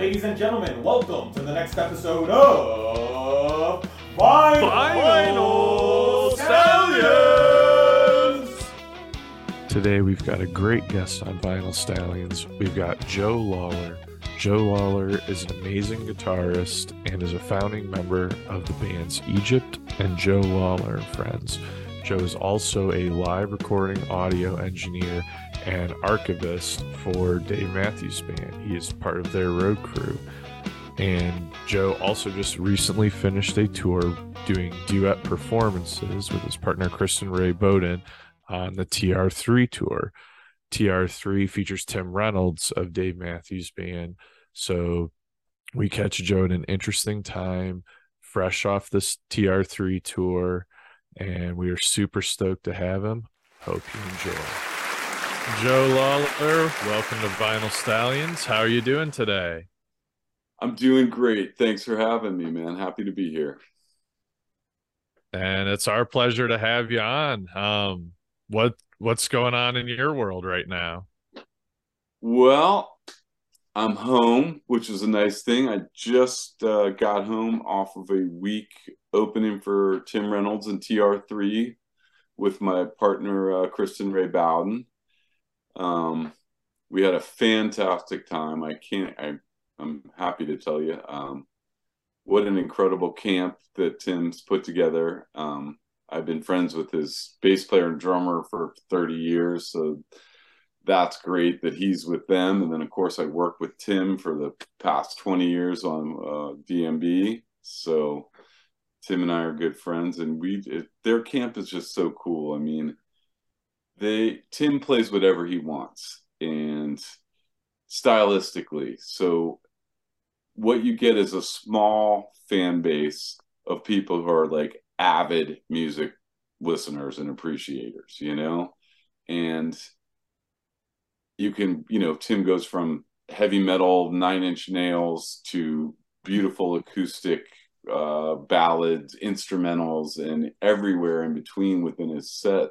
Ladies and gentlemen, welcome to the next episode of Vinyl, Vinyl Stallions. Today we've got a great guest on Vinyl Stallions. We've got Joe Lawlor. Joe Lawlor is an amazing guitarist and is a founding member of the bands Egypt and Joe Lawlor and Friends. Joe is also a live recording audio engineer and archivist for Dave Matthews Band. He is part of their road crew. And Joe also just recently finished a tour doing duet performances with his partner Kristen Rae Bowden on the TR3 tour. TR3 features Tim Reynolds of Dave Matthews Band. So we catch Joe at an interesting time, fresh off this TR3 tour, and we are super stoked to have him. Hope you enjoy. Joe Lawlor, welcome to Vinyl Stallions. How are you doing today? I'm doing great. Thanks for having me, man. Happy to be here. And it's our pleasure to have you on. Um, what what's going on in your world right now? Well, I'm home, which is a nice thing. I just uh, got home off of a week opening for Tim Reynolds and TR3 with my partner uh, Kristen Rae Bowden. Um, we had a fantastic time. I can't. I, I'm happy to tell you. Um, what an incredible camp that Tim's put together. Um, I've been friends with his bass player and drummer for 30 years, so that's great that he's with them. And then, of course, I worked with Tim for the past 20 years on uh, DMB. So Tim and I are good friends, and we it, their camp is just so cool. I mean, they Tim plays whatever he wants, and stylistically. So what you get is a small fan base of people who are like avid music listeners and appreciators, you know? And you can, you know, Tim goes from heavy metal, nine inch nails to beautiful acoustic uh, ballads, instrumentals, and everywhere in between within his set.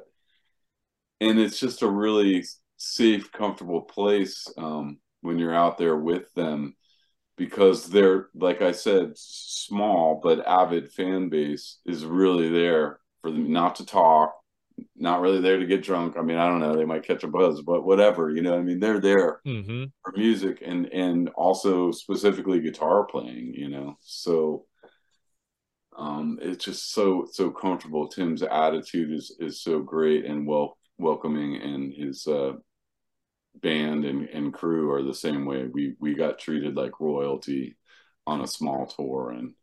And it's just a really safe, comfortable place um, when you're out there with them because they're like I said, small but avid fan base is really there for them not to talk, not really there to get drunk. I mean, I don't know, they might catch a buzz, but whatever, you know. I mean, they're there mm-hmm. for music and and also specifically guitar playing, you know. So um it's just so so comfortable. Tim's attitude is is so great and well welcoming and his uh band and, and crew are the same way. We we got treated like royalty on a small tour, and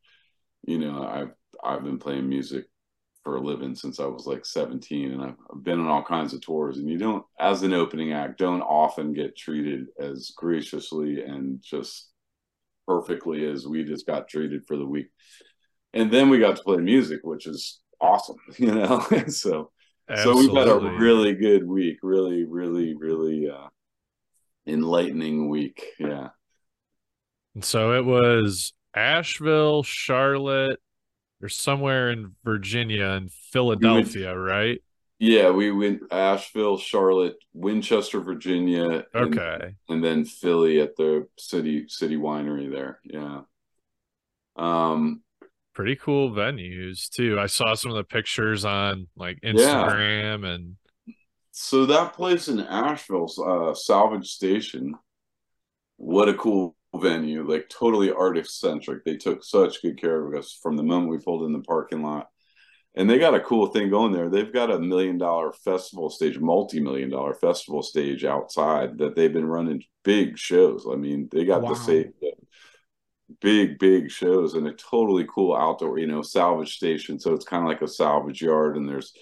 you know I've I've been playing music for a living since I was like 17, and I've, I've been on all kinds of tours. And you don't, as an opening act, don't often get treated as graciously and just perfectly as we just got treated for the week. And then we got to play music, which is awesome, you know. so Absolutely. so we've had a really good week, really, really, really uh, enlightening week. Yeah. And so it was Asheville, Charlotte, or somewhere in Virginia and Philadelphia, we went, right? Yeah, we went Asheville, Charlotte, Winchester, Virginia. And, okay. And then Philly at the city city winery there. Yeah. Um pretty cool venues too. I saw some of the pictures on like Instagram yeah. and so that place in Asheville, uh, Salvage Station, what a cool venue! Like totally artist centric. They took such good care of us from the moment we pulled in the parking lot, and they got a cool thing going there. They've got a million dollar festival stage, multi million dollar festival stage outside that they've been running big shows. I mean, they got wow. the same big big shows and a totally cool outdoor, you know, salvage station. So it's kind of like a salvage yard, and there's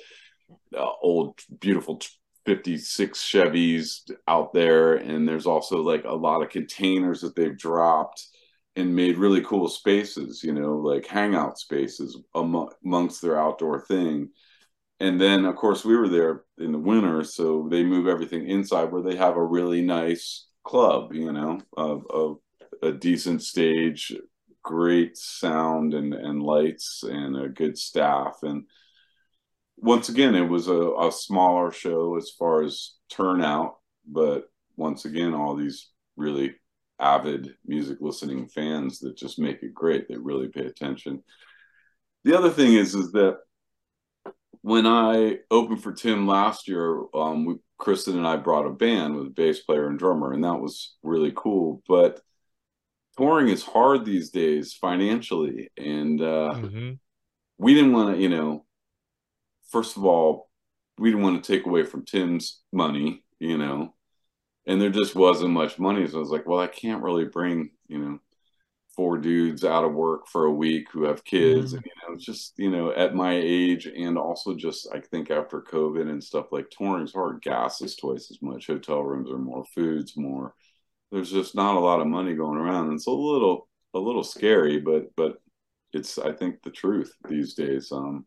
uh, old beautiful 56 Chevys out there, and there's also like a lot of containers that they've dropped and made really cool spaces, you know, like hangout spaces among, amongst their outdoor thing. And then, of course, we were there in the winter, so they move everything inside where they have a really nice club, you know, of, of a decent stage, great sound and, and lights, and a good staff. And once again, it was a, a smaller show as far as turnout, but once again, all these really avid music listening fans that just make it great. They really pay attention. The other thing is, is that when I opened for Tim last year, um, we, Kristen and I brought a band with a bass player and drummer, and that was really cool. But touring is hard these days financially, and uh, mm-hmm. we didn't want to, you know, first of all, we didn't want to take away from Tim's money, you know, and there just wasn't much money. So I was like, well, I can't really bring, you know, four dudes out of work for a week who have kids mm-hmm. and you know just you know at my age and also just i think after covid and stuff like touring's hard gas is twice as much hotel rooms are more foods more there's just not a lot of money going around it's a little a little scary but but it's i think the truth these days um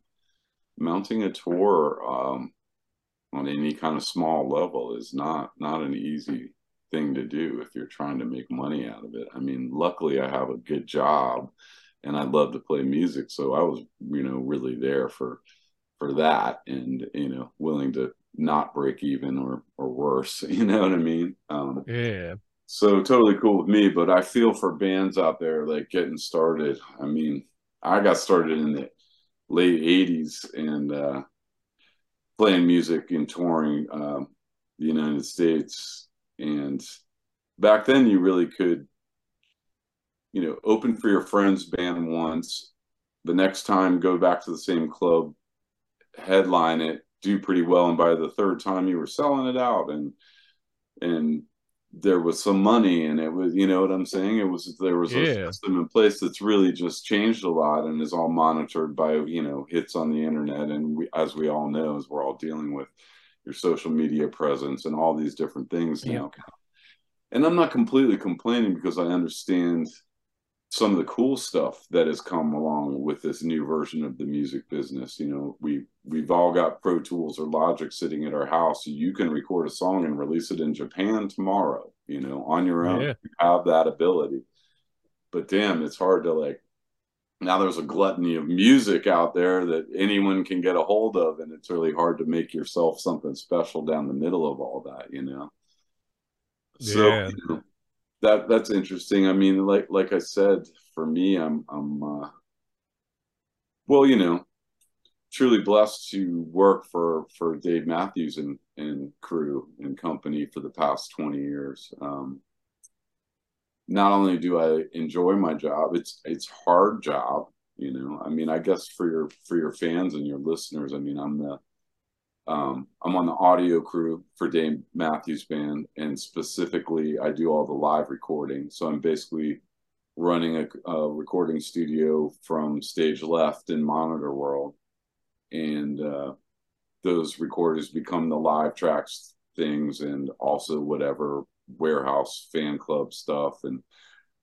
mounting a tour um on any kind of small level is not not an easy thing to do if you're trying to make money out of it. I mean, luckily I have a good job and I love to play music, so I was, you know, really there for for that and, you know, willing to not break even or or worse, you know what I mean? Um Yeah. So totally cool with me, but I feel for bands out there like getting started. I mean, I got started in the late 80s and uh playing music and touring uh, the United States and back then, you really could, you know, open for your friend's band once. The next time, go back to the same club, headline it, do pretty well, and by the third time, you were selling it out, and and there was some money and it was you know what i'm saying it was there was yeah. a system in place that's really just changed a lot and is all monitored by you know hits on the internet and we, as we all know as we're all dealing with your social media presence and all these different things yeah. now. And I'm not completely complaining because I understand some of the cool stuff that has come along with this new version of the music business. You know, we we've all got Pro Tools or Logic sitting at our house. You can record a song and release it in Japan tomorrow. You know, on your own, yeah. you have that ability. But damn, it's hard to like now there's a gluttony of music out there that anyone can get a hold of and it's really hard to make yourself something special down the middle of all that you know so yeah. you know, that that's interesting i mean like like i said for me i'm i'm uh, well you know truly blessed to work for for dave matthews and and crew and company for the past 20 years um not only do I enjoy my job, it's it's hard job. You know, I mean, I guess for your for your fans and your listeners, I mean, I'm the um, I'm on the audio crew for Dave Matthews Band, and specifically, I do all the live recording. So I'm basically running a, a recording studio from stage left in Monitor World, and uh, those recorders become the live tracks things, and also whatever warehouse fan club stuff and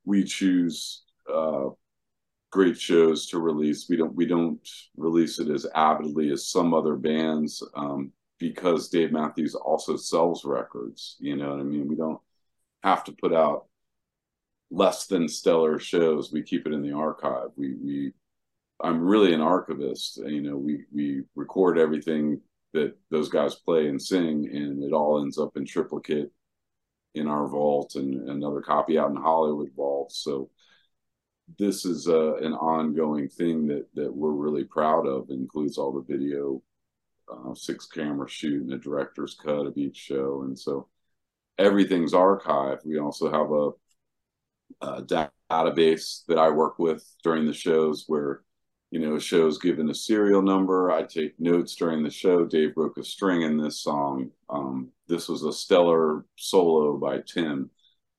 we choose uh, great shows to release. We don't we don't release it as avidly as some other bands um, because dave matthews also sells records you know what i mean? We don't have to put out less than stellar shows. We keep it in the archive. We we i'm really an archivist you know? We we record everything that those guys play and sing and it all ends up in triplicate in our vault and another copy out in Hollywood vault. So this is uh, an ongoing thing that that we're really proud of. It includes all the video, uh, six camera shoot, and the director's cut of each show, and so everything's archived. We also have a, a database that I work with during the shows where you know, show's given a serial number. I take notes during the show. Dave broke a string in this song. Um, this was a stellar solo by Tim.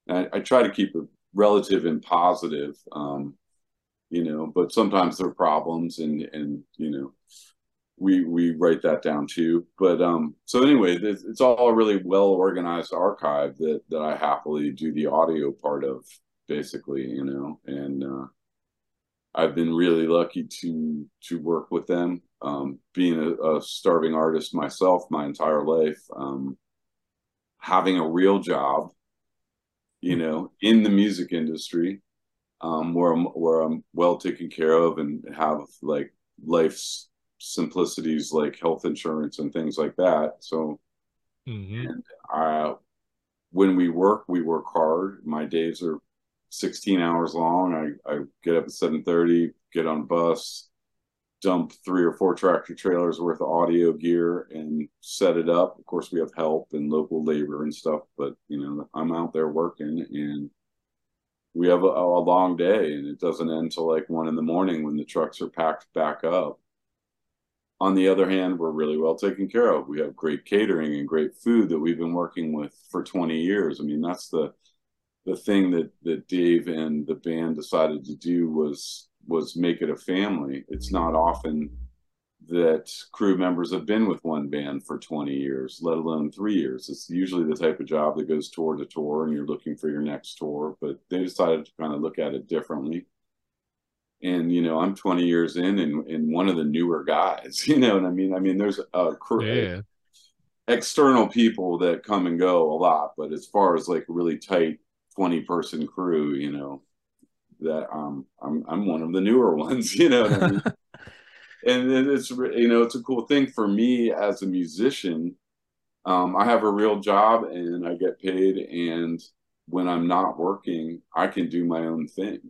I, I, try to keep it relative and positive, um, you know, but sometimes there are problems and, and, you know, we, we write that down too. But, um, so anyway, it's, it's all a really well organized archive that, that I happily do the audio part of basically, you know, and, uh, I've been really lucky to to work with them. Um, being a, a, starving artist myself my entire life, um, having a real job, you know, in the music industry, um, where I'm where I'm well taken care of and have like life's simplicities like health insurance and things like that. So, mm-hmm. and I, when we work, we work hard. My days are 16 hours long. I, I get up at 7:30, get on bus, dump three or four tractor trailers worth of audio gear and set it up. Of course, we have help and local labor and stuff, but you know, I'm out there working and we have a, a long day and it doesn't end till like one in the morning when the trucks are packed back up. On the other hand, we're really well taken care of. We have great catering and great food that we've been working with for 20 years. I mean, that's the the thing that that Dave and the band decided to do was was make it a family. It's not often that crew members have been with one band for 20 years, let alone three years. It's usually the type of job that goes tour to tour and you're looking for your next tour, but they decided to kind of look at it differently. And, you know, I'm 20 years in and, and one of the newer guys, you know what I mean? I mean, there's a crew, Yeah. external people that come and go a lot, but as far as like really tight 20 person crew, you know, that um I'm I'm one of the newer ones, you know I mean? and it- it's you know it's a cool thing for me as a musician. Um, I have a real job and I get paid, and when I'm not working, I can do my own thing,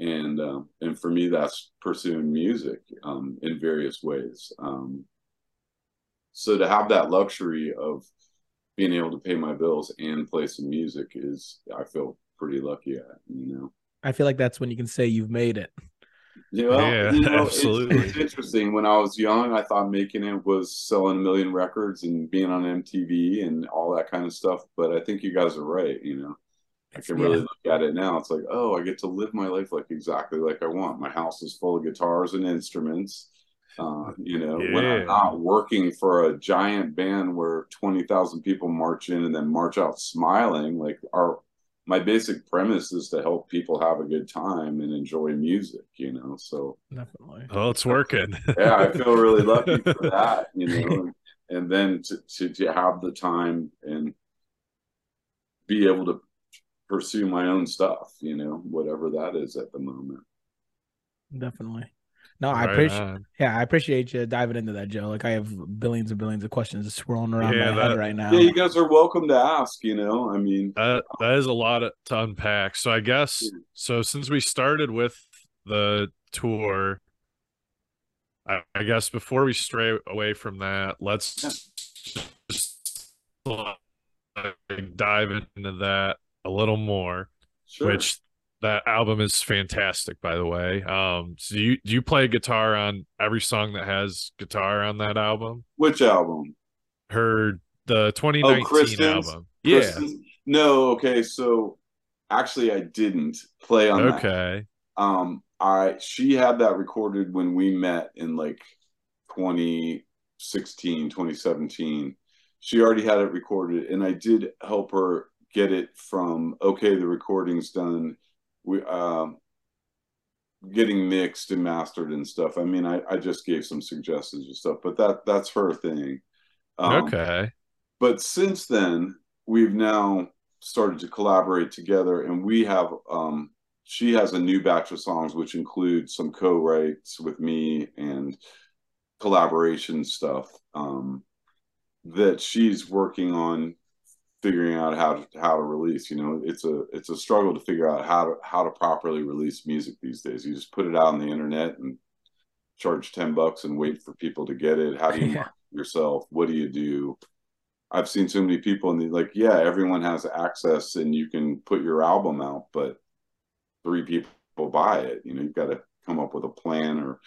and um, and for me that's pursuing music um, in various ways. Um, so to have that luxury of being able to pay my bills and play some music is I feel pretty lucky at, you know. I feel like that's when you can say you've made it. Yeah, well, Yeah, you know, absolutely. It's, interesting. When I was young, I thought making it was selling a million records and being on MTV and all that kind of stuff. But I think you guys are right. You know, I can really Yeah. look at it now. It's like, oh, I get to live my life like exactly like I want. My house is full of guitars and instruments. Uh, you know, when I'm not working for a giant band where twenty thousand people march in and then march out smiling, like our my basic premise is to help people have a good time and enjoy music. You know, so Definitely. Well, it's working. yeah, I feel really lucky for that, you know, and, and then to, to, to have the time and be able to pursue my own stuff, you know, whatever that is at the moment. Definitely. No, I Right appreciate on. yeah, I appreciate you diving into that, Joe. Like I have billions and billions of questions swirling around Yeah, my that- head right now. Yeah, you guys are welcome to ask, you know, I mean, That um, that is a lot to unpack. So I guess so since we started with the tour, I, I guess before we stray away from that, let's just like, dive into that a little more. sure. Which that album is fantastic, by the way. Um, so you do you play guitar on every song that has guitar on that album? Which album? Her the 2019 Kristen's? album. Yeah. Kristen's? No, okay, so actually I didn't play on that. Okay. um i she had that recorded when we met in like 2016 2017 she already had it recorded and i did help her get it from okay the recording's done we um getting mixed and mastered and stuff i mean i i just gave some suggestions and stuff but that that's her thing um, okay. but since then we've now started to collaborate together and we have um she has a new batch of songs which include some co-writes with me and collaboration stuff um that she's working on figuring out how to how to release you know? It's a it's a struggle to figure out how to how to properly release music these days. You just put it out on the internet and charge 10 bucks and wait for people to get it. How do you Yeah. market yourself? What do you do? I've seen so many people and they like, yeah, everyone has access and you can put your album out, but three people buy it. You know, you've got to come up with a plan or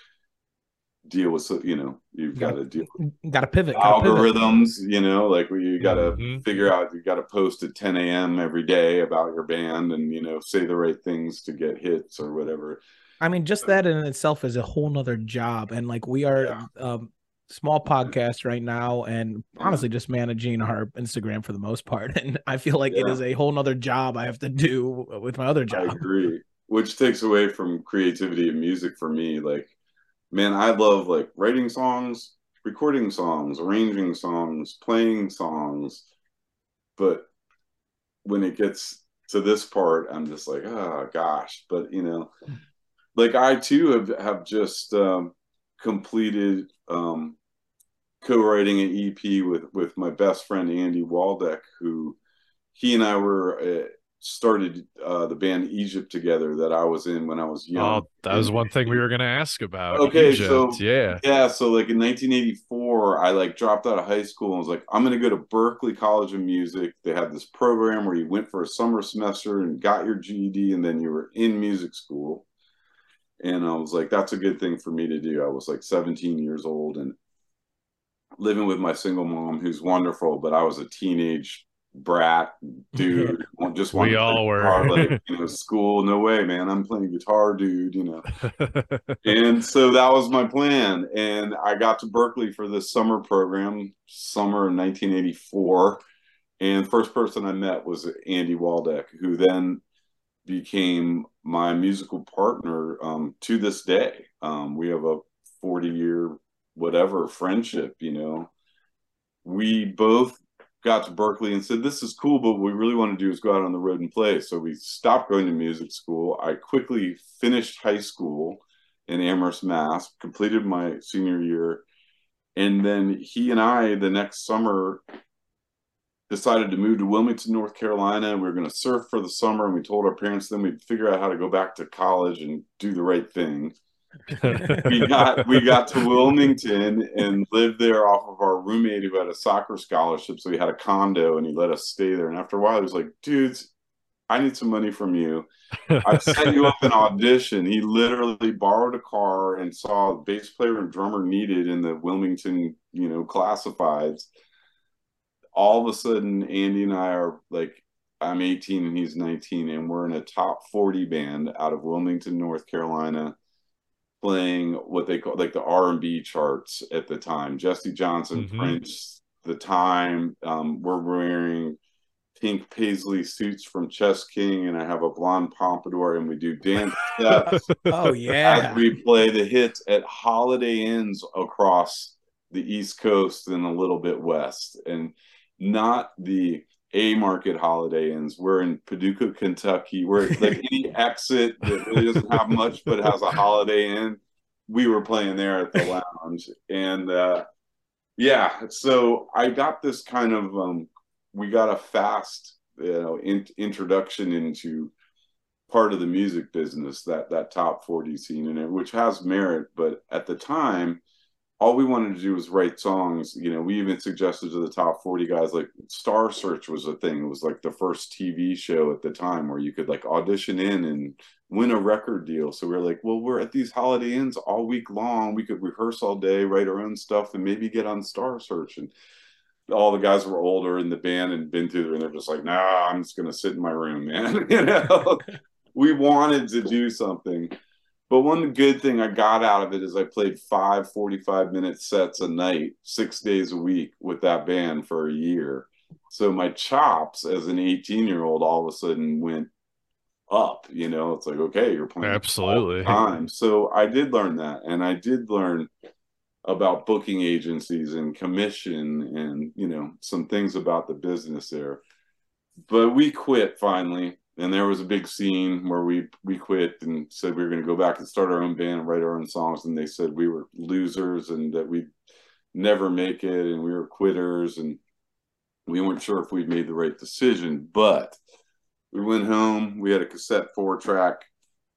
deal with, so- you know, you've got to deal Got to pivot. Gotta pivot. algorithms, you know, like you got to Mhm. figure out, you got to post at 10 a.m. every day about your band and, you know, say the right things to get hits or whatever. I mean, just that in itself is a whole nother job. And like we are Yeah. um small podcast right now and honestly just managing our Instagram for the most part. And I feel like it Yeah. is a whole nother job I have to do with my other job I agree. Which takes away from creativity and music for me. Like, man, I love like writing songs, recording songs, arranging songs, playing songs. But when it gets to this part, I'm just like, oh gosh. But you know, like I too have have just um, completed um, co-writing an EP with with my best friend Andy Waldeck, who he and I were uh, started uh, the band Egypt together that I was in when I was young. Oh, that was one thing we were going to ask about. Okay, Egypt. so- yeah. Yeah, so like in 1984, I like dropped out of high school and was like, I'm gonna go to Berklee College of Music. They had this program where you went for a summer semester and got your GED, and then you were in music school. And I was like, that's a good thing for me to do. I was like 17 years old and living with my single mom, who's wonderful, but I was a teenage brat dude. Just wanted We all were. guitar, like, you know, school. No way, man. I'm playing guitar, dude. You know and so that was my plan and i got to Berklee for this summer program summer of 1984 and first person i met was andy waldeck who then became my musical partner um, to this day um, we have a 40 year whatever friendship you know we both got to Berklee and said this is cool but what we really want to do is go out on the road and play so we stopped going to music school i quickly finished high school in Amherst, Mass, completed my senior year. And then he and I, the next summer, decided to move to Wilmington, North Carolina. We were going to surf for the summer, and we told our parents then we'd figure out how to go back to college and do the right thing. We got we got to Wilmington and lived there off of our roommate who had a soccer scholarship. So he had a condo and he let us stay there. And after a while, he was like, dudes, I need some money from you. I've set you up an audition. He literally borrowed a car and saw a bass player and drummer needed in the Wilmington, you know, classifieds. All of a sudden, Andy and I are like, I'm 18 and he's 19, and we're in a top 40 band out of Wilmington, North Carolina, playing what they call like the R&B charts at the time. Jesse Johnson, Mhm. Prince, the time. Um, we're wearing pink paisley suits from Chess King, and I have a blonde pompadour, and we do dance steps Oh as yeah. we play the hits at Holiday Inns across the East Coast and a little bit west, and not the A Market Holiday Inns. We're in Paducah, Kentucky. We're like any exit that really doesn't have much but has a Holiday Inn. We were playing there at the lounge, and uh, yeah, so I got this kind of um, we got a fast you know in, introduction into part of the music business that that top 40 scene in it which has merit but at the time all we wanted to do was write songs. You know we even suggested to the top 40 guys like star search was a thing. It was like the first tv show at the time where you could like audition in and win a record deal. So we are like well we're at these holiday inns all week long. We could rehearse all day write our own stuff and maybe get on star search. And all the guys were older in the band and been through there, and they're just like nah i'm just gonna sit in my room man. You know? We wanted to do something but one good thing i got out of it is i played five 45 minute sets a night six days a week with that band for a year. So my chops as an 18 year old all of a sudden went up you know? It's like okay you're playing Absolutely. time. So i did learn that and i did learn about booking agencies and commission and you know some things about the business there. But we quit finally and there was a big scene where we we quit and said we were going to go back and start our own band and write our own songs. And they said we were losers and that we'd never make it and we were quitters. And we weren't sure if we'd made the right decision but we went home we had a cassette four track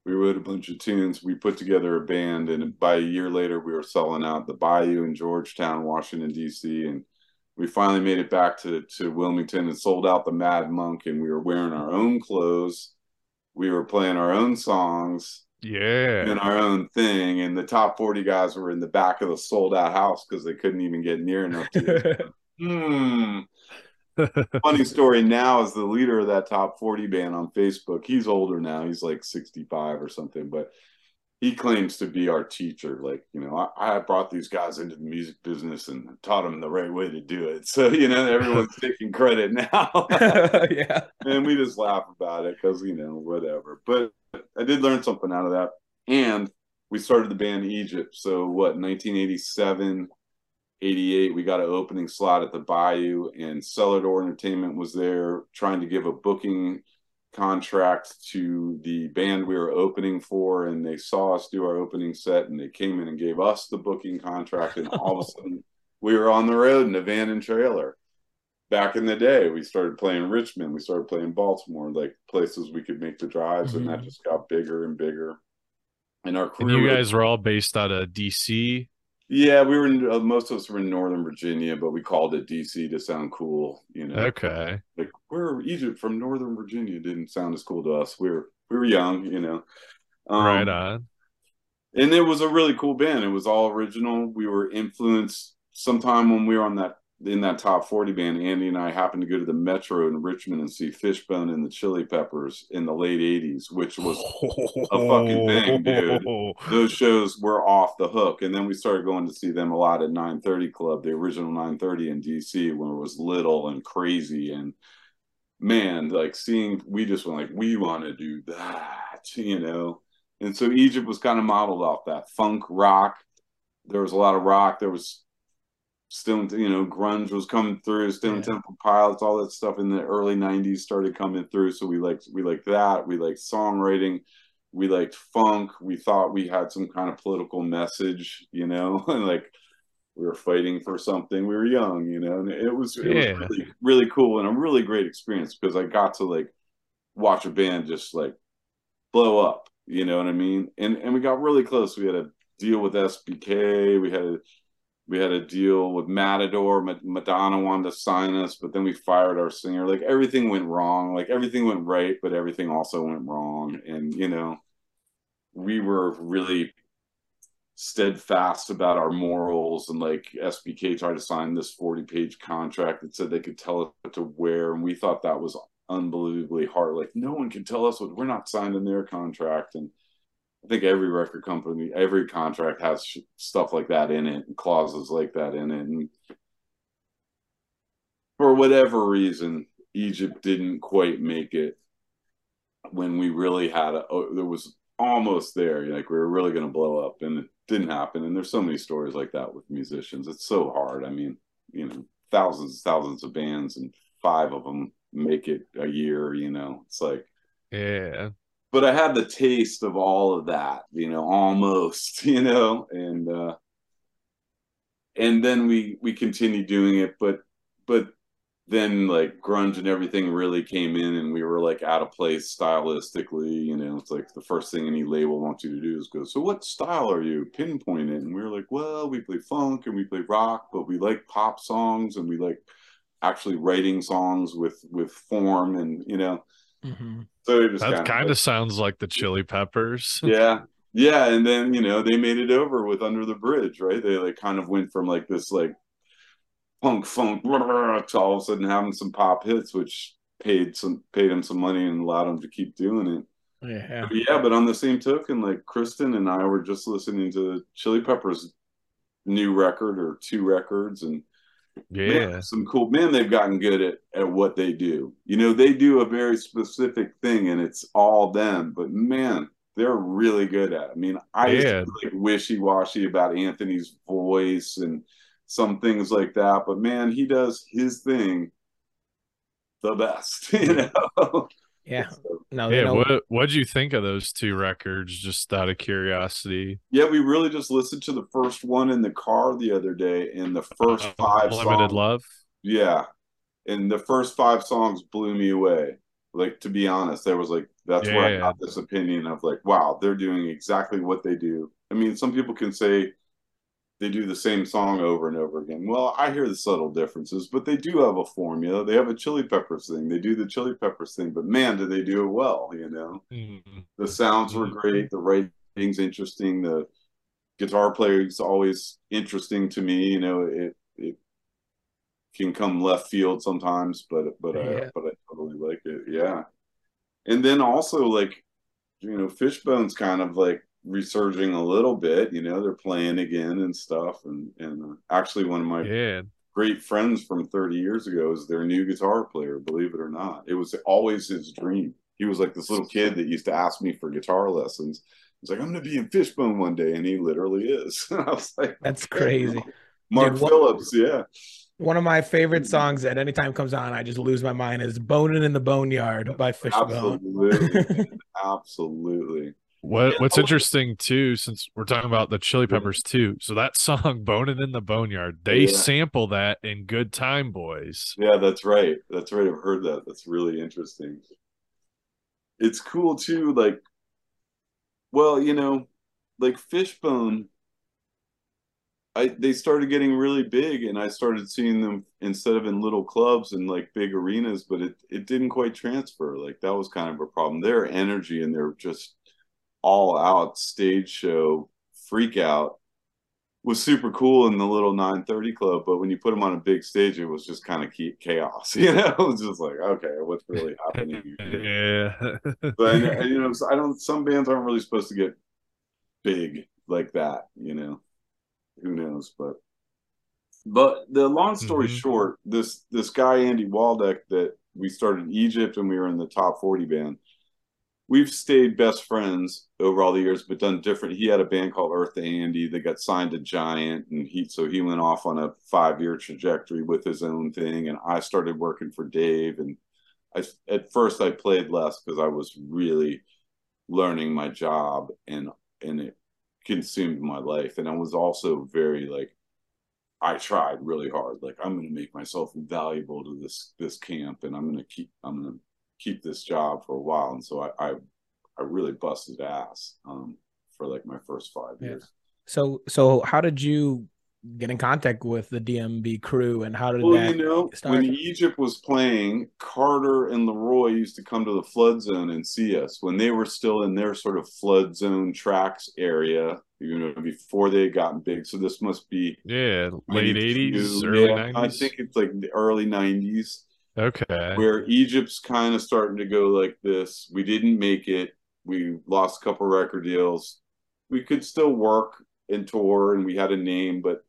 we wrote a bunch of tunes we put together a band. And by a year later we were selling out the bayou in georgetown washington d.c and we finally made it back to, to wilmington and sold out the mad monk and we were wearing our own clothes we were playing our own songs Yeah. doing our own thing and the top 40 guys were in the back of the sold out house because they couldn't even get near enough to hmm funny story now is the leader of that top 40 band on Facebook. He's older now. He's like 65 or something, but he claims to be our teacher. Like, you know, I, I brought these guys into the music business and taught them the right way to do it. So, you know, everyone's taking credit now. yeah. and we just laugh about it because, you know, whatever. But I did learn something out of that. And we started the band Egypt. So, what, 1987? 88 we got an opening slot at the bayou and cellar door entertainment was there trying to give a booking contract to the band we were opening for and they saw us do our opening set and they came in and gave us the booking contract and all of a sudden we were on the road in a van and trailer back in the day, we started playing Richmond, we started playing Baltimore, like places we could make the drives, and that Mhm. just got bigger and bigger. And our And crew, you was- guys were all based out of DC. Yeah, we were in, uh, most of us were in Northern Virginia, but we called it DC to sound cool, you know. Okay. like we're Egypt from Northern Virginia didn't sound as cool to us. We were we were young, you know. Um, right on. and it was a really cool band. It was all original. We were influenced sometime when we were on that in that top 40 band, Andy and I happened to go to the Metro in Richmond and see Fishbone and the Chili Peppers in the late 80s, which was a fucking thing, dude. those shows were off the hook. And then we started going to see them a lot at 930 Club, the original 930 in DC when it was little and crazy. And man, like seeing, we just went like, we want to do that, you know? And so Egypt was kind of modeled off that funk rock. There was a lot of rock. There was still, you know, grunge was coming through. Stone Yeah. Temple Pilots, all that stuff in the early '90s started coming through. So we liked we liked that. We liked songwriting. We liked funk. We thought we had some kind of political message, you know, and like we were fighting for something. We were young, you know, and it was it Yeah. was really really cool and a really great experience because I got to like watch a band just like blow up. You know what I mean? And and we got really close. We had a deal with SBK. We had a we had a deal with Matador. Madonna wanted to sign us, but then we fired our singer. Like everything went wrong. Like everything went right, but everything also went wrong. And you know, we were really steadfast about our morals and like SBK tried to sign this 40 page contract that said they could tell us what to wear and we thought that was unbelievably hard like no one can tell us what we're not signed in their contract and I think every record company every contract has stuff like that in it and clauses like that in it. And for whatever reason Egypt didn't quite make it when we really had a oh, there was almost there. Like we were really going to blow up and it didn't happen. And there's so many stories like that with musicians. It's so hard. I mean you know thousands thousands of bands and five of them make it a year you know? It's like Yeah. But i had the taste of all of that you know almost you know and uh and then we we continued doing it but but then like grunge and everything really came in and we were like out of place stylistically you know it's like the first thing any label wants you to do is go so what style are you? Pinpoint it. And we were like well we play funk and we play rock but we like pop songs and we like actually writing songs with with form and you know Mhm. so it just That kind kind of sounds like the Chili Peppers. yeah yeah and then you know they made it over with under the bridge right they like kind of went from like this like punk funk to all of a sudden having some pop hits which paid some paid him some money and allowed him to keep doing it Yeah. But yeah but on the same token like kristen and i were just listening to chili peppers new record or two records and Yeah. man, some cool man they've gotten good at at what they do you know they do a very specific thing and it's all them but man they're really good at it. i mean i Yeah. like wishy-washy about anthony's voice and some things like that but man he does his thing the best you know Yeah. So, No, Yeah. know. What what'd you think of those two records? Just out of curiosity. yeah we really just listened to the first one in the car the other day and the first oh, five Limited songs Love. Yeah. And the first five songs blew me away. Like to be honest, there was like that's where I got this opinion of like, wow, they're doing exactly what they do. I mean, some people can say they do the same song over and over again. Well, I hear the subtle differences, but they do have a formula. They have a chili peppers thing. They do the chili peppers thing, but man, do they do it well, you know? Mhm. The sounds were great, the writing's interesting, the guitar player's always interesting to me, you know, it it can come left field sometimes, but but I but I totally like it. Yeah. And then also like you know, Fishbone's kind of like resurging a little bit, you know, they're playing again and stuff and and uh, actually one of my Yeah. great friends from 30 years ago is their new guitar player, believe it or not. It was always his dream. He was like this little kid that used to ask me for guitar lessons. He's like, I'm gonna be in Fishbone one day, and he literally is. I was like, That's crazy. Mark Dude, what- Phillips, yeah. One of my favorite songs that anytime comes on, I just lose my mind is "Boning in the Boneyard" by Fishbone. Absolutely. Absolutely. What What's interesting too, since we're talking about the Chili Peppers too, so that song "Boning in the Boneyard," they Yeah. sample that in "Good Time Boys." Yeah, that's right. That's right. I've heard that. That's really interesting. It's cool too, like well, you know, like Fishbone, I they started getting really big and I started seeing them instead of in little clubs and like big arenas, but it it didn't quite transfer. Like that was kind of a problem. Their energy and their just all out stage show freak out was super cool in the little 930 club, but when you put them on a big stage, it was just kind of chaos. You know, it was just like, okay, what's really happening? yeah, but and, you know, I don't. Some bands aren't really supposed to get big like that. You know, who knows? But but the long story Mhm. short, this this guy Andy Waldeck that we started in Egypt and we were in the top forty band. We've stayed best friends over all the years, but done different. He had a band called Earth to Andy that got signed to Giant, and he so he went off on a five year trajectory with his own thing. And I started working for Dave, and I at first I played less because I was really learning my job and and it consumed my life. And I was also very like I tried really hard. Like I'm gonna make myself valuable to this this camp and I'm gonna keep I'm gonna keep this job for a while. And so I I, I really busted ass um for like my first five Yeah. years. So so how did you get in contact with the DMB crew and how did Well, that you know, start? when Egypt was playing, Carter and LeRoi used to come to the flood zone and see us when they were still in their sort of flood zone tracks area, you know, before they had gotten big. So this must be yeah, late eighties, early Yeah, I think it's like the early 90s Okay, where Egypt's kind of starting to go like this. We didn't make it. We lost a couple record deals. We could still work and tour, and we had a name, but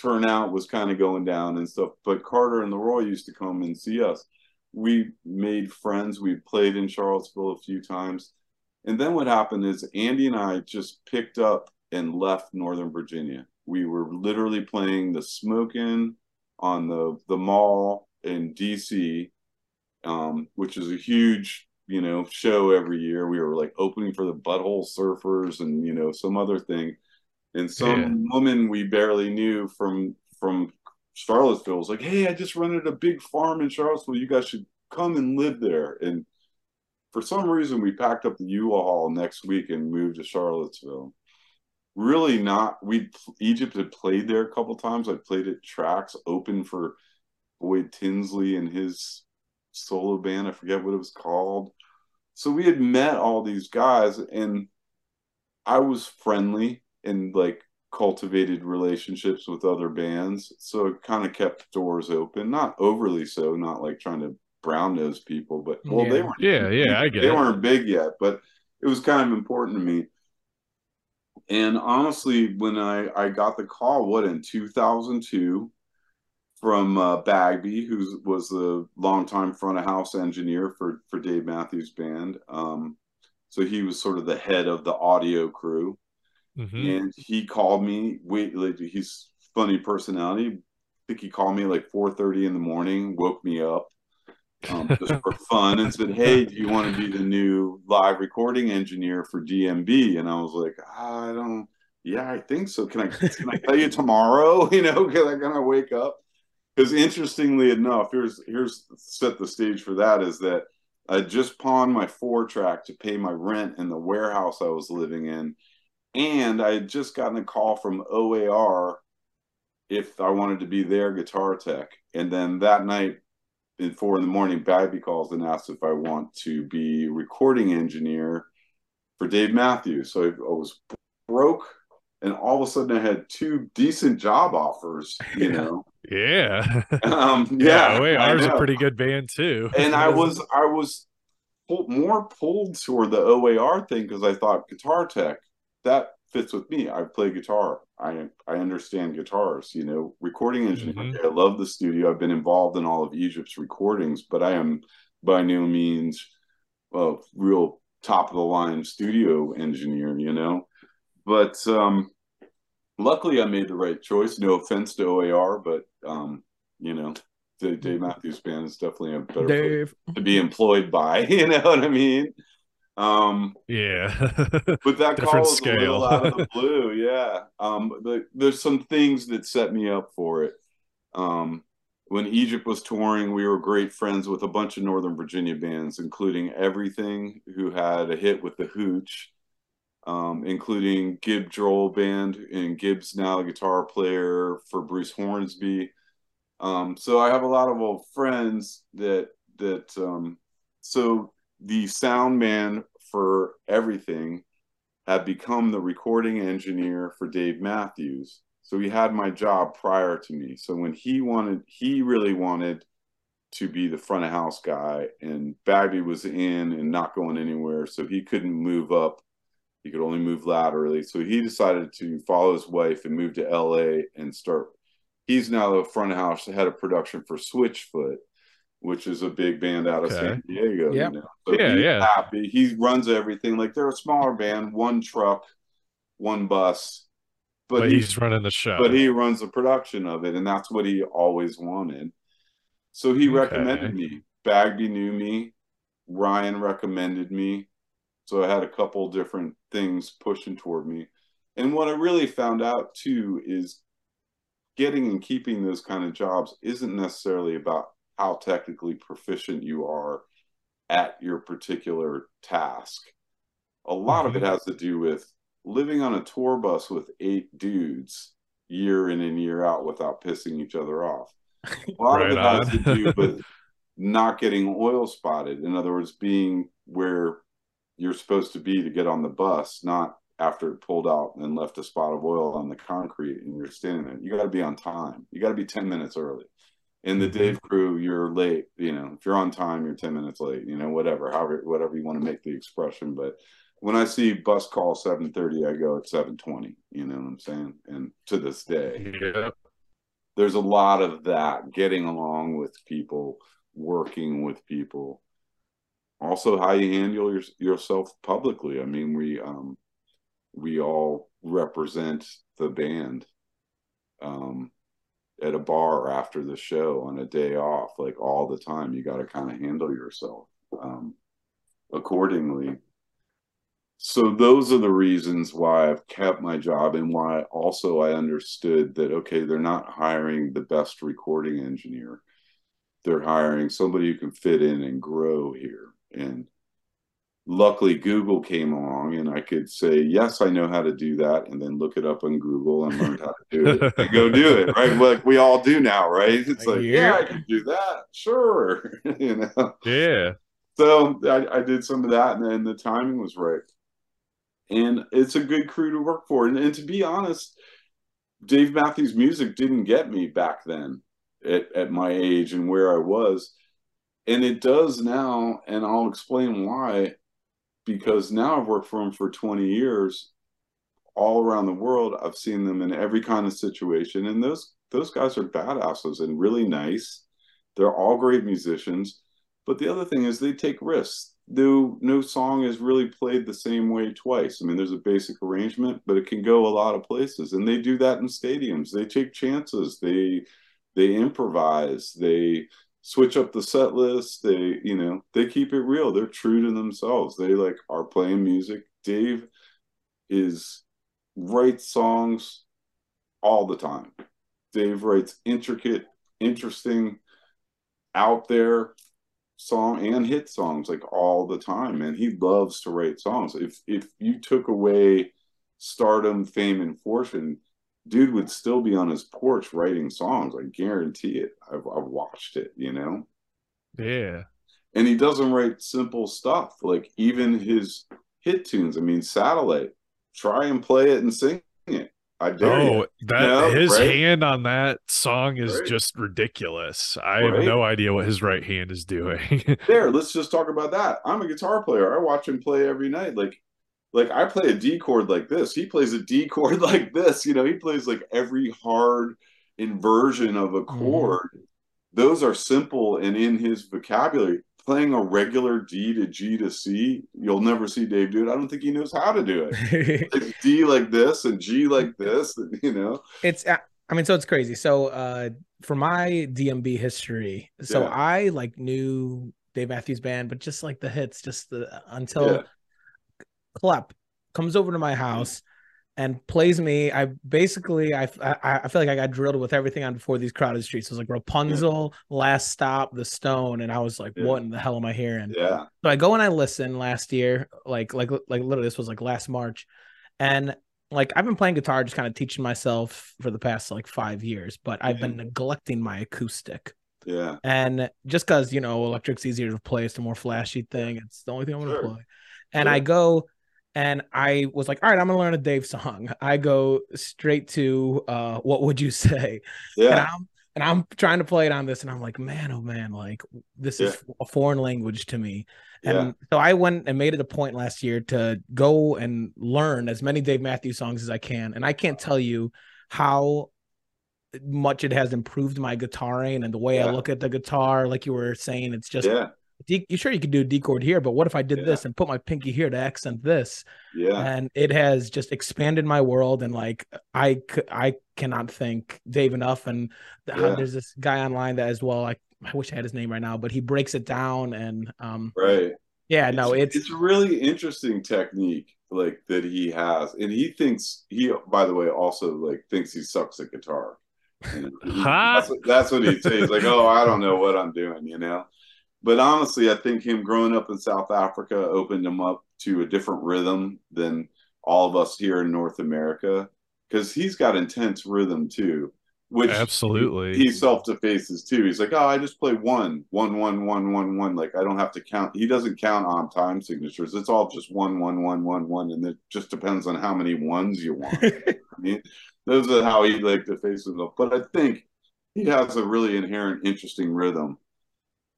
turnout was kind of going down and stuff. But Carter and LeRoi used to come and see us. We made friends. We played in Charlottesville a few times. And then what happened is Andy and I just picked up and left Northern Virginia. We were literally playing the smoking on the the mall in DC, um, which is a huge you know show every year. We were like opening for the Butthole Surfers and you know some other thing, and some Yeah. woman we barely knew from from Charlottesville was like, "Hey, I just rented a big farm in Charlottesville. You guys should come and live there." And for some reason, we packed up the U-Haul next week and moved to Charlottesville. Really not. We Egypt had played there a couple times. I played at tracks open for Boyd Tinsley and his solo band. I forget what it was called. So we had met all these guys, and I was friendly and like cultivated relationships with other bands. So it kind of kept doors open. Not overly so, not like trying to brown nose people, but well, they Yeah. weren't yeah, yeah, I get they it. weren't big yet, but it was kind of important to me. And honestly, when I I got the call, what in 2002 from uh, Bagby, who was the longtime front of house engineer for for Dave Matthews Band. Um, so he was sort of the head of the audio crew, Mhm. and he called me. Wait, like, he's funny personality. I think he called me like 4:30 in the morning, woke me up um, just for fun and said, "Hey, do you want to be the new live recording engineer for DMB?" And I was like, "I don't. Yeah, I think so. Can I can I tell you tomorrow? You know, can I kind of wake up?" Because interestingly enough, here's here's set the stage for that is that I just pawned my four track to pay my rent in the warehouse I was living in, and I had just gotten a call from OAR if I wanted to be their guitar tech, and then that night at four in the morning, Bagby calls and asks if I want to be recording engineer for Dave Matthews. So I was broke, and all of a sudden I had two decent job offers. You know, Yeah, um, yeah. yeah, Wait, ours a pretty good band too. And I was I was more pulled toward the OAR thing because I thought guitar tech that fits with me. I play guitar. I I understand guitars. You know, recording engineer. Mhm. okay, I love the studio. I've been involved in all of Egypt's recordings, but I am by no means a real top of the line studio engineer. You know, but um, luckily I made the right choice. No offense to OAR, but um, you know. the Dave Matthews Band is definitely a better place Dave. to be employed by. You know what I mean? Um, Yeah. but that call a scale. little out of the blue. Yeah. Um, but there's some things that set me up for it. Um, when Egypt was touring, we were great friends with a bunch of Northern Virginia bands, including Everything, who had a hit with the Hooch, um, including Gibb Droll Band, and Gibb's now a guitar player for Bruce Hornsby. Um, so I have a lot of old friends that that um, so the sound man for everything had become the recording engineer for Dave Matthews. So he had my job prior to me. So when he wanted, he really wanted to be the front of house guy, and Bagby was in and not going anywhere, so he couldn't move up. He could only move laterally. So he decided to follow his wife and move to LA and start. He's now the front of house head of production for Switchfoot, which is a big band out of Okay. San Diego. Yep. You know? So Yeah, he's yeah. happy. He runs everything. Like they're a smaller band, one truck, one bus. but, But, he, he's running the show. but he runs the production of it, and that's what he always wanted. So he Okay. recommended me. Bagby knew me. Ryan recommended me. So I had a couple different things pushing toward me. And what I really found out too is getting and keeping those kind of jobs isn't necessarily about how technically proficient you are at your particular task. A lot of it mm-hmm. has to do with living on a tour bus with eight dudes year in and year out without pissing each other off. A lot Right of it has to do with not getting oil spotted. In other words, being where you're supposed to be to get on the bus, not after it pulled out and left a spot of oil on the concrete and you're standing there. You got to be on time. You got to be 10 minutes early. In the Mhm. Dave crew, you're late. You know, if you're on time, you're 10 minutes late. You know, whatever, however, whatever you want to make the expression. But when I see bus call 7:30, I go at 7:20. You know what I'm saying? And to this day, Yep. there's a lot of that getting along with people working with people also how you handle your, yourself publicly i mean we um we all represent the band um at a bar after the show on a day off like all the time you got to kind of handle yourself um accordingly so those are the reasons why I've kept my job and why also I understood that okay, they're not hiring the best recording engineer. They're hiring somebody who can fit in and grow here. And luckily Google came along and I could say, yes, I know how to do that, and then look it up on Google and learn how to do it and go do it, right? Like we all do now, right? It's like, yeah, I can do that. Sure. you know Yeah. so I, I did some of that and then the timing was right and it's a good crew to work for and, and to be honest dave matthews music didn't get me back then at, at my age and where i was and it does now and i'll explain why because now i've worked for them for 20 years all around the world i've seen them in every kind of situation and those those guys are badasses and really nice they're all great musicians but the other thing is they take risks. No, no song is really played the same way twice. I mean, there's a basic arrangement, but it can go a lot of places, and they do that in stadiums. They take chances. They they improvise. They switch up the set list. They you know they keep it real. They're true to themselves. They like are playing music. Dave is writes songs all the time. Dave writes intricate, interesting, out there song and hit songs like all the time and he loves to write songs if if you took away stardom fame and fortune dude would still be on his porch writing songs i guarantee it i've, I've watched it you know Yeah. and he doesn't write simple stuff like even his hit tunes i mean satellite try and play it and sing it i dare Oh, you that No, his right? hand on that song is Right. just ridiculous. I have no idea what his right hand is doing. there let's just talk about that i'm a guitar player i watch him play every night like like i play a d chord like this. He plays a d chord like this you know he plays like every hard inversion of a chord. Those are simple and in his vocabulary. Playing a regular d to g to c you'll never see dave do it. I don't think he knows how to do it. It's d like this and g like this and, you know? It's uh, i mean so it's crazy. So uh for my dmb history so Yeah. i like knew dave matthews band but just like the hits just the until Yeah. Klepp comes over to my house and plays me. I basically I, I I feel like I got drilled with everything on before these crowded streets. It was like Rapunzel, Last Stop, The Stone, and I was like, Yeah. what in the hell am I hearing? Yeah. So I go and I listen last year, like like like literally this was like last March, and like I've been playing guitar, just kind of teaching myself for the past like five years, but I've been mm-hmm. neglecting my acoustic. Yeah. And just because you know electric's easier to play, it's a more flashy thing. It's the only thing I'm gonna Sure. play. And Sure. I go and I was like, all right, I'm gonna learn a Dave song. I go straight to uh what would you say? And Yeah. I'm and I'm trying to play it on this, and I'm like, man, oh man, like this is a foreign language to me. And Yeah. so I went and made it a point last year to go and learn as many Dave Matthews songs as I can. And I can't tell you how much it has improved my guitaring and the way I look at the guitar. Like you were saying, it's just Yeah. You sure you could do a D chord here, but what if I did Yeah. this and put my pinky here to accent this? Yeah. And it has just expanded my world. And like I, c- I cannot thank Dave enough. And th- Yeah. there's this guy online that as well. I, I wish I had his name right now, but he breaks it down. And um, Right. yeah, no, it's, it's a really interesting technique like that he has and he thinks he by the way also like thinks he sucks at guitar Huh? that's, what, that's what he says. like oh i don't know what i'm doing you know but honestly i think him growing up in south africa opened him up to a different rhythm than all of us here in north america because he's got intense rhythm too which Absolutely. he, he self-defaces too. He's like oh i just play one one one one one one. Like i don't have to count. He doesn't count on time signatures. It's all just one one one one one and it just depends on how many ones you want. I mean, those are how he like to face it up. But I think he has a really inherent interesting rhythm,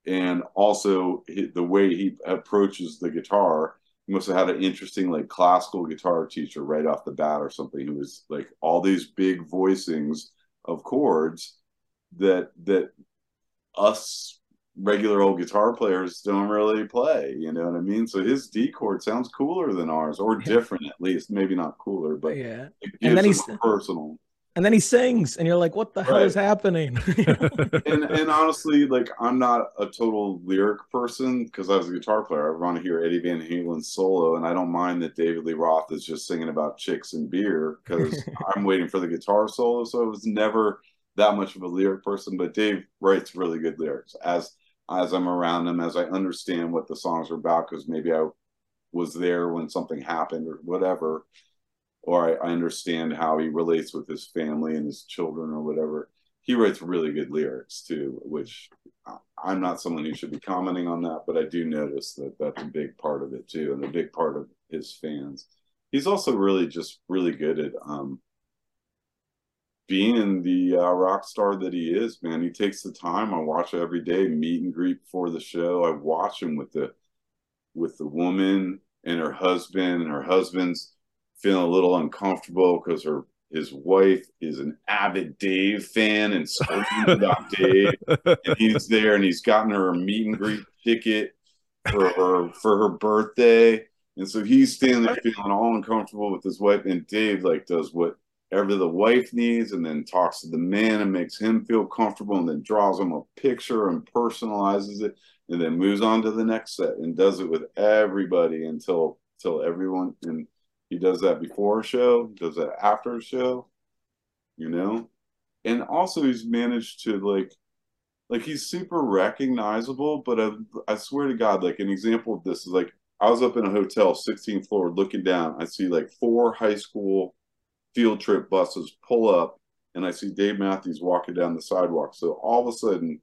and also the way he approaches the guitar. He must have had an interesting like classical guitar teacher right off the bat or something who was like all these big voicings of chords that that us regular old guitar players don't really play. You know what I mean? So his D chord sounds cooler than ours, or different at least. Maybe not cooler, but yeah. And then he's- personal. And then he sings, and you're like, what the hell is happening? And and honestly, like I'm not a total lyric person because I was a guitar player. I want to hear Eddie Van Halen solo, and I don't mind that David Lee Roth is just singing about chicks and beer because I'm waiting for the guitar solo. So I was never that much of a lyric person. But Dave writes really good lyrics as as I'm around him, as I understand what the songs are about, because maybe I was there when something happened or whatever, or I, I understand how he relates with his family and his children or whatever. He writes really good lyrics too, which I'm not someone who should be commenting on that, but I do notice that that's a big part of it too, and a big part of his fans. He's also really just really good at um, being the uh, rock star that he is, man. He takes the time. I watch every day, meet and greet before the show. I watch him with the with the woman and her husband, and her husband's feeling a little uncomfortable because her his wife is an avid Dave fan and screaming about Dave, and he's there and he's gotten her a meet and greet ticket for her for her birthday. And so he's standing there feeling all uncomfortable with his wife, and Dave like does whatever the wife needs, and then talks to the man and makes him feel comfortable, and then draws him a picture and personalizes it, and then moves on to the next set and does it with everybody until until everyone and he does that before a show, does that after a show, you know, and also he's managed to like like he's super recognizable, but I, I swear to God, like an example of this is like I was up in a hotel, 16th floor, looking down. I see like four high school field trip buses pull up, and I see Dave Matthews walking down the sidewalk. So all of a sudden,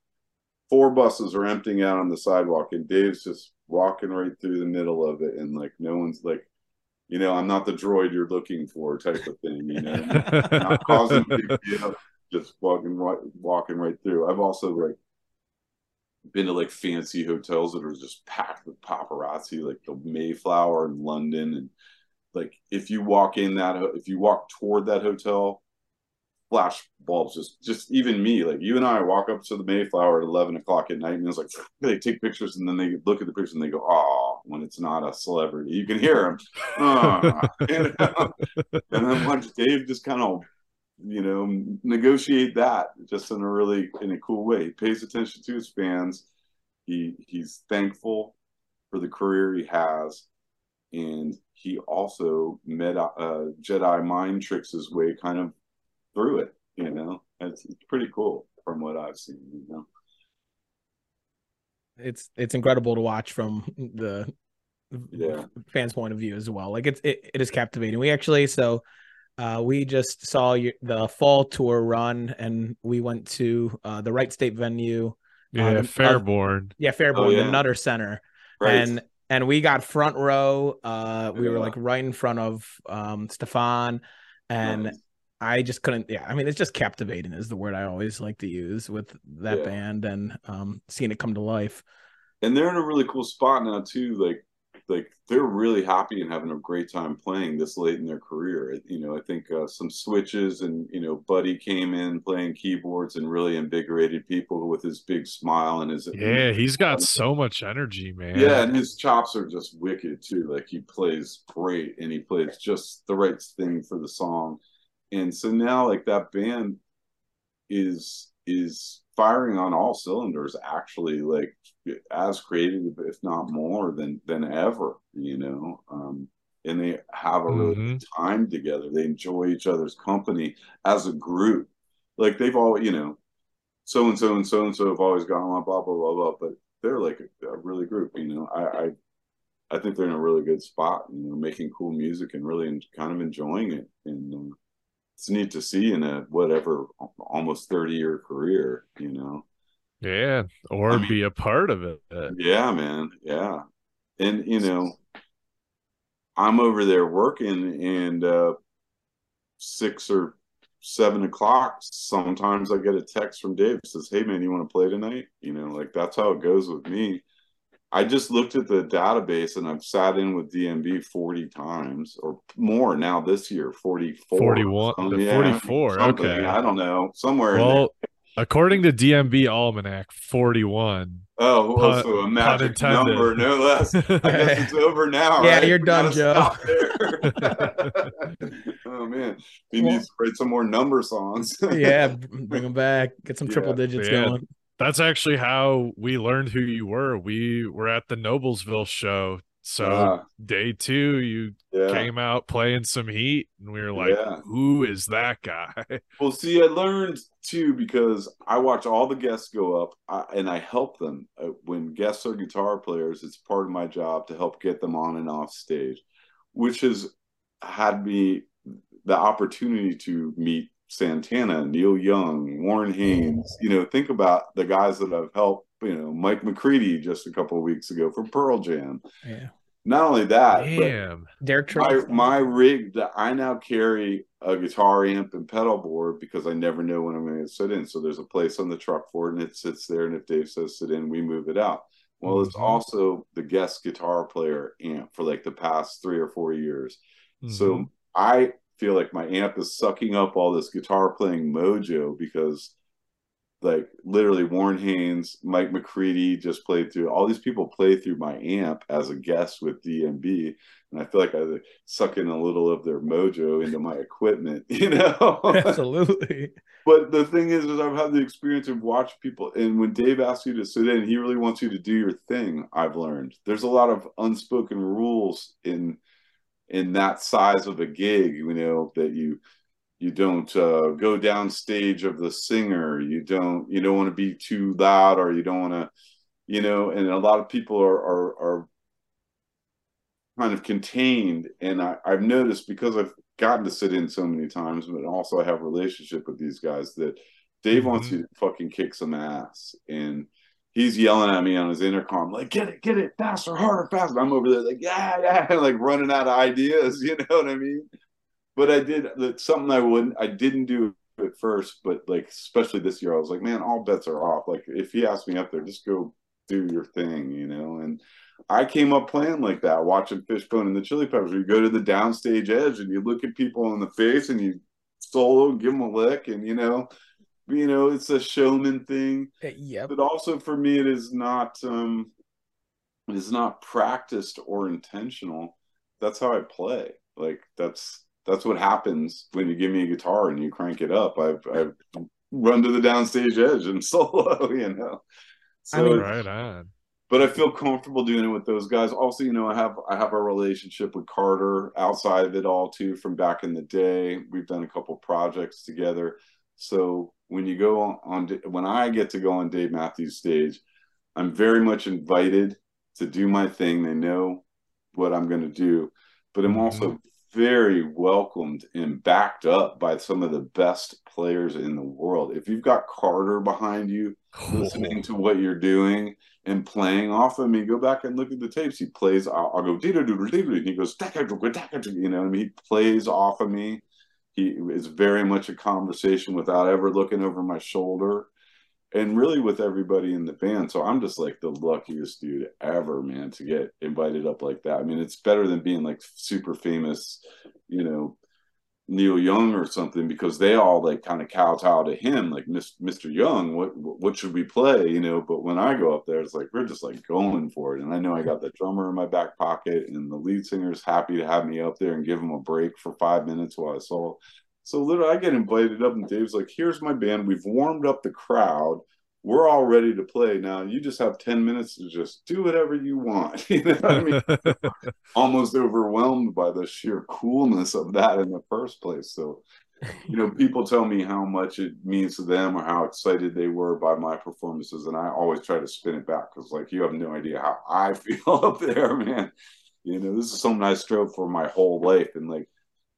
four buses are emptying out on the sidewalk, and Dave's just walking right through the middle of it, and like no one's like, you know, I'm not the droid you're looking for, type of thing, you know, not causing a big deal, just walking right, walking right through. I've also like been to like fancy hotels that are just packed with paparazzi, like the Mayflower in London, and like if you walk in that, if you walk toward that hotel, flash bulbs just, just even me, like you and I walk up to the Mayflower at eleven o'clock at night, and it's like they take pictures, and then they look at the pictures and they go, "Oh," when it's not a celebrity, you can hear them, oh, and then watch Dave just kind of you know negotiate that just in a really in a cool way. He pays attention to his fans. He he's thankful for the career he has. And he also met uh, Jedi mind tricks his way kind of through it. You know, it's, it's pretty cool from what I've seen. You know, it's it's incredible to watch from the yeah fans' point of view as well. Like it's it, it is captivating. We actually so uh, we just saw you, the fall tour run, and we went to uh, the Wright State venue. Yeah, uh, Fairborn. Yeah, Fairborn, Oh, yeah. the Nutter Center, right. and and we got front row. Uh, we were like right in front of um Stefan, and Nice. I just couldn't. Yeah, I mean, it's just captivating is the word I always like to use with that Yeah. band and um seeing it come to life. and they're in a really cool spot now too. Like, like they're really happy and having a great time playing this late in their career. You know, I think uh, some switches and you know, Buddy came in playing keyboards and really invigorated people with his big smile and his Yeah, he's got so much energy, man. Yeah, and his chops are just wicked too. Like he plays great and he plays just the right thing for the song. And so now like that band is is firing on all cylinders actually like as creative if not more than than ever, you know. Um and they have a really good time together. They enjoy each other's company as a group. Like they've all, you know, so and so and so and so have always gone on blah blah blah blah, but they're like a, a really group. You know, I, I I think they're in a really good spot. You know, making cool music and really en- kind of enjoying it. And uh, it's neat to see in a whatever almost thirty year career. You know, Yeah, or I mean- be a part of it. yeah, man, yeah. And you know, I'm over there working, and uh, six or seven o'clock. Sometimes I get a text from Dave says, "Hey, man, you want to play tonight?" You know, like that's how it goes with me. I just looked at the database and I've sat in with DMB 40 times or more now this year, 44. 41 Um, the 44, okay. I don't know. Somewhere in there. Well, according to DMB Almanac, 41. Oh, well, Pun- so a magic number, no less. I guess it's over now. Yeah, right? you're We done, Joe. oh man, he Well- needs to write some more number songs. yeah, bring them back, get some triple Yeah. digits Yeah. going. That's actually how we learned who you were. We were at the Noblesville show. So Ah, day two, you yeah. came out playing some heat, and we were like, Yeah. "Who is that guy?" Well, see, I learned too because I watch all the guests go up, I, and I help them uh, when guests are guitar players. It's part of my job to help get them on and off stage, which has had me the opportunity to meet Santana, Neil Young, Warren Haynes. You know, think about the guys that I've helped. You know, Mike McCready just a couple of weeks ago from Pearl Jam. Yeah, Not only that, but Damn. Derek my Trucks. my rig that I now carry a guitar amp and pedal board because I never know when I'm going to sit in. So there's a place on the truck for it, and it sits there. And if Dave says sit in, we move it out. Well, it's Mhm. also the guest guitar player amp for like the past three or four years. Mhm. So I feel like my amp is sucking up all this guitar playing mojo because like literally Warren Haynes, Mike McCready just played through all these people play through my amp as a guest with DMB. And I feel like I suck in a little of their mojo into my equipment, you know? Absolutely. but the thing is, is I've had the experience of watching people, and when Dave asks you to sit in, he really wants you to do your thing. I've learned there's a lot of unspoken rules in in that size of a gig, you know, that you you don't uh, go down stage of the singer. You don't you don't want to be too loud, or you don't want to, you know. And a lot of people are are, are kind of contained. And I, I've noticed because I've gotten to sit in so many times, but also I have a relationship with these guys that Dave wants Mhm. you to fucking kick some ass. And he's yelling at me on his intercom, like, get it, get it, faster, harder, faster. I'm over there like, yeah, yeah, like running out of ideas, you know what I mean? But I did something I wouldn't I didn't do at first, but like especially this year, I was like, man, all bets are off. Like if he asked me up there, just go do your thing, you know. And I came up playing like that, watching Fishbone and the Chili Peppers. You go to the downstage edge and you look at people in the face and you solo, give them a lick, and you know, you know, it's a showman thing. Yep. But also for me, it is not um, it is not practiced or intentional. That's how I play. Like that's that's what happens when you give me a guitar and you crank it up. I've I've run to the downstage edge and solo, you know. So I mean, right on. but I feel comfortable doing it with those guys. Also, you know, I have I have a relationship with Carter outside of it all too from back in the day. We've done a couple projects together. So when you go on, on when I get to go on Dave Matthews stage, I'm very much invited to do my thing. They know what I'm going to do, but I'm also mm-hmm. very welcomed and backed up by some of the best players in the world. If you've got Carter behind you, listening to what you're doing and playing off of me, go back and look at the tapes. He plays, I'll, I'll go, he goes, you know, I mean, he plays off of me. He is very much a conversation without ever looking over my shoulder and really with everybody in the band. So I'm just like the luckiest dude ever, man, to get invited up like that. I mean, it's better than being like super famous, you know, Neil Young or something because they all like kind of kowtow to him, like Mr. Young, what what should we play, you know? But when I go up there, it's like we're just like going for it, and I know I got the drummer in my back pocket, and the lead singer is happy to have me up there and give him a break for five minutes while I solo. So literally, I get invited up, and Dave's like, "Here's my band. We've warmed up the crowd. We're all ready to play. Now you just have ten minutes to just do whatever you want." you know, I mean, almost overwhelmed by the sheer coolness of that in the first place. So, you know, people tell me how much it means to them or how excited they were by my performances, and I always try to spin it back because, like, you have no idea how I feel up there, man. You know, this is something I strove for my whole life, and like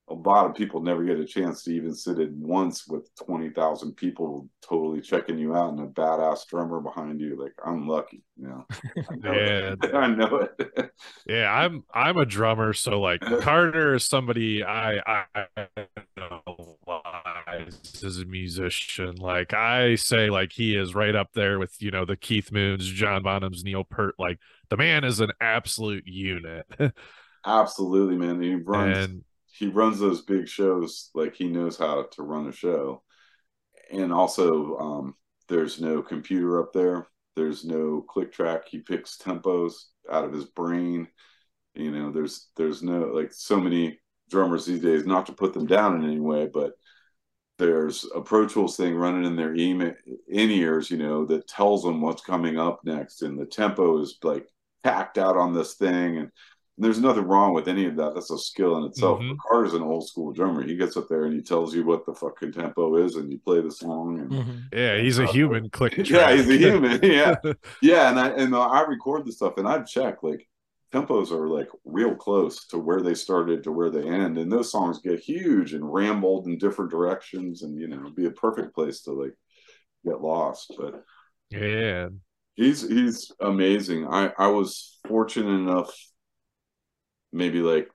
a lot of people never get a chance to even sit in once with 20,000 people totally checking you out and a badass drummer behind you. Like I'm lucky, you know. I know yeah. It. I know it. yeah, I'm I'm a drummer, so like Carter is somebody I I know as a musician. Like I say like he is right up there with, you know, the Keith Moons, John Bonhams, Neil Peart. Like the man is an absolute unit. Absolutely, man. He runs and he runs those big shows like he knows how to run a show. And also um, there's no computer up there. There's no click track. He picks tempos out of his brain. You know there's there's no like so many drummers these days not to put them down in any way but there's a pro tools thing running in their in ears you know that tells them what's coming up next. And the tempo is like packed out on this thing. And there's nothing wrong with any of that. That's a skill in itself. Mm-hmm. Carter's an old school drummer. He gets up there and he tells you what the fucking tempo is, and you play the song. And, mm-hmm. Yeah, he's a human. Click. Yeah, he's a human. Yeah, yeah. And I and uh, I record the stuff, and I've checked like tempos are like real close to where they started to where they end, and those songs get huge and rambled in different directions, and you know, be a perfect place to like get lost. But yeah, he's he's amazing. I I was fortunate enough maybe like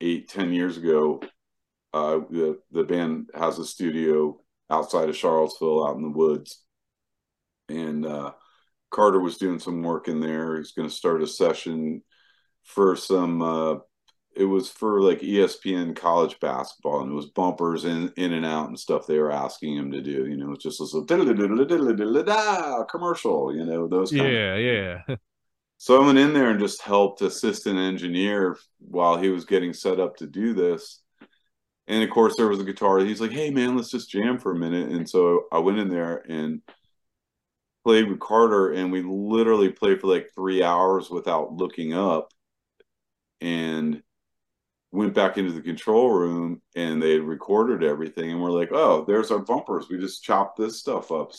eight, ten years ago, uh, the the band has a studio outside of Charlottesville, out in the woods, and uh, Carter was doing some work in there. He's going to start a session for some. Uh, it was for like ESPN college basketball, and it was bumpers in in and out and stuff. They were asking him to do. You know, it's just a commercial. You know, those. yeah, yeah. So I went in there and just helped assist an engineer while he was getting set up to do this. And of course, there was a guitar. He's like, "Hey, man, let's just jam for a minute." And so I went in there and played with Carter, and we literally played for like three hours without looking up. And went back into the control room, and they recorded everything. And we're like, "Oh, there's our bumpers. We just chopped this stuff up."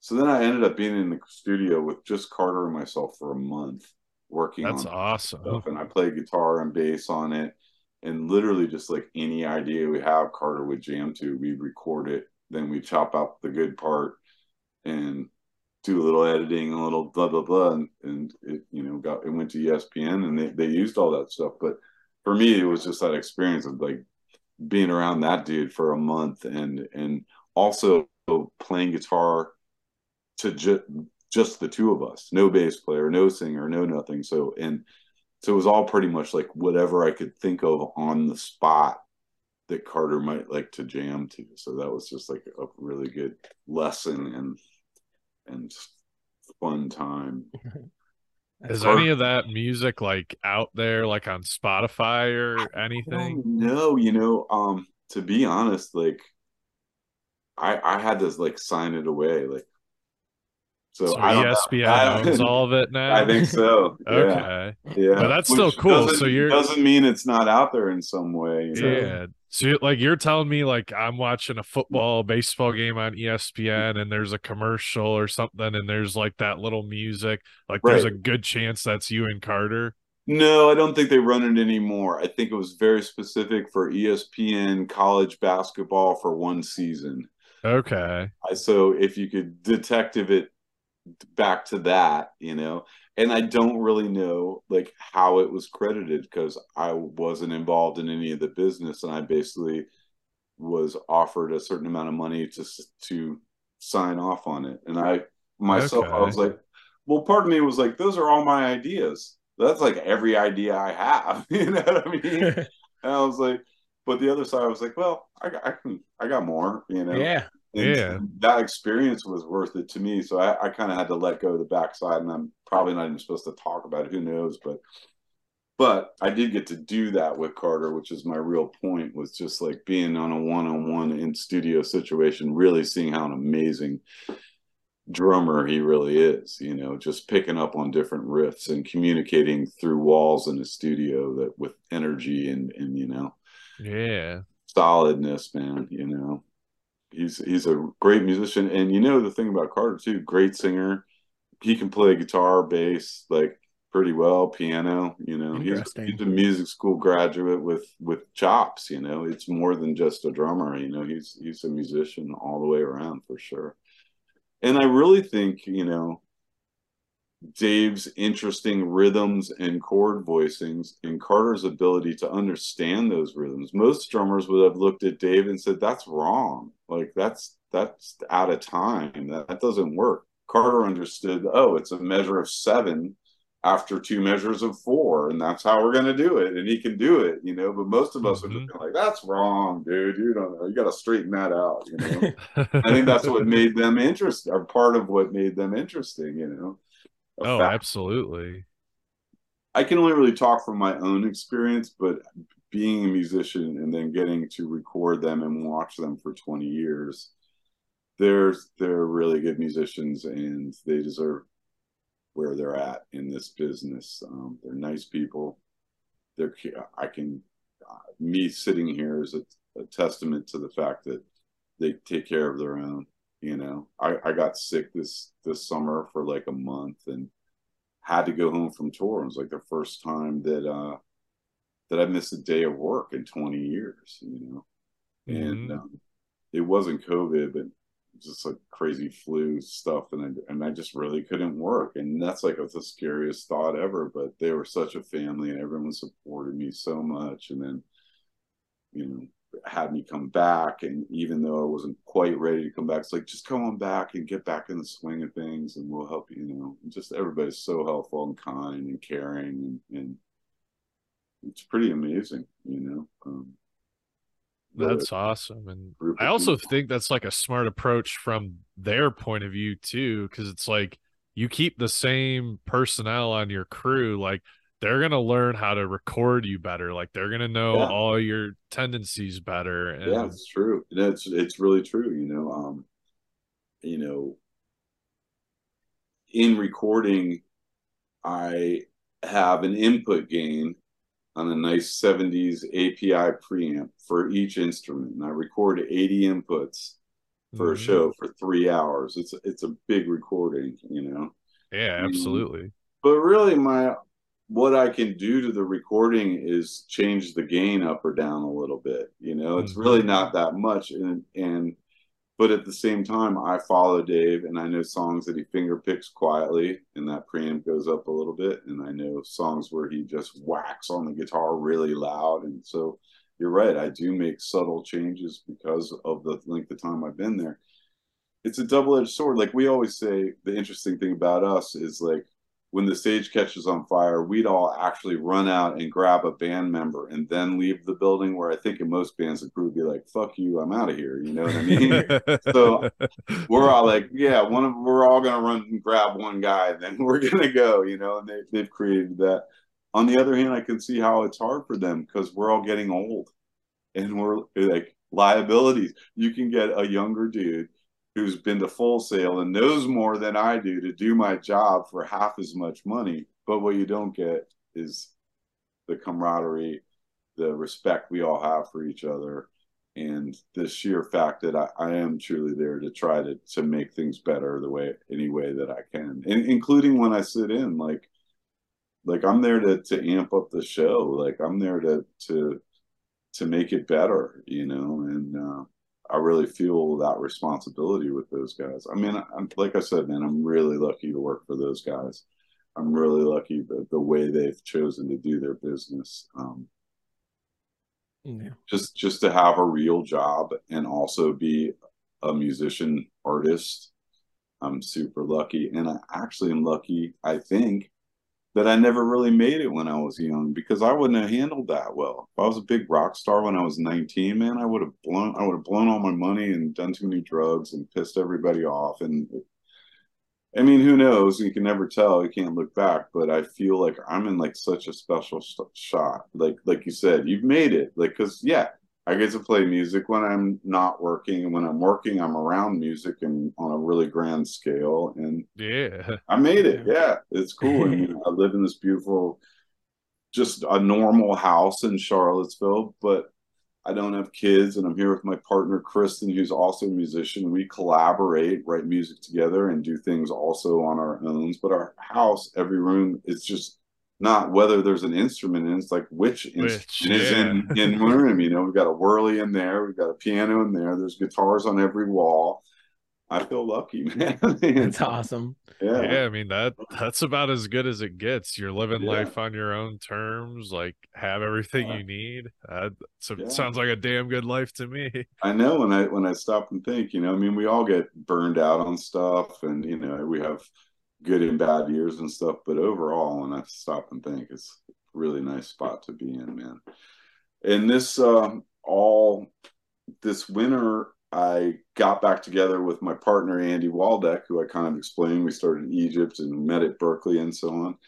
So then I ended up being in the studio with just Carter and myself for a month working That's awesome. Stuff. And I played guitar and bass on it. And literally just like any idea we have, Carter would jam to, we record it, then we chop out the good part and do a little editing, a little blah blah blah, and, and it you know got it went to ESPN and they, they used all that stuff. But for me, it was just that experience of like being around that dude for a month and and also playing guitar to just just the two of us, no bass player, no singer, no nothing. So and so it was all pretty much like whatever I could think of on the spot that Carter might like to jam to. So that was just like a really good lesson and and fun time. Is Carter, any of that music like out there, like on Spotify or anything? No, you know, um, to be honest, like I I had to like sign it away. Like So, So I don't. ESPN owns all of it now. I think so. Yeah. Okay. Yeah, But that's Which still cool. So you're- doesn't mean it's not out there in some way. you know? Yeah. So you- like you're telling me like I'm watching a football baseball game on ESPN and there's a commercial or something and there's like that little music like there's a good chance that's you and Carter. No, I don't think they run it anymore. I think it was very specific for ESPN college basketball for one season. Okay. I- So if you could detective it back to that, you know, and I don't really know like how it was credited because I wasn't involved in any of the business, and I basically was offered a certain amount of money to to sign off on it, and I myself I was like, well, part of me was like, those are all my ideas. That's like every idea I have, you know what I mean? And I was like, but the other side, I was like, well, I, got- I can, I got more, you know. yeah. And Yeah. that experience was worth it to me. So I, I kind of had to let go of the backside, and I'm probably not even supposed to talk about it. Who knows? But but I did get to do that with Carter, which is my real point. Was just like being on a one-on-one in studio situation, really seeing how an amazing drummer he really is. You know, just picking up on different riffs and communicating through walls in a studio that with energy and and you know Yeah. solidness, man. You know, he's he's a great musician, and you know the thing about Carter too, great singer. He can play guitar, bass, like pretty well, piano. You know, he's, he's a music school graduate with with chops. You know, it's more than just a drummer. You know, he's he's a musician all the way around for sure. And I really think you know. Dave's interesting rhythms and chord voicings and Carter's ability to understand those rhythms. Most drummers would have looked at Dave and said, That's wrong. Like that's that's out of time. That, that doesn't work. Carter understood, oh, it's a measure of seven after two measures of four, and that's how we're gonna do it. And he can do it, you know. But most of us are just mm-hmm. like, That's wrong, dude. You don't know. You gotta straighten that out, you know. I think that's what made them interesting, or part of what made them interesting, you know. Oh, fact- absolutely. I can only really talk from my own experience, but being a musician and then getting to record them and watch them for 20 years, they're they're really good musicians and they deserve where they're at in this business. Um, they're nice people. They're I can uh, me sitting here is a, a testament to the fact that they take care of their own. You know, I, I got sick this this summer for like a month and had to go home from tour. It was like the first time that uh that I missed a day of work in 20 years, you know. And Mhm. um, it wasn't COVID, but just like crazy flu stuff, and I, and I just really couldn't work, and that's like the scariest thought ever. But they were such a family, and everyone supported me so much, and then you know had me come back, and even though I wasn't quite ready to come back, it's like just come on back and get back in the swing of things, and we'll help you. You know, just everybody's so helpful and kind and caring, and, and it's pretty amazing, you know. Um, That's awesome. And I also people. think that's like a smart approach from their point of view too, because it's like you keep the same personnel on your crew, like they're gonna learn how to record you better. Like they're gonna know Yeah. all your tendencies better. And yeah it's true it's it's really true you know um you know in recording i have an input gain on a nice 70s api preamp for each instrument and i record 80 inputs for a Mhm. show for three hours it's it's a big recording you know Yeah, absolutely. but really my what i can do to the recording is change the gain up or down a little bit you know? It's Mhm. really not that much and and but at the same time i follow dave and i know songs that he finger picks quietly and that preamp goes up a little bit and i know songs where he just whacks on the guitar really loud and so you're right i do make subtle changes because of the length of time i've been there. It's a double-edged sword. Like we always say the interesting thing about us is like when the stage catches on fire we'd all actually run out and grab a band member and then leave the building where i think in most bands the crew would be like fuck you i'm out of here you know what i mean? So, we're all like yeah one of we're all gonna run and grab one guy and then we're gonna go you know and they, they've created that. On the other hand i can see how it's hard for them because we're all getting old and we're like liabilities. You can get a younger dude who's been to Full Sail and knows more than I do to do my job for half as much money. But what you don't get is the camaraderie, the respect we all have for each other, and the sheer fact that I, I am truly there to try to to make things better the way any way that I can, and including when I sit in, like like I'm there to to amp up the show, like I'm there to to to make it better, you know, and uh, I really feel that responsibility with those guys. I mean, I'm like I said, man, I'm really lucky to work for those guys. I'm really lucky the, the way they've chosen to do their business. Um, Yeah. just just to have a real job and also be a musician artist i'm super lucky and i actually am lucky i think that i never really made it when i was young because i wouldn't have handled that well if i was a big rock star when i was 19 man i would have blown i would have blown all my money and done too many drugs and pissed everybody off and I mean, who knows? You can never tell. You can't look back. But I feel like I'm in like such a special sh- shot. Like, like you said, you've made it. Like, cause yeah, I get to play music when I'm not working, and when I'm working, I'm around music and on a really grand scale. And Yeah. I made it. Yeah, it's cool. I, mean, I live in this beautiful, just a normal house in Charlottesville, but I don't have kids, and I'm here with my partner Kristen, who's also a musician. We collaborate, write music together, and do things also on our own. But our house, every room, is just not whether there's an instrument in. It's like which, Which, instrument is in yeah. in room. You know, we've got a whirly in there, we've got a piano in there. There's guitars on every wall. I feel lucky, man. it's awesome. yeah. Yeah, I mean that that's about as good as it gets. You're living Yeah. life on your own terms, like have everything Yeah. you need. Uh, so Yeah. it sounds like a damn good life to me. I know when I when I stop and think, you know, I mean, we all get burned out on stuff, and you know, we have good and bad years and stuff. But overall, when I stop and think, it's a really nice spot to be in, man. And this uh, all this winter, I got back together with my partner Andy Waldeck, who I kind of explained. We started in Egypt and met at Berklee and so on.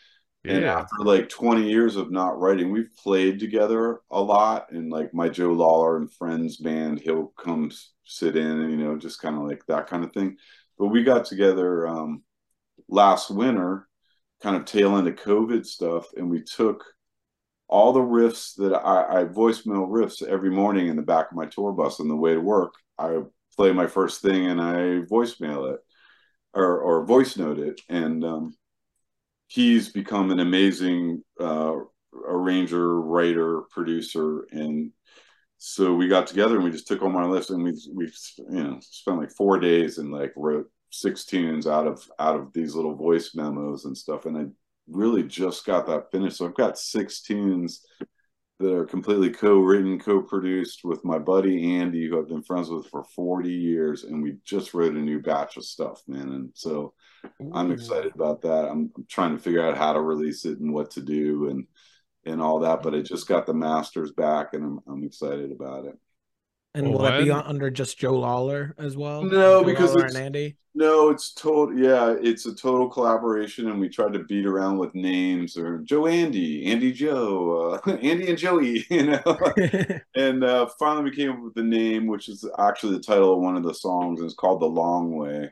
And after like 20 years of not writing, we've played together a lot. And like my Joe Lawlor and Friends band, he'll come sit in and, you know, just kind of like that kind of thing. But we got together um, last winter, kind of tail end of COVID stuff, and we took all the riffs that I, I voicemail riffs every morning in the back of my tour bus on the way to work. I play my first thing and I voicemail it or, or voice note it. And, um, he's become an amazing uh, arranger, writer, producer, and so we got together and we just took all my list and we we you know spent like four days and like wrote six tunes out of out of these little voice memos and stuff, and I really just got that finished. So I've got six tunes that are completely co-written, co-produced with my buddy Andy, who I've been friends with for 40 years, and we just wrote a new batch of stuff, man. And so I'm excited about that. I'm, I'm trying to figure out how to release it and what to do and and all that. But I just got the masters back, and I'm I'm excited about it. And Well, will that be under just Joe Lawlor as well? No, Joe because Lawlor it's- and Andy. No, it's total. Yeah, it's a total collaboration, and we tried to beat around with names or Joe Andy, Andy Joe, uh, Andy and Joey, you know. and uh, finally, we came up with the name, which is actually the title of one of the songs, and it's called "The Long Way,"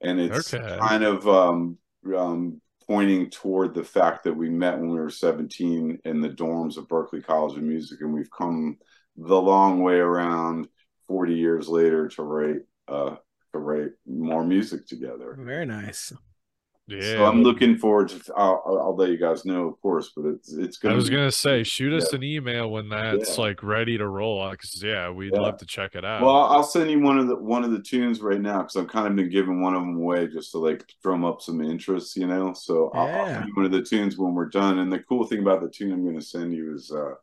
and it's Okay. kind of um, um, pointing toward the fact that we met when we were 17 in the dorms of Berklee College of Music, and we've come the long way around 40 years later to write uh, to write more music together. Very nice. Yeah. So I'm looking forward to. I'll, I'll, I'll let you guys know, of course, but it's it's I gonna. I was be- gonna say, shoot us Yeah. an email when that's Yeah. like ready to roll. Because yeah, we'd Yeah. love to check it out. Well, I'll send you one of the one of the tunes right now because I've kind of been giving one of them away just to like drum up some interest, you know. So I'll, I'll Yeah. send you one of the tunes when we're done. And the cool thing about the tune I'm going to send you is, uh,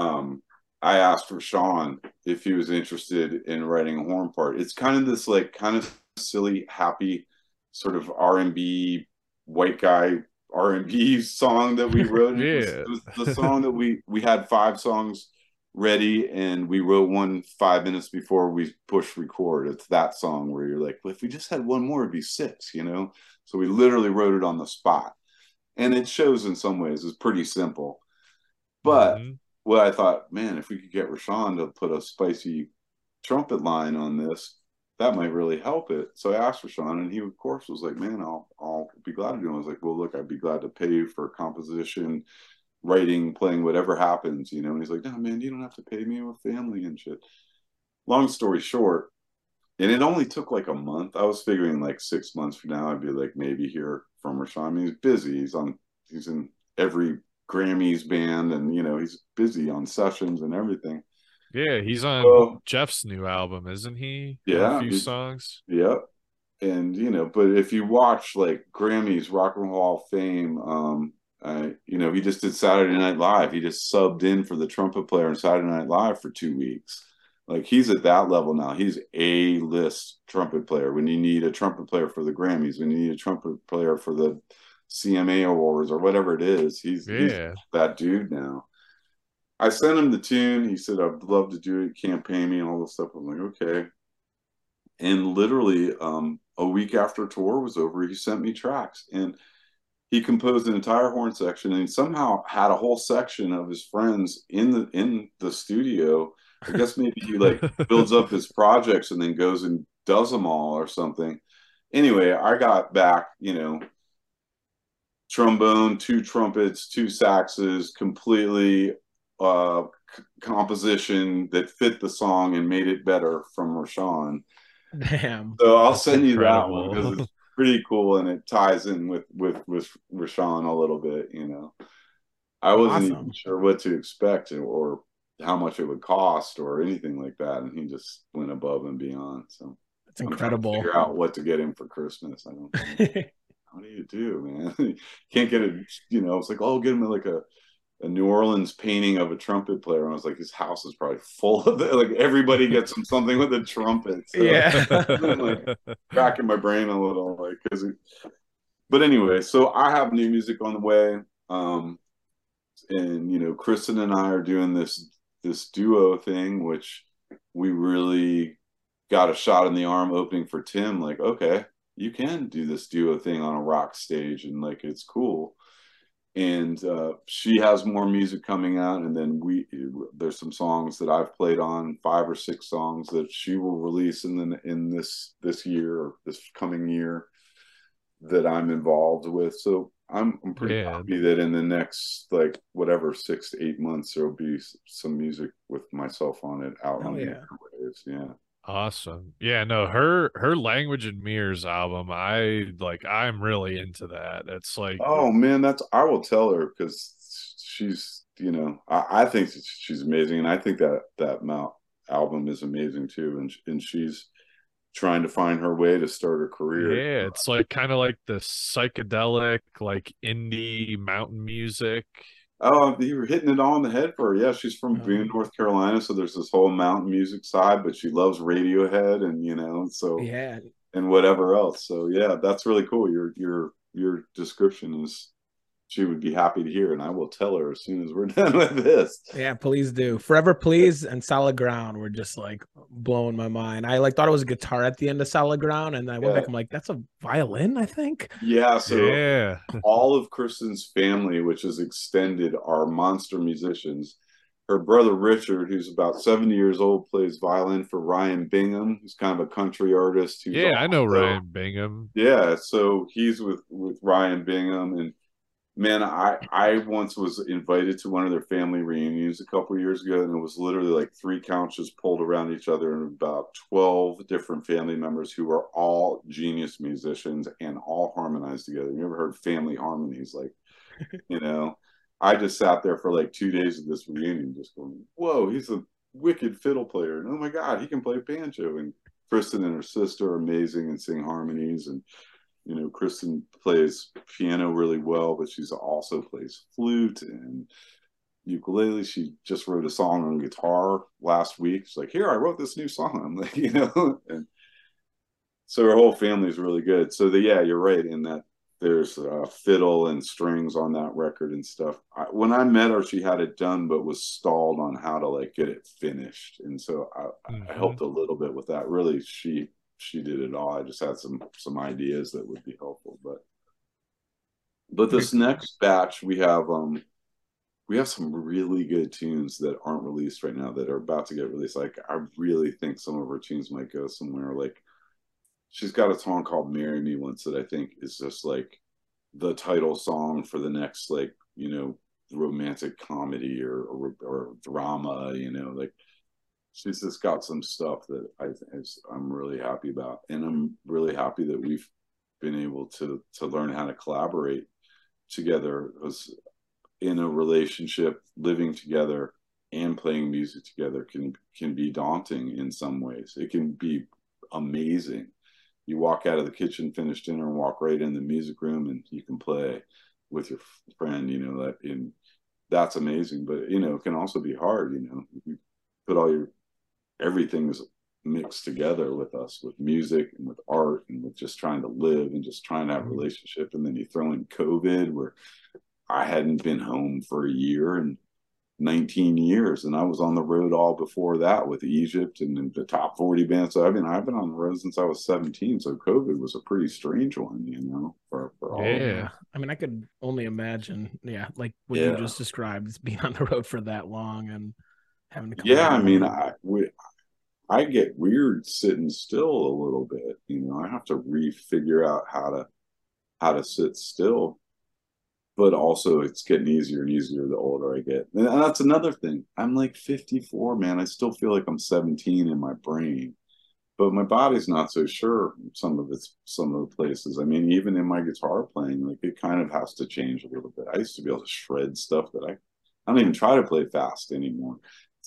um, I asked Rashawn if he was interested in writing a horn part. It's kind of this like kind of silly, happy, sort of R and B white guy R and B song that we wrote. It was- Yeah. it was the song that we we had five songs ready and we wrote one five minutes before we push record. It's that song where you're like, well, if we just had one more, it'd be six, you know? So we literally wrote it on the spot. And it shows in some ways it's pretty simple. But Mhm. Well, I thought, man, if we could get Rashawn to put a spicy trumpet line on this, that might really help it. So I asked Rashawn, and he of course was like, "Man, I'll I'll be glad to do." it. I was like, "Well, look, I'd be glad to pay you for composition, writing, playing, whatever happens." You know, and he's like, "No, man, you don't have to pay me. with family and shit." Long story short, and it only took like a month. I was figuring like six months from now, I'd be like maybe hear from Rashawn. I mean, he's busy. He's on. He's in every Grammys band, and you know, he's busy on sessions and everything. Yeah, he's on Jeff's new album, isn't he? Yeah, a few songs. Yep. And you know, but if you watch like Grammys, Rock and Roll Hall of Fame, um, uh, you know, he just did Saturday Night Live. He just subbed in for the trumpet player on Saturday Night Live for two weeks. Like he's at that level now. He's a list trumpet player. When you need a trumpet player for the Grammys, when you need a trumpet player for the CMA awards or whatever it is, he's, yeah. he's that dude now. I sent him the tune. He said, I'd love to do it, campaign me, and all this stuff. I'm like, okay. And literally, um, a week after tour was over, he sent me tracks. And he composed an entire horn section and somehow had a whole section of his friends in the in the studio. I guess maybe he like builds up his projects and then goes and does them all or something. Anyway, I got back, you know, trombone, two trumpets, two saxes, completely uh, c- composition that fit the song and made it better from Rashawn. Damn. So I'll send you that one because it's pretty cool and it ties in with with with Rashawn a little bit. You know, I wasn't awesome. even sure what to expect or how much it would cost or anything like that, and he just went above and beyond. So it's incredible. figure out what to get him for Christmas. I don't. how do you do, man? Can't get a, You know, it's like, oh, get him like a a New Orleans painting of a trumpet player. And I was like, his house is probably full of it. Like everybody gets him something with a trumpet. So yeah. like cracking my brain a little, like, cause it, but anyway, so I have new music on the way. Um, and you know, Kristen and I are doing this, this duo thing, which we really got a shot in the arm opening for Tim. Like, okay, you can do this duo thing on a rock stage and like, it's cool and uh, she has more music coming out and then we there's some songs that i've played on five or six songs that she will release in the in this this year or this coming year that i'm involved with so i'm, I'm pretty yeah. happy that in the next like whatever six to eight months there'll be some music with myself on it out oh, on yeah. the airwaves yeah Awesome. Yeah, no, her her language and mirrors album, I like I'm really into that. It's like Oh man, that's I will tell her because she's you know, I, I think she's amazing and I think that that Mount album is amazing too. And and she's trying to find her way to start her career. Yeah, it's like kind of like the psychedelic, like indie mountain music. Oh, you were hitting it all on the head for her. Yeah, she's from oh. Boone, North Carolina, so there's this whole mountain music side, but she loves Radiohead and you know, so yeah, and whatever else. So yeah, that's really cool. Your your your description is she would be happy to hear, and I will tell her as soon as we're done with this. Yeah, please do. Forever Please and Solid Ground were just like blowing my mind. I like thought it was a guitar at the end of Solid Ground, and I went yeah. back. I'm like, that's a violin, I think. Yeah. So yeah, all of Kristen's family, which is extended, are monster musicians. Her brother Richard, who's about 70 years old, plays violin for Ryan Bingham, who's kind of a country artist. yeah, I know Ryan Bingham. Yeah, so he's with with Ryan Bingham and man i i once was invited to one of their family reunions a couple years ago and it was literally like three couches pulled around each other and about 12 different family members who were all genius musicians and all harmonized together. You ever heard family harmonies like you know? I just sat there for like two days of this reunion just going whoa he's a wicked fiddle player and oh my god he can play banjo and kristen and her sister are amazing and sing harmonies and you know, Kristen plays piano really well, but she's also plays flute and ukulele. She just wrote a song on guitar last week. She's like, "Here, I wrote this new song." I'm like, you know, and so her whole family is really good. So the yeah, you're right in that there's a fiddle and strings on that record and stuff. I, when I met her, she had it done, but was stalled on how to like get it finished, and so I, mm-hmm. I helped a little bit with that. Really, she she did it all. I just had some some ideas that would be helpful, but but this next batch we have um we have some really good tunes that aren't released right now that are about to get released. Like I really think some of our tunes might go somewhere. Like she's got a song called "Marry Me" once that I think is just like the title song for the next like you know romantic comedy or or, or drama. You know, like she's just got some stuff that I is, I'm really happy about, and I'm really happy that we've been able to to learn how to collaborate together because in a relationship living together and playing music together can can be daunting in some ways. It can be amazing. You walk out of the kitchen finish dinner and walk right in the music room and you can play with your friend you know that in that's amazing but you know it can also be hard you know. You put all your everything is mixed together with us with music and with art and with just trying to live and just trying to have a mm-hmm. relationship. And then you throw in covid where i hadn't been home for a year and 19 years and i was on the road all before that with egypt and the top 40 bands. So i mean i've been on the road since i was 17 so covid was a pretty strange one you know for, for yeah. i mean i could only imagine yeah like what yeah. you just described is being on the road for that long and having to yeah i mean i we I get weird sitting still a little bit. You know, I have to refigure out how to how to sit still. But also it's getting easier and easier the older I get. And that's another thing. I'm like 54, man. I still feel like I'm 17 in my brain. But my body's not so sure some of it's some of the places. I mean, even in my guitar playing, like it kind of has to change a little bit. I used to be able to shred stuff that I I don't even try to play fast anymore.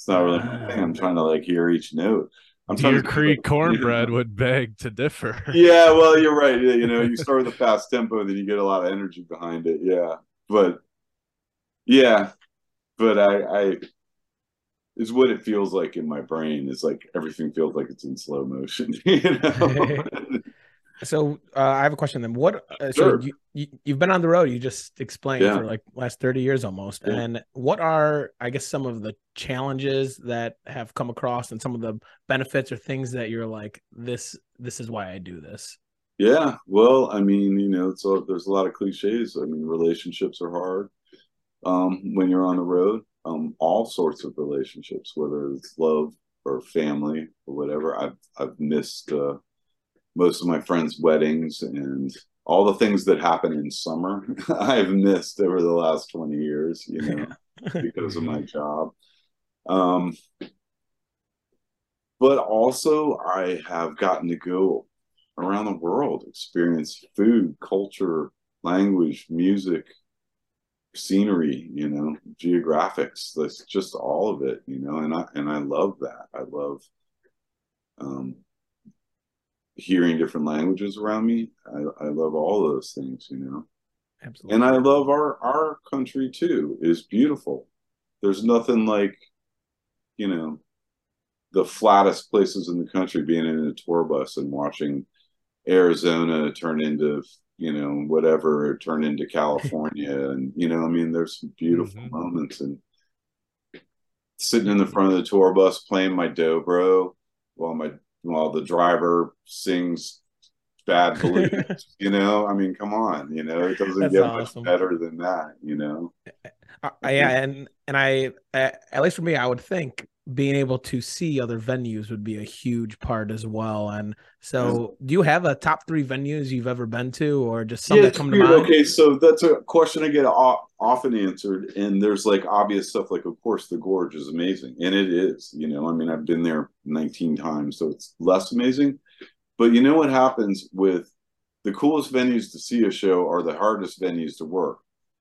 It's not really. I'm trying to like hear each note. I'm Deer Creek cornbread would beg to differ. Yeah, well, you're right. You know, you start with a fast tempo, then you get a lot of energy behind it. Yeah, but yeah, but I, I is what it feels like in my brain. It's like everything feels like it's in slow motion. You know. So uh, I have a question then. What? Uh, sure. So you, you have been on the road. You just explained yeah. for like last thirty years almost. Yeah. And what are I guess some of the challenges that have come across and some of the benefits or things that you're like this this is why I do this. Yeah. Well, I mean, you know, so there's a lot of cliches. I mean, relationships are hard um, when you're on the road. Um, all sorts of relationships, whether it's love or family or whatever. I've I've missed. Uh, most of my friends' weddings and all the things that happen in summer I've missed over the last 20 years, you know, because of my job. Um, but also, I have gotten to go around the world, experience food, culture, language, music, scenery, you know, geographics. That's just all of it, you know, and I and I love that. I love um hearing different languages around me. I, I love all those things, you know. Absolutely. And I love our our country too. It's beautiful. There's nothing like, you know, the flattest places in the country being in a tour bus and watching Arizona turn into, you know, whatever turn into California and you know, I mean there's some beautiful mm-hmm. moments and sitting in the front of the tour bus playing my dobro while my while the driver sings bad blues. you know, I mean, come on, you know, it doesn't That's get awesome. much better than that. You know. Yeah, and and I at least for me, I would think being able to see other venues would be a huge part as well. And so, do you have a top three venues you've ever been to, or just some yeah, that come to mind? Okay, so that's a question I get often answered, and there's like obvious stuff, like of course the Gorge is amazing, and it is. You know, I mean, I've been there 19 times, so it's less amazing. But you know what happens with the coolest venues to see a show are the hardest venues to work.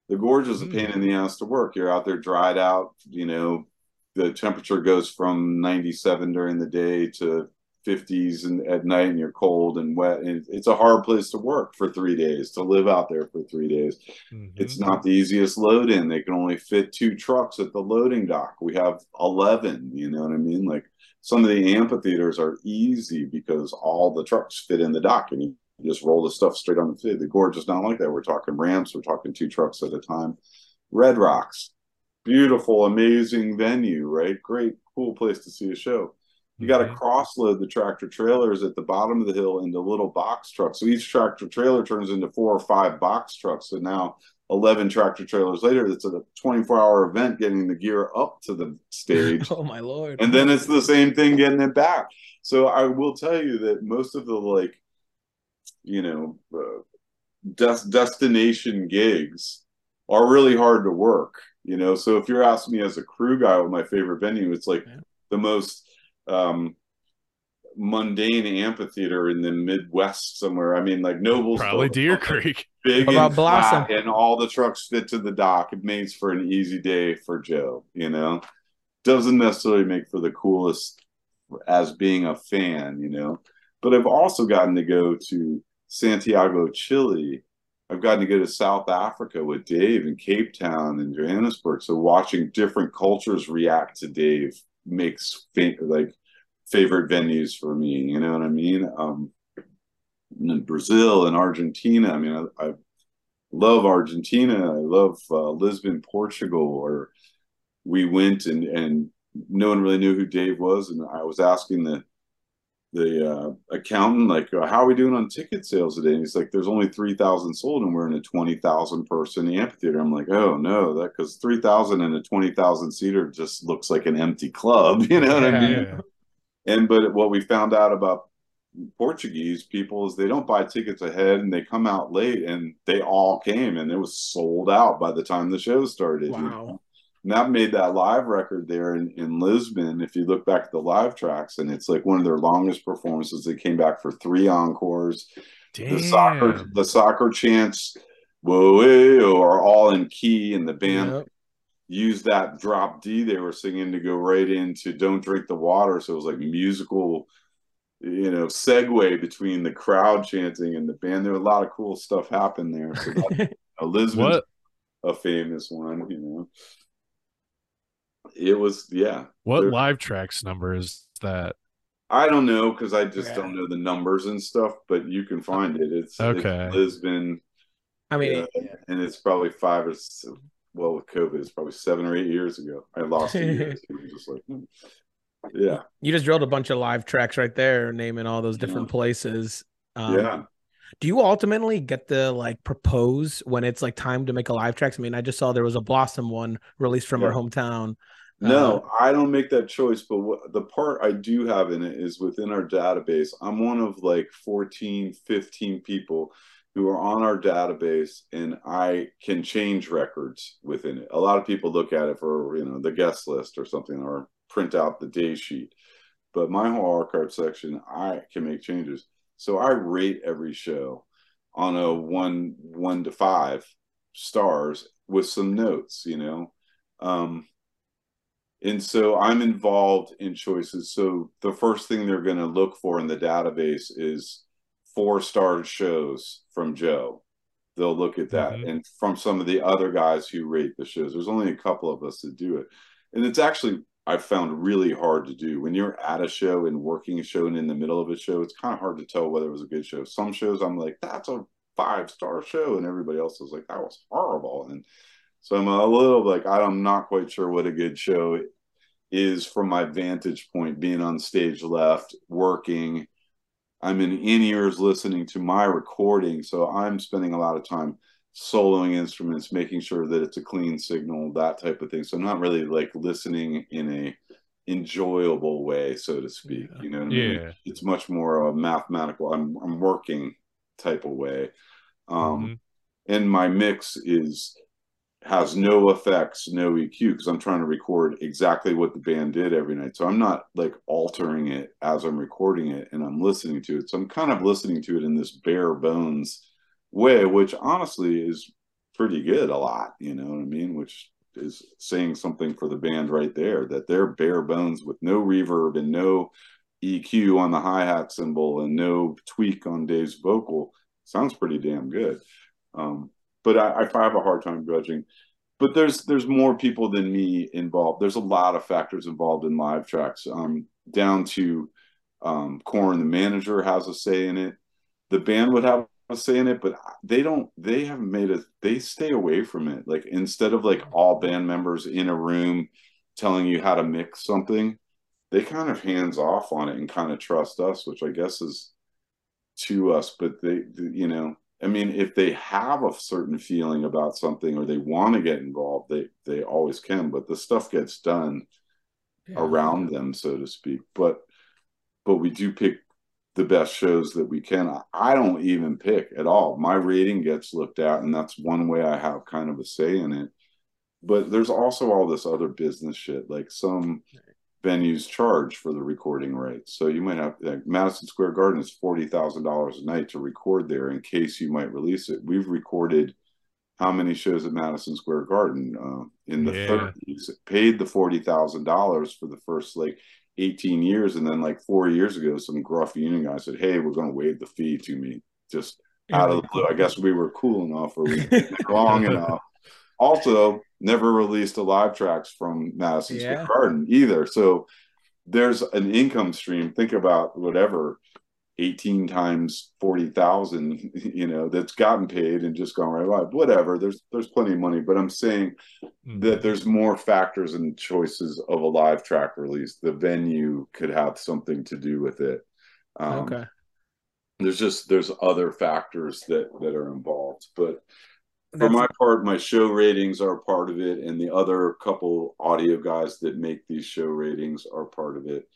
The Gorge is a hmm. pain in the ass to work. You're out there dried out, you know, the temperature goes from 97 during the day to 50s and at night and you're cold and wet and it's a hard place to work for three days to live out there for three days. Mm-hmm. it's not the easiest load in they can only fit two trucks at the loading dock. We have 11 you know what i mean? Like some of the amphitheaters are easy because all the trucks fit in the dock and you just roll the stuff straight on the fit the gorge. Is not like that. We're talking ramps. We're talking two trucks at a time. Red rocks beautiful, amazing venue, right? Great, cool place to see a show. You got to mm-hmm. cross load the tractor trailers at the bottom of the hill into little box trucks. So each tractor trailer turns into four or five box trucks. So now 11 tractor trailers later, it's a 24 hour event getting the gear up to the stage. oh, my Lord. And then it's the same thing getting it back. So I will tell you that most of the like you know uh, des- destination gigs are really hard to work. You know, so if you're asking me as a crew guy what my favorite venue, it's like Yeah. the most um, mundane amphitheater in the Midwest somewhere. I mean, like Nobles, Probably Deer Creek. big What and about Blossom? flat, and all the trucks fit to the dock. It makes for an easy day for Joe. You know, doesn't necessarily make for the coolest as being a fan. You know, but I've also gotten to go to Santiago, Chile. I've gotten to go to South Africa with Dave in Cape Town and Johannesburg. So watching different cultures react to Dave makes fa- like favorite venues for me. You know what I mean? Um, in Brazil and Argentina. I mean, I, I love Argentina. I love uh, Lisbon, Portugal. Or we went and and no one really knew who Dave was, and I was asking the the uh, accountant like, uh, "How are we doing on ticket sales today?" And he's like, "There's only three thousand sold, and we're in a twenty thousand person amphitheater." I'm like, "Oh no, that because three thousand and a twenty thousand seater just looks like an empty club." You know what I mean? Yeah. And but what we found out about Portuguese people is they don't buy tickets ahead and they come out late and they all came and it was sold out by the time the show started. you Wow. know? And that made that live record there in, in Lisbon. If you look back at the live tracks, and it's like one of their longest performances. They came back for three encores. Damn. The soccer the soccer chants whoa are all in key and the band Yep. used that drop D they were singing to go right into Don't Drink the Water. So it was like musical, you know, segue between the crowd chanting and the band. There was a lot of cool stuff happened there. So that, uh, Elizabeth's What a famous one, you know. It was, yeah. what There- live tracks number is that? I don't know because I just Okay. don't know the numbers and stuff, but you can find it. It's, okay. it's Okay. Lisbon, I mean, Yeah. and it's probably five or well with COVID, it's probably seven or eight years ago. I lost a year. so I'm just like, hmm. yeah, you just drilled a bunch of live tracks right there, naming all those different places. Um, yeah. Do you ultimately get to like propose when it's like time to make a live tracks? I mean, I just saw there was a Blossom one released from our hometown. No, uh, I don't make that choice, but what, the part I do have in it is within our database. I'm one of like 14, 15 people who are on our database and I can change records within it. A lot of people look at it for, you know, the guest list or something or print out the day sheet. But my whole archive section, I can make changes. So I rate every show on a one one to five stars with some notes, you know. Um, and so I'm involved in choices. So the first thing they're going to look for in the database is four star shows from Joe. They'll look at that. Mhm. And from some of the other guys who rate the shows, there's only a couple of us that do it. And it's actually, I've found really hard to do. When you're at a show and working a show and in the middle of a show, it's kind of hard to tell whether it was a good show. Some shows I'm like, that's a five star show. And everybody else is like, that was horrible. And so I'm a little like I'm not quite sure what a good show is from my vantage point, being on stage left, working. I'm in in ears listening to my recording, so I'm spending a lot of time soloing instruments, making sure that it's a clean signal, that type of thing. So I'm not really like listening in a enjoyable way, so to speak. Yeah. You know I mean? Yeah. It's much more of a mathematical. I'm I'm working type of way. Um, Mhm. and my mix is has no effects, no EQ because I'm trying to record exactly what the band did every night. So I'm not like altering it as I'm recording it and I'm listening to it. So I'm kind of listening to it in this bare bones way, which honestly is pretty good a lot, you know what I mean? Which is saying something for the band right there that they're bare bones with no reverb and no EQ on the hi-hat cymbal and no tweak on Dave's vocal. Sounds pretty damn good. Um, but I, I have a hard time judging. But there's there's more people than me involved. There's a lot of factors involved in live tracks, um, down to um, Coran, the manager, has a say in it. The band would have a say in it, but they don't. They haven't made it. They stay away from it. Like instead of like all band members in a room telling you how to mix something, they kind of hands off on it and kind of trust us, which I guess is to us. But they, you know, I mean, if they have a certain feeling about something or they want to get involved, they they always can. But the stuff gets done Yeah. around them, so to speak. But but we do pick the best shows that we can. I don't even pick at all. My rating gets looked at, and that's one way I have kind of a say in it. But there's also all this other business shit. Like some venues charge for the recording rights. So you might have like Madison Square Garden is forty thousand dollars a night to record there in case you might release it. We've recorded how many shows at Madison Square Garden uh, in the Yeah. 30s? Paid the forty thousand dollars for the first like eighteen years, and then like four years ago, some gruff union guy said, "Hey, we're going to waive the fee to me." Just out of the blue. I guess we were cool enough or we long enough. Also, never released the live tracks from Madison Yeah. Square Garden either. So there's an income stream. Think about whatever 18 times 40,000, you know, that's gotten paid and just gone right by. Whatever. There's there's plenty of money, but I'm saying Mm. that there's more factors and choices of a live track release. The venue could have something to do with it. Um, okay. there's just there's other factors that that are involved but for my part my show ratings are part of it and the other couple audio guys that make these show ratings are part of it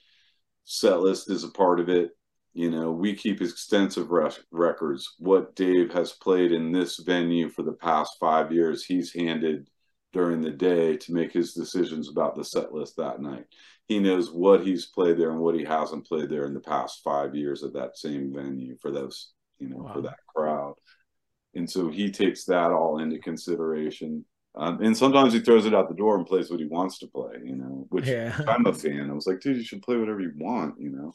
set list is a part of it you know we keep extensive records. What dave has played in this venue for the past five years he's handed during the day to make his decisions about the set list that night. He knows what he's played there and what he hasn't played there in the past five years at that same venue for those you know for that crowd. And so he takes that all into consideration um, and sometimes he throws it out the door and plays what he wants to play you know which Yeah. i'm a fan i was like dude you should play whatever you want you know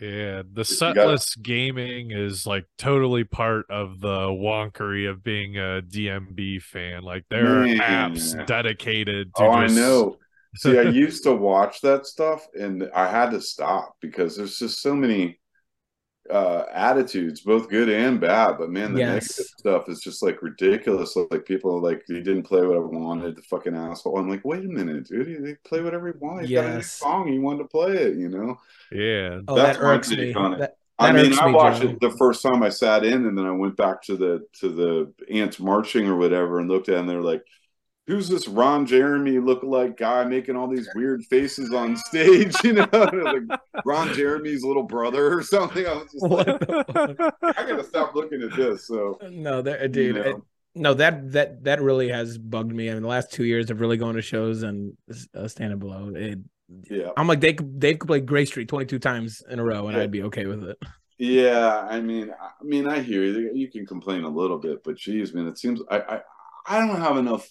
Yeah, the You gotta- gaming is like totally part of the wonkery of being a DMB fan. Like there Man. are apps dedicated to oh i know see i used to watch that stuff and i had to stop because there's just so many uh attitudes both good and bad but man the Yes. negative stuff is just like ridiculous like people are like he didn't play what i wanted the fucking asshole i'm like wait a minute dude he play whatever he wanted he got a new Yes. song he wanted to play it you know yeah. Oh, That's that irks me. on it. That, I mean, irks I watched Joe. it the first time I sat in, and then I went back to the to the ants marching or whatever, and looked at, it, and they're like, "Who's this Ron Jeremy lookalike guy making all these weird faces on stage?" You know, like Ron Jeremy's little brother or something. I was just What like. I gotta stop looking at this. So, No, that you dude. know, it- no, that that that really has bugged me. I mean, the last two years of really going to shows and uh, standing below it. yeah, I'm like they could Dave could play Grey Street 22 times in a row and Yeah. I'd be okay with it. yeah. I mean, I mean, I hear you. You can complain a little bit, but geez, man, it seems I I, I don't have enough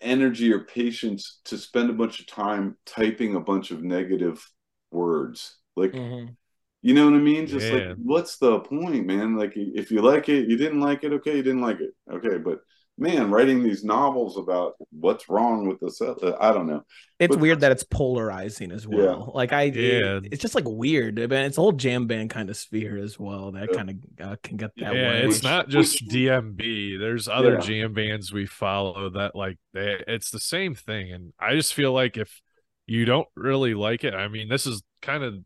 energy or patience to spend a bunch of time typing a bunch of negative words. Like, Mhm. you know what I mean? Just Yeah. like, what's the point, man? Like, if you like it, you didn't like it, okay, you didn't like it, okay. But man, writing these novels about what's wrong with the set, I don't know. It's But- weird that it's polarizing as well. Yeah. well. Like I, Yeah. it- it's just like weird. I mean, it's a whole jam band kind of sphere as well that Yeah. kind of uh, can get that yeah, way. it's Which- not just which- DMB. There's other Yeah. jam bands we follow that like they, it's the same thing, and I just feel like if you don't really like it, I mean, this is kind of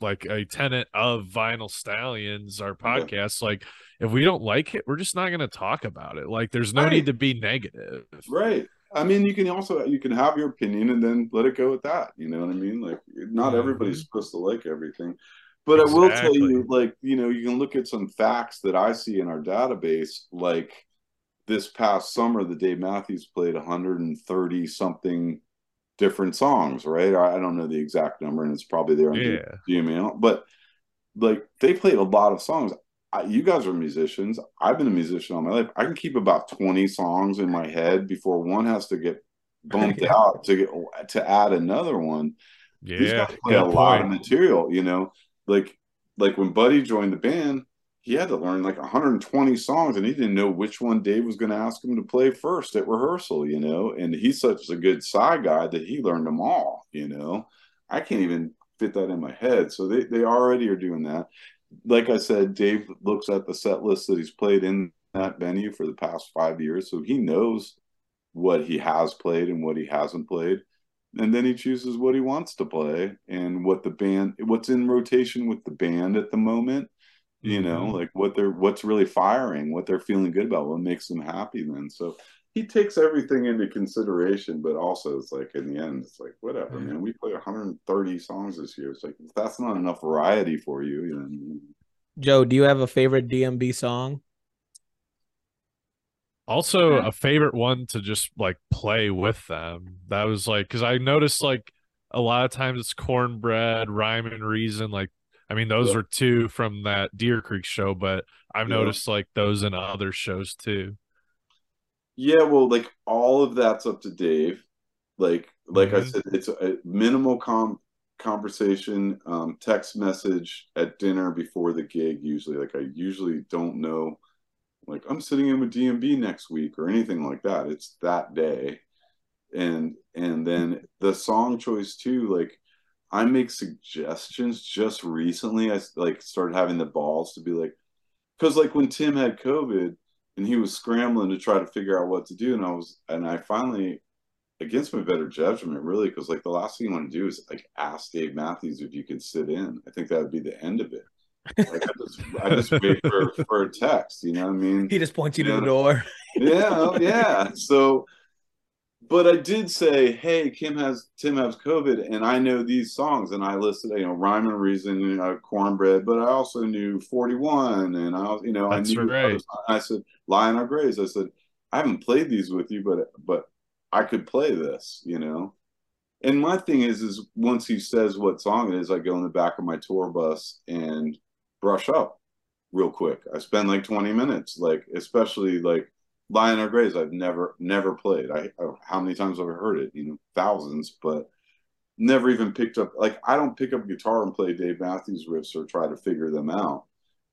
like a tenant of Vinyl Stallions, our Yeah. podcast. Like, if we don't like it, we're just not going to talk about it. Like, there's no Right. need to be negative. Right. I mean, you can also you can have your opinion and then let it go with that. You know what I mean? Like, not Mhm. everybody's supposed to like everything. But I will tell you, like, you know, you can look at some facts that I see in our database. Like this past summer, the Dave Matthews played 130 something different songs, right? I, don't know the exact number, and it's probably there on Yeah. Gmail, but like they played a lot of songs. I, you guys are musicians. I've been a musician all my life. I can keep about 20 songs in my head before one has to get bumped Yeah. out to get to add another one. Yeah, These guys play a good lot of material, you know. Like like when Buddy joined the band, he had to learn like 120 songs and he didn't know which one Dave was going to ask him to play first at rehearsal, you know. And he's such a good side guy that he learned them all, you know. I can't even fit that in my head. So they, they already are doing that. Like I said, Dave looks at the set list that he's played in that venue for the past five years. So he knows what he has played and what he hasn't played. And then he chooses what he wants to play and what the band, what's in rotation with the band at the moment you know Mhm. like what they're what's really firing what they're feeling good about what makes them happy then so he takes everything into consideration, but also it's like in the end, it's like whatever, Yeah. man. We play 130 songs this year. It's like if that's not enough variety for you, you know. Joe, do you have a favorite DMB song? Also, Yeah. a favorite one to just like play with them. That was like because I noticed like a lot of times it's cornbread, rhyme and reason. Like, I mean, those Yeah. were two from that Deer Creek show, but I've Yeah. noticed like those in other shows too. Yeah, well, like all of that's up to Dave. Like, like I Mhm. said, it's a minimal com conversation, um, text message at dinner before the gig. Usually, like I usually don't know, like I'm sitting in with DMB next week or anything like that. It's that day, and and then the song choice too. Like I make suggestions. Just recently, I like started having the balls to be like, because like when Tim had COVID and he was scrambling to try to figure out what to do and i was and i finally against my better judgment really because like the last thing you want to do is like ask dave matthews if you can sit in i think that would be the end of it like i just i just wait for for a text you know what i mean He just points you to Yeah. the door. yeah oh, yeah so but i did say hey kim has tim has covid and i know these songs and i listed you know rhyme and reason you know, cornbread but i also knew 41 and i was you know That's i knew right. other i said Lie in Our Graves i said i haven't played these with you but but i could play this you know? And my thing is is once he says what song it is i go in the back of my tour bus and brush up real quick. I spend like 20 minutes like especially like Lie in Our Graves, I've never never played. I, I how many times have I heard it? You know, thousands, but never even picked up. Like I don't pick up guitar and play Dave Matthews riffs or try to figure them out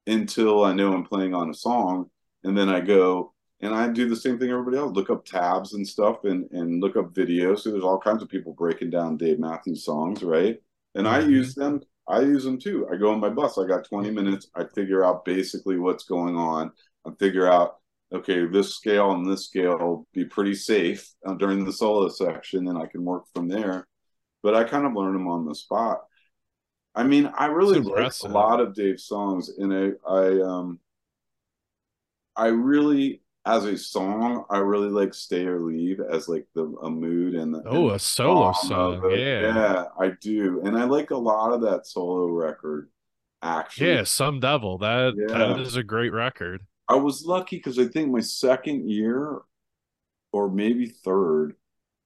until I know I'm playing on a song, and then I go and I do the same thing everybody else. Look up tabs and stuff, and and look up videos. So there's all kinds of people breaking down Dave Matthews songs, right? And I Mhm. use them. I use them too. I go on my bus. I got 20 minutes. I figure out basically what's going on. I figure out okay, this scale and this scale will be pretty safe uh, during the solo section, and I can work from there. But I kind of learn them on the spot. I mean, I really like a lot of Dave's songs, and I, I, um, I really, as a song, I really like "Stay or Leave" as like the a mood and the Oh, and a solo song of song. it. Yeah. yeah, I do, and I like a lot of that solo record. Actually, Yeah, Some Devil. That Yeah. that is a great record. I was lucky because I think my second year, or maybe third,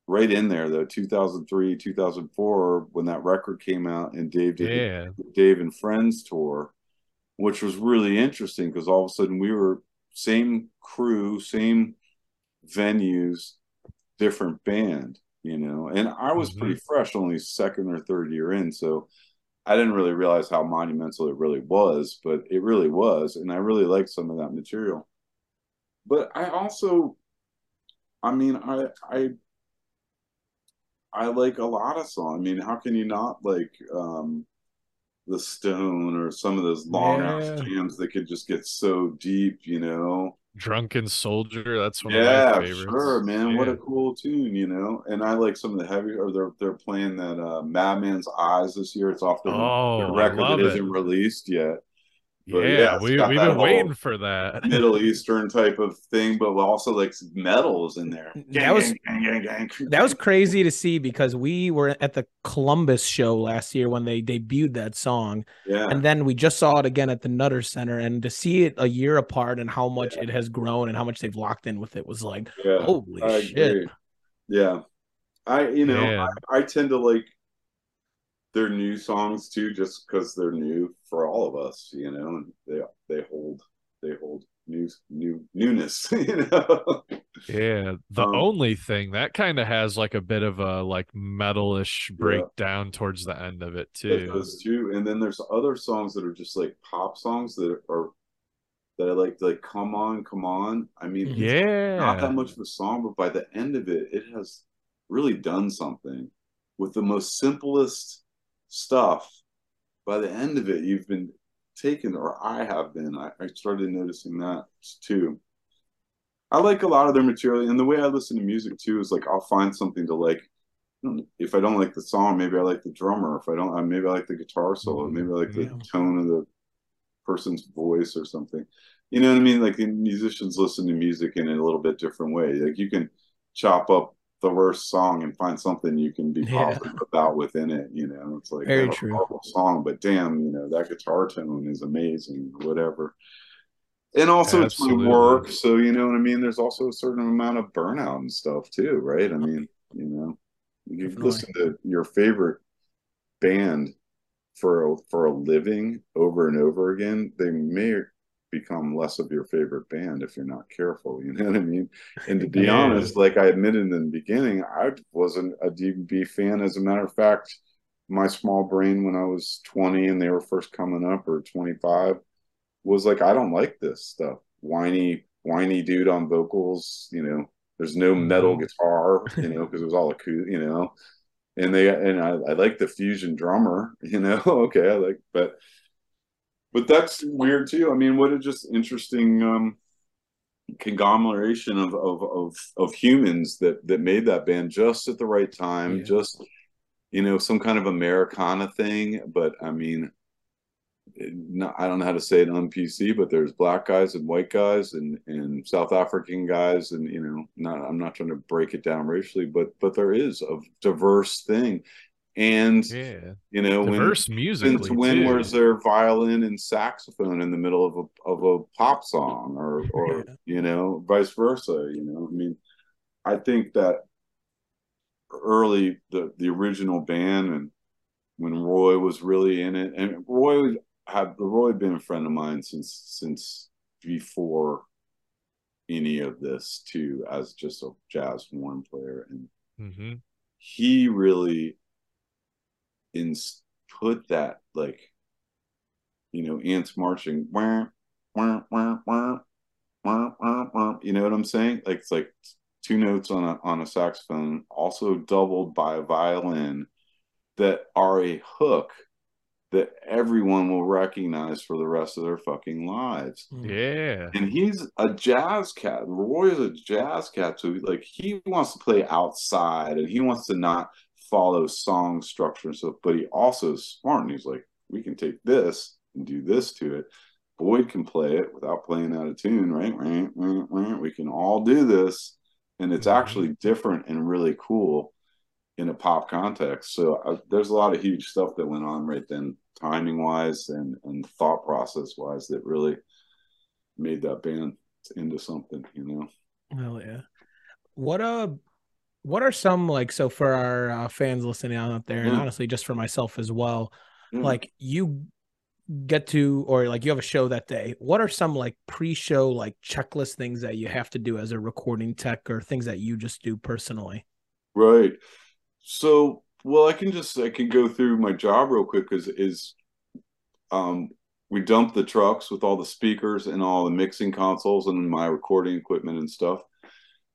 right in there though, 2003, 2004, when that record came out and Dave did Yeah. Dave and Friends tour, which was really interesting because all of a sudden we were same crew, same venues, different band, you know. And I was Mhm. pretty fresh, only second or third year in, so I didn't really realize how monumental it really was, but it really was, and I really liked some of that material. But I also, I mean, I I I like a lot of songs. I mean, how can you not like um the Stone or some of those long ass Yeah. jams that could just get so deep, you know? Drunken Soldier. That's one of Yeah, my favorites. sure, man. What a cool tune, you know. And I like some of the heavy, or they're they're playing that uh, Madman's Eyes this year. It's off the, Oh, their I record that it. isn't released yet. But yeah, yeah, we, we've been waiting for that. Middle Eastern type of thing, but also like metals in there. That was- gang, gang, gang, gang. That was crazy to see because we were at the Columbus show last year when they debuted that song. yeah. And then we just saw it again at the Nutter Center. And to see it a year apart and how much it has grown and how much they've locked in with it was like, yeah. holy I shit. agree. Yeah. I you know, I, I tend to like their new songs too, just because they're new for all of us, you know, and they they hold they hold new new newness, you know. Yeah, the Um, only thing that kind of has like a bit of a like metalish breakdown towards the end of it too. those two, and then there's other songs that are just like pop songs that are that I like. Like, come on, come on. I mean, yeah, not that much of a song, but by the end of it, it has really done something with the most simplest stuff. By the end of it, you've been taken, or I have been. I, I started noticing that too. I like a lot of their material, and the way I listen to music too is like I'll find something to like. If I don't like the song, maybe I like the drummer. If I don't, uh, maybe I like the guitar solo. Maybe I like the tone of the person's voice or something. you know what I mean? Like musicians listen to music in a little bit different way. Like you can chop up worst song and find something you can be Yeah. positive about within it. You know, it's like Very a true. horrible song, but damn, you know that guitar tone is amazing. Whatever. And also, Absolutely. it's my work, so you know what I mean. There's also a certain amount of burnout and stuff too, right? I mean, you know, you Definitely. listen to your favorite band for a, for a living over and over again, they may become less of your favorite band if you're not careful. You know what I mean? And to be Yeah. honest, like I admitted in the beginning, I wasn't a DB fan. As a matter of fact, my small brain when I was 20 and they were first coming up or 25 was like, I don't like this stuff. Whiny, whiny dude on vocals, you know, there's no metal Mhm. guitar, you know, because it was all acoustic, you know. And they and I, I like the fusion drummer, you know. okay, I like but but that's weird too. I mean, what a just interesting um conglomeration of of of of humans that that made that band just at the right time, Yeah. just you know, some kind of Americana thing. But I mean, it- no, I don't know how to say it on PC, but there's black guys and white guys and and South African guys, and you know, not I'm not trying to break it down racially, but but there is a diverse thing, and Yeah. you know, when musically. since when too. was there violin and saxophone in the middle of a of a pop song or or Yeah. you know vice versa you know i mean i think that early the the original band and when roy was really in it and roy had roy had been a friend of mine since since before any of this too as just a jazz horn player and hmm he really in put that like you know ants marching wah, wah, wah, wah, wah, wah, wah. you know what i'm saying like it's like two notes on a on a saxophone also doubled by a violin that are a hook that everyone will recognize for the rest of their fucking lives mm. Yeah. and he's a jazz cat. Roy is a jazz cat, so like he wants to play outside and he wants to not follow song structure and stuff, but he also is smart and he's like, we can take this and do this to it. Boyd can play it without playing out of tune, right? We can all do this, and it's Mhm. actually different and really cool in a pop context. So uh, there's a lot of huge stuff that went on right then, timing wise and and thought process wise, that really made that band into something, you know. Hell yeah. What uh what are some like so for our uh, fans listening out there and honestly just for myself as well Yeah. like you get to or like you have a show that day what are some like pre-show like checklist things that you have to do as a recording tech or things that you just do personally Right. So, well, I can just I can go through my job real quick because is um we dump the trucks with all the speakers and all the mixing consoles and my recording equipment and stuff.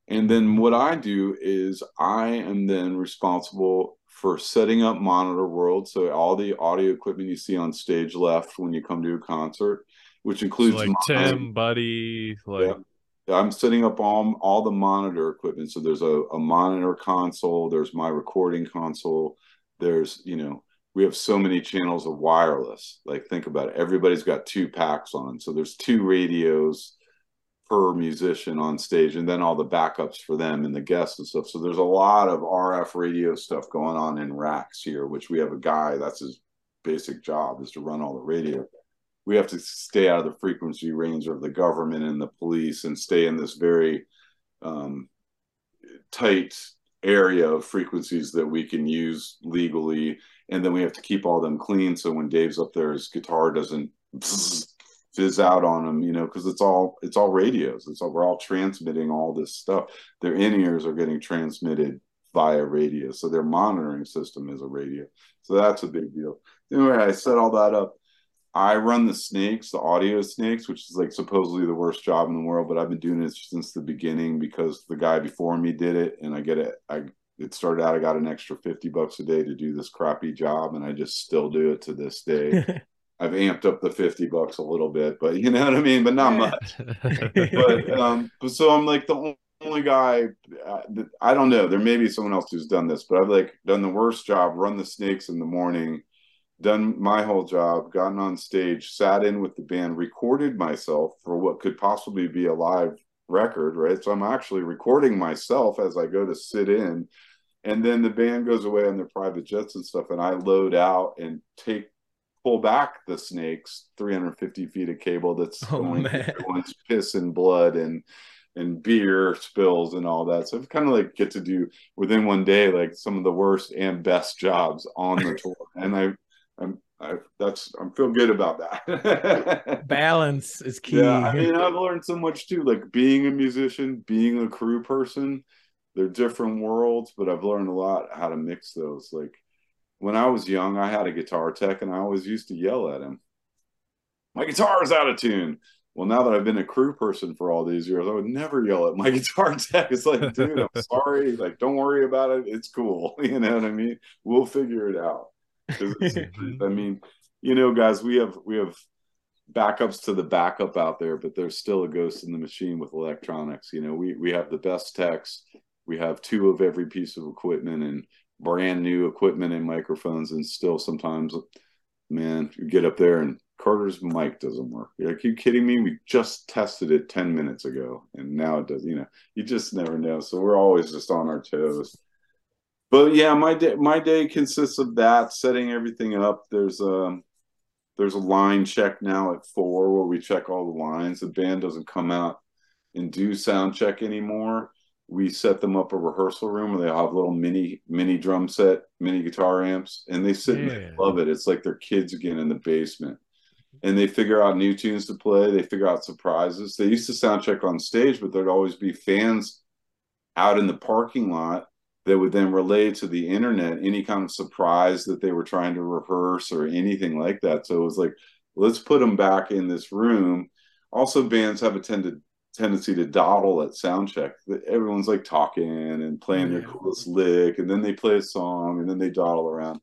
And then what I do is I am then responsible for setting up monitor world. So all the audio equipment you see on stage left when you come to a concert, which So includes like mine. Tim, Buddy, like I'm setting up all all the monitor equipment. So there's a, a monitor console, there's my recording console, there's you know we have so many channels of wireless. Like think about it, everybody's got two packs on, so there's two radios per musician on stage, and then all the backups for them and the guests and stuff. So there's a lot of RF radio stuff going on in racks here, which we have a guy that's his basic job is to run all the radio. We have to stay out of the frequency range of the government and the police and stay in this very um, tight area of frequencies that we can use legally. And then we have to keep all them clean. So when dave's up there his guitar doesn't fizz out on them, you know because it's all it's all radios. It's all we're all transmitting all this stuff. Their in-ears are getting transmitted via radio so their monitoring system is a radio. So that's a big deal. Anyway i set all that up. I run the snakes, the audio snakes, which is like supposedly the worst job in the world, but I've been doing it since the beginning because the guy before me did it, and I get it. I it started out I got an extra fifty bucks a day to do this crappy job, and I just still do it to this day. I've amped up the fifty bucks a little bit, but you know what I mean, but not much. But um, but so I'm like the only guy. Uh, I don't know. There may be someone else who's done this, but I've like done the worst job. Run the snakes in the morning done my whole job, gotten on stage, sat in with the band, recorded myself for what could possibly be a live record, right? So I'm actually recording myself as I go to sit in. And then the band goes away on their private jets and stuff, and I load out and take pull back the snakes 350 feet of cable that's Oh, going man. everyone's piss and blood and and beer spills and all that. So I've kind of like get to do within one day like some of the worst and best jobs on the tour, and I, I'm, I that's I'm feel good about that. Balance is key. yeah, I mean I've learned so much too. Like being a musician, being a crew person, they're different worlds, but I've learned a lot how to mix those. Like when I was young, I had a guitar tech, and I always used to yell at him, "My guitar is out of tune." Well, now that I've been a crew person for all these years, I would never yell at my guitar tech. It's like, dude, I'm sorry. Like, don't worry about it. It's cool. You know what I mean? We'll figure it out. Mm-hmm. I mean, you know, guys, we have we have backups to the backup out there, but there's still a ghost in the machine with electronics. You know, we we have the best techs. We have two of every piece of equipment and brand new equipment and microphones, and still sometimes, man, you get up there and Carter's mic doesn't work. You're like, you kidding me? We just tested it 10 minutes ago and now it does, you know, you just never know. So we're always just on our toes. But yeah, my day my day consists of that, setting everything up. There's a there's a line check now at four where we check all the lines. The band doesn't come out and do sound check anymore. We set them up a rehearsal room where they have little mini mini drum set, mini guitar amps, and they sit and they love it. It's like they're kids again in the basement. And they figure out new tunes to play. They figure out surprises. They used to sound check on stage, but there'd always be fans out in the parking lot that would then relay to the internet any kind of surprise that they were trying to rehearse or anything like that. So it was like, let's put them back in this room. Also, bands have a tended tendency to dawdle at sound check. Everyone's like talking and playing their coolest lick, and then they play a song, and then they dawdle around.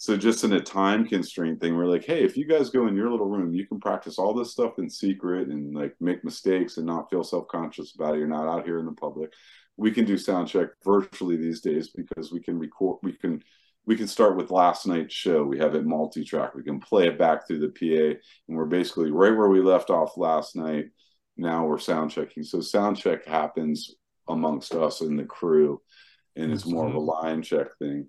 So just in a time constraint thing, we're like, hey, if you guys go in your little room, you can practice all this stuff in secret and like make mistakes and not feel self conscious about it. You're not out here in the public. We can do sound check virtually these days because we can record. We can we can start with last night's show. We have it multi track. We can play it back through the PA, and we're basically right where we left off last night. Now we're sound checking. So sound check happens amongst us and the crew, and it's more of a line check thing.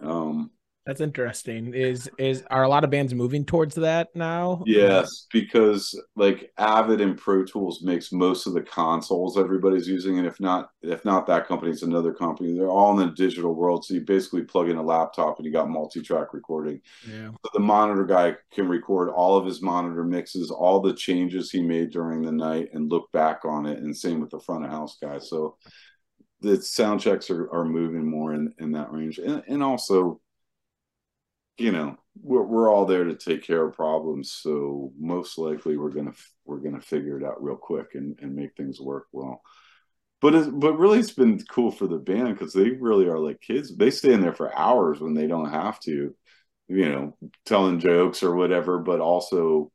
Um, That's interesting. Is is are a lot of bands moving towards that now? Yes, because like Avid and Pro Tools makes most of the consoles everybody's using, and if not, if not that company, it's another company. They're all in the digital world, so you basically plug in a laptop and you got multi-track recording. Yeah. So the monitor guy can record all of his monitor mixes, all the changes he made during the night, and look back on it. And same with the front of house guy. So the sound checks are, are moving more in, in that range, and, and also you know we're, we're all there to take care of problems so most likely we're gonna we're gonna figure it out real quick and, and make things work well. But it, but really it's been cool for the band because they really are like kids. They stay in there for hours when they don't have to you know telling jokes or whatever but also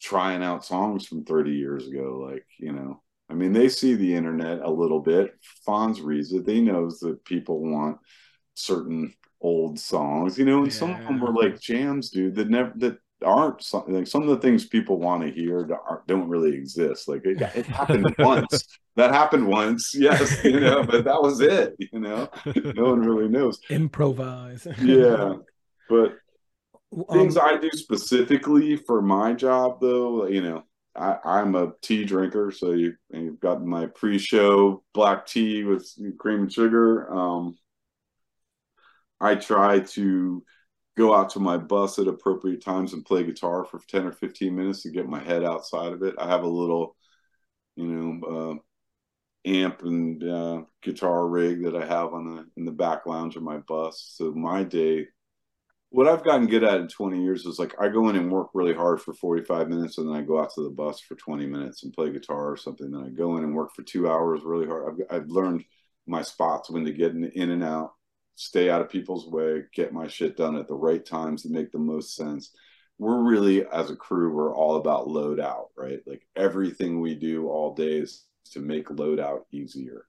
trying out songs from 30 years ago like you know. I mean they see the internet a little bit. Fonz reads it. They knows that people want certain old songs, you know, and some of them were like jams, dude, that never that aren't something like some of the things people want to hear aren't, don't really exist. Like it, it happened once. That happened once, yes, you know, but that was it, you know. No one really knows. Improvise. Yeah, but things Um, I do specifically for my job, though, you know, I, I'm a tea drinker, so you you've got my pre-show black tea with cream and sugar. Um, I try to go out to my bus at appropriate times and play guitar for 10 or 15 minutes to get my head outside of it. I have a little, you know, uh, amp and uh, guitar rig that I have on the in the back lounge of my bus. So my day, what I've gotten good at in 20 years is like I go in and work really hard for 45 minutes and then I go out to the bus for 20 minutes and play guitar or something. Then I go in and work for two hours really hard. I've, I've learned my spots when to get in, in and out stay out of people's way, get my shit done at the right times that make the most sense. We're really, as a crew, we're all about load out, right? Like everything we do all day is to make load out easier.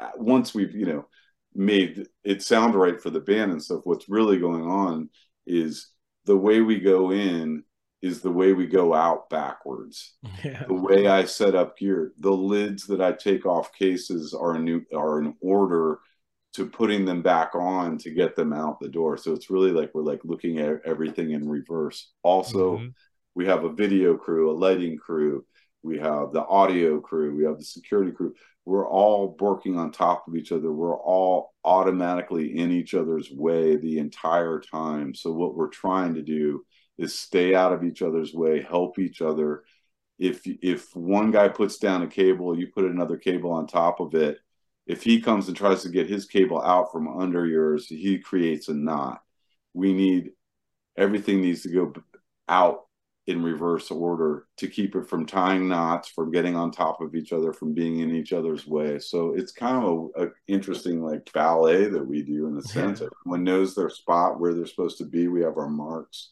Uh, Once we've, you know, made it sound right for the band and stuff. What's really going on is the way we go in is the way we go out backwards. Yeah. The way I set up gear, the lids that I take off cases are new are in order to putting them back on to get them out the door. So it's really like we're like looking at everything in reverse. Also, Mhm. we have a video crew, a lighting crew, we have the audio crew, we have the security crew. We're all working on top of each other. We're all automatically in each other's way the entire time. So what we're trying to do is stay out of each other's way, help each other. If if one guy puts down a cable, you put another cable on top of it. If he comes and tries to get his cable out from under yours, he creates a knot. We need everything needs to go out in reverse order to keep it from tying knots, from getting on top of each other, from being in each other's way. So it's kind of a, a interesting like ballet that we do in a sense. Everyone knows their spot where they're supposed to be. We have our marks,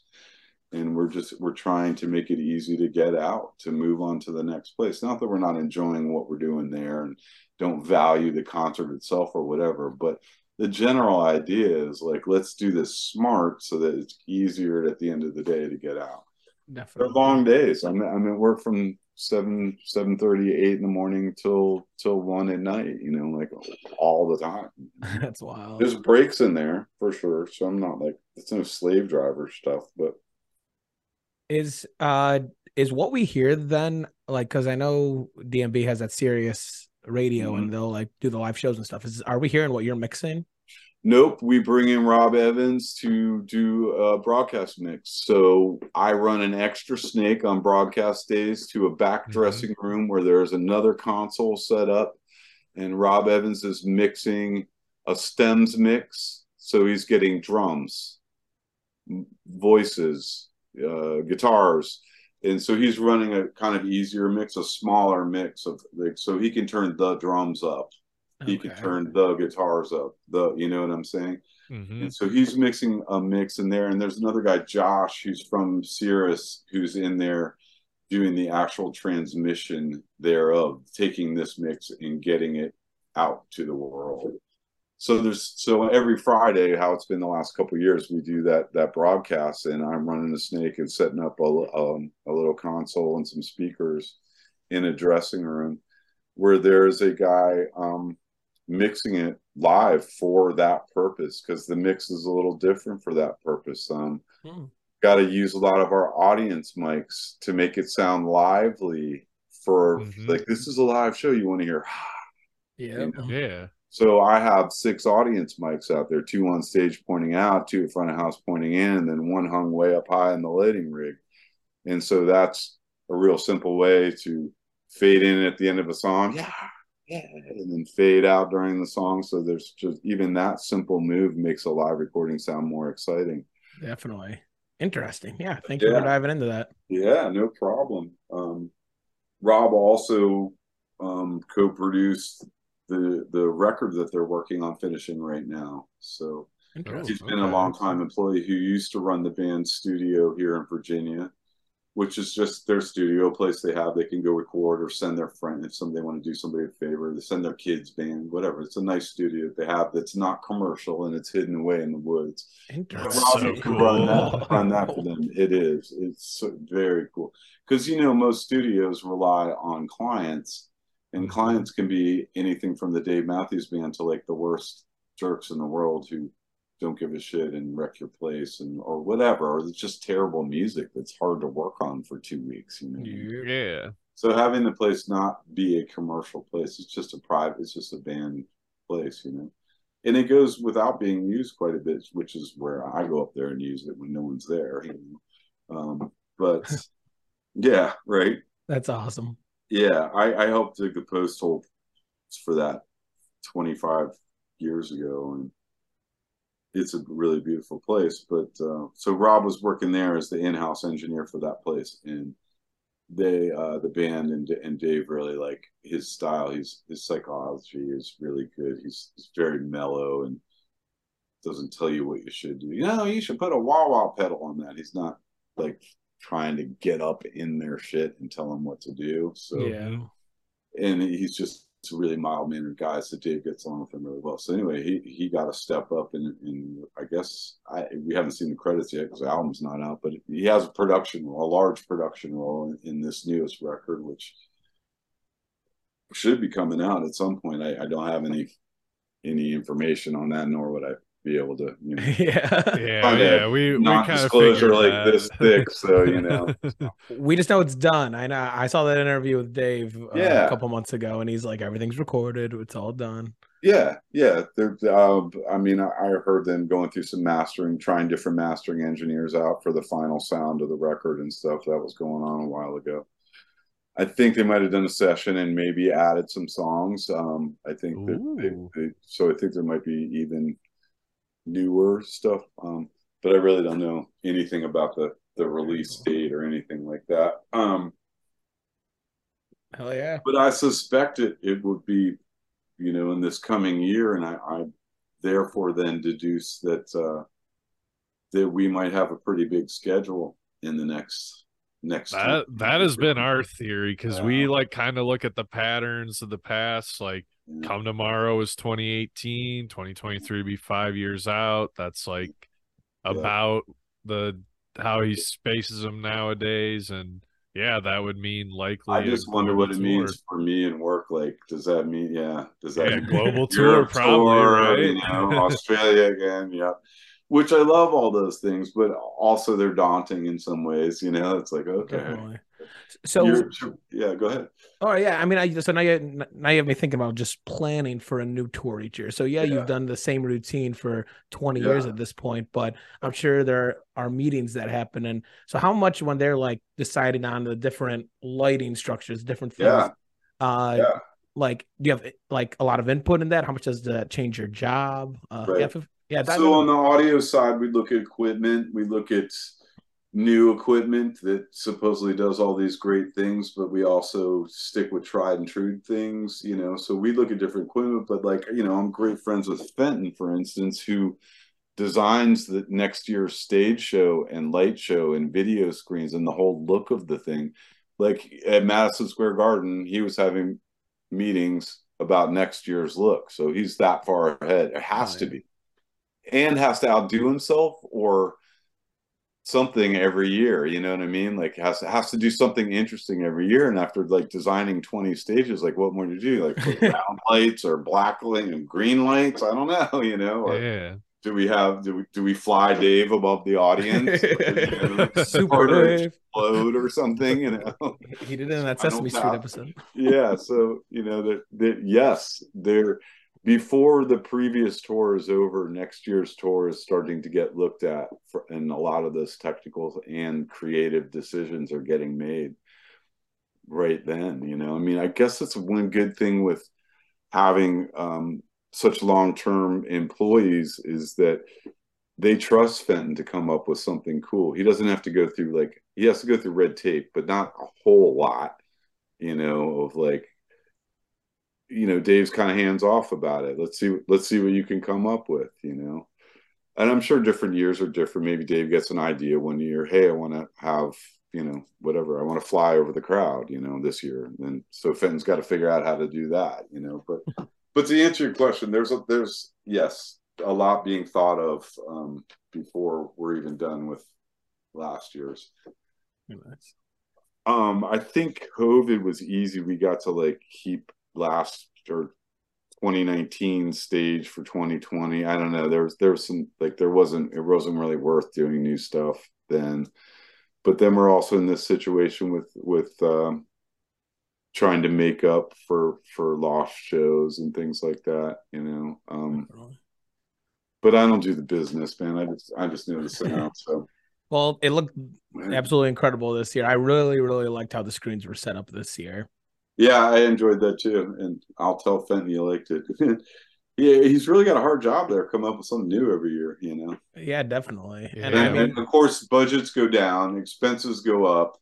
and we're just we're trying to make it easy to get out to move on to the next place. Not that we're not enjoying what we're doing there and don't value the concert itself or whatever, but the general idea is like let's do this smart so that it's easier at the end of the day to get out. Definitely. They're long days. I'm I'm at work from seven seven thirty eight in the morning till till one at night. You know, like all the time. That's wild. There's breaks in there for sure. So I'm not like it's no slave driver stuff, but Is uh is what we hear then like because I know DMB has that Sirius radio Mm-hmm. and they'll like do the live shows and stuff. Is are we hearing what you're mixing? Nope, we bring in Rob Evans to do a broadcast mix. So I run an extra snake on broadcast days to a back Mhm. dressing room where there's another console set up, and Rob Evans is mixing a stems mix. So he's getting drums, voices, uh, guitars, and so he's running a kind of easier mix, a smaller mix of like, so he can turn the drums up. He can turn the guitars up the you know what i'm saying? Mhm. and so he's mixing a mix in there. And there's another guy josh who's from Sirius who's in there doing the actual transmission thereof taking this mix and getting it out to the world so there's so every friday how it's been the last couple of years we do that that broadcast and i'm running the snake and setting up a, um, a little console and some speakers in a dressing room where there's a guy um, mixing it live for that purpose because the mix is a little different for that purpose. Um, Hmm. Got to use a lot of our audience mics to make it sound lively. For Mhm. like, this is a live show. You want to hear. Yeah. you know? Yeah. So I have six audience mics out there, two on stage pointing out, two in front of house pointing in, and then one hung way up high in the lighting rig. And so that's a real simple way to fade in at the end of a song. Yeah. Yeah. And then fade out during the song. So there's just even that simple move makes a live recording sound more exciting. Definitely. Interesting. Yeah. Thank you for diving into that. Yeah, no problem. Um, Rob also um, co-produced the the record that they're working on finishing right now. So oh, he's been a long time employee who used to run the band studio here in Virginia, which is just their studio place they have. They can go record or send their friend if somebody want to do somebody a favor. They send their kids band, whatever. It's a nice studio they have that's not commercial and it's hidden away in the woods. Interesting. That's Rob so can run that cool. run that for them. It is. It's so, very cool because you know most studios rely on clients, and clients can be anything from the Dave Matthews Band to like the worst jerks in the world who don't give a shit and wreck your place and or whatever, or it's just terrible music that's hard to work on for two weeks. You know. Yeah. So having the place not be a commercial place, it's just a private, it's just a band place, you know. And it goes without being used quite a bit, which is where I go up there and use it when no one's there. You know? um, but yeah, right. That's awesome. Yeah, I, I helped dig the post hole for that 25 years ago, and it's a really beautiful place. But uh, so Rob was working there as the in-house engineer for that place, and they, uh, the band and and Dave really like his style. He's his psychology is really good. He's, he's very mellow and doesn't tell you what you should do. You know, you should put a wah wah pedal on that. He's not like trying to get up in their shit and tell them what to do. So Yeah. and he's just a really mild mannered guy, so Dave gets along with him really well. So anyway, he he got a step up, and in, I guess I we haven't seen the credits yet because the album's not out, but he has a production role, a large production role in, in this newest record, which should be coming out at some point. I, I don't have any any information on that, nor would I be able to, you know, yeah. Yeah, yeah, we we kind of non-disclosure like this thick. So you know, We just know it's done. I know. I saw that interview with Dave uh, Yeah. a couple months ago, and he's like, "Everything's recorded. It's all done." yeah, yeah. They're, uh, I mean, I, I heard them going through some mastering, trying different mastering engineers out for the final sound of the record and stuff. That was going on a while ago. I think they might have done a session and maybe added some songs. Um, I think that they, they, so. I think there might be even newer stuff. Um, but I really don't know anything about the the release date or anything like that. Um, Hell yeah! but I suspect it it would be, you know, in this coming year, and I, I therefore then deduce that uh, that we might have a pretty big schedule in the next next. That that has been our theory because we like kind of look at the patterns of the past. Like, Yeah. Come tomorrow is 2018, 2023 be five years out. That's like Yeah. about the how he spaces them nowadays, and yeah, that would mean likely. i just wonder what it global means for me and work. Like, does that mean, yeah, does that Yeah, mean global tour, Europe probably, tour, You know, Australia again, yeah. Which I love all those things, but also they're daunting in some ways. You know, it's like okay, Definitely. So, yeah, go ahead. oh yeah, I mean, I so now you now you have me thinking about just planning for a new tour each year. So yeah, Yeah. you've done the same routine for twenty Yeah. years at this point, but I'm sure there are meetings that happen. And so, how much when they're like deciding on the different lighting structures, different things, Yeah. uh, Yeah. like do you have like a lot of input in that? How much does that change your job? Uh, Right. yeah, yeah, so on the audio side, we look at equipment. We look at new equipment that supposedly does all these great things, but we also stick with tried and true things, you know. So we look at different equipment, but like, you know, I'm great friends with Fenton, for instance, who designs the next year's stage show and light show and video screens and the whole look of the thing. Like at Madison Square Garden, he was having meetings about next year's look. So he's that far ahead. It has Oh, to be. And has to outdo himself or something every year. You know what I mean? Like has to has to do something interesting every year. And after like designing 20 stages, like what more to do? Like brown lights or black light and green lights? I don't know, you know. Or Yeah, do we have do we do we fly Dave above the audience? Super Dave. explode or something, you know. He did it in that Sesame Street episode. yeah so you know that that yes they're before the previous tour is over next year's tour is starting to get looked at for, and a lot of those technical and creative decisions are getting made right then you know i mean i guess that's one good thing with having um, such long-term employees is that they trust Fenton to come up with something cool. He doesn't have to go through like he has to go through red tape, but not a whole lot, you know, of like you know, Dave's kind of hands off about it. Let's see let's see what you can come up with, you know. And I'm sure different years are different. Maybe Dave gets an idea one year, hey, I want to have, you know, whatever. I want to fly over the crowd, you know, this year. And so Fenton's got to figure out how to do that, you know. But but to answer your question, there's a there's yes, a lot being thought of um, before we're even done with last year's. Nice. Um, I think COVID was easy. We got to like keep last or 2019 stage for 2020. I don't know. There was there was some like there wasn't it wasn't really worth doing new stuff then. But then we're also in this situation with with um, trying to make up for for lost shows and things like that. You know. Um, but I don't do the business, man. I just I just know the sound. So Well, it looked absolutely incredible this year. I really, really liked how the screens were set up this year. Yeah, I enjoyed that too, and I'll tell Fenton you liked it. yeah, he's really got a hard job there, come up with something new every year, you know. Yeah, definitely. Yeah. And And, I mean, and of course, budgets go down, expenses go up,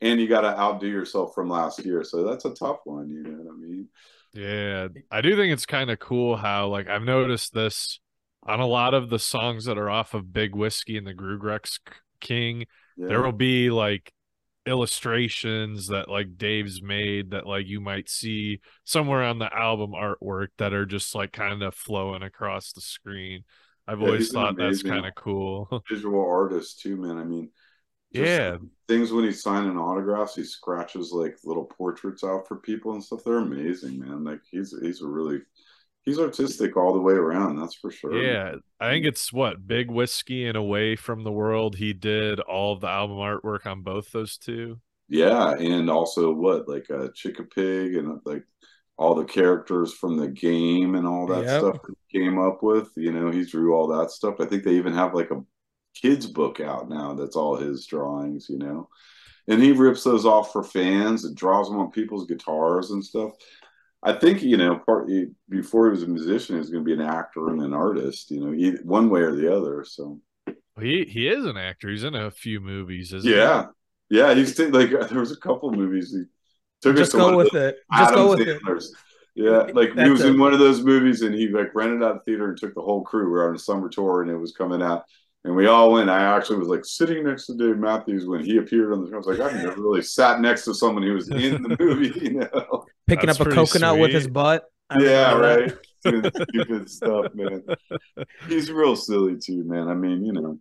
and you got to outdo yourself from last year. So that's a tough one, you know what I mean? Yeah, I do think it's kind of cool how like I've noticed this on a lot of the songs that are off of Big Whiskey and the GrooGrux King. Yeah. There will be like illustrations that like Dave's made that like you might see somewhere on the album artwork that are just like kind of flowing across the screen. I've Yeah, always thought that's kind of cool. visual artist too, man. I mean, just yeah, things when he's signing autographs, he scratches like little portraits out for people and stuff. They're amazing, man. Like he's he's a really he's artistic all the way around. That's for sure. yeah. I think it's what Big Whiskey and Away from the World. He did all of the album artwork on both those two. Yeah, and also what like a uh, Chickapig and like all the characters from the game and all that Yep. stuff that he came up with. You know, he drew all that stuff. I think they even have like a kids book out now that's all his drawings. You know, and he rips those off for fans and draws them on people's guitars and stuff. I think you know, part before he was a musician, he was going to be an actor and an artist. You know, either, one way or the other. So He he is an actor. He's in a few movies, isn't he? yeah, yeah. He's t- like there was a couple movies he took us Just to one go of with it. Just Adam go with it. Yeah, like he That's was in one of those movies and he like rented out the theater and took the whole crew. We were on a summer tour and it was coming out. And we all went. I actually was like sitting next to Dave Matthews when he appeared on the show. I was like, I've never really sat next to someone who was in the movie, you know? Picking That's up a pretty coconut with his butt. I yeah, remember right. Doing stupid stuff, man. He's real silly too, man. I mean, you know,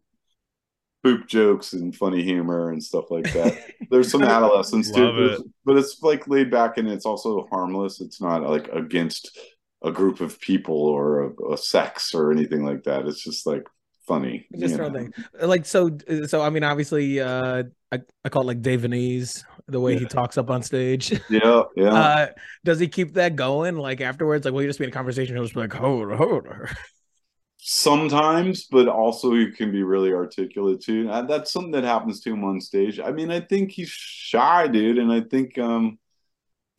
poop jokes and funny humor and stuff like that. There's some adolescence too, but it. it's, but it's like laid back and it's also harmless. It's not like against a group of people or a, a sex or anything like that. It's just like funny. Just throw know? thing. Like so so I mean obviously uh I, I call it like Davanese, the way he talks up on stage. Yeah, yeah. Uh does he keep that going like afterwards? Like will you just be in a conversation he'll just be like, hold hold sometimes, but also he can be really articulate too. That's something that happens to him on stage. I mean, I think he's shy, dude, and I think um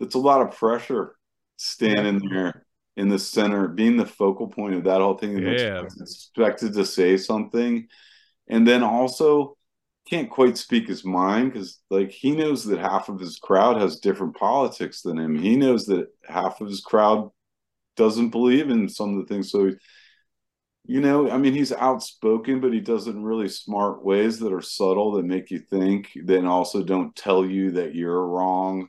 that's a lot of pressure standing there in the center, being the focal point of that whole thing, Yeah. expected, expected to say something, and then also can't quite speak his mind because like he knows that half of his crowd has different politics than him. He knows that half of his crowd doesn't believe in some of the things. So you know, I mean, he's outspoken, but he does it in really smart ways that are subtle that make you think, then also don't tell you that you're wrong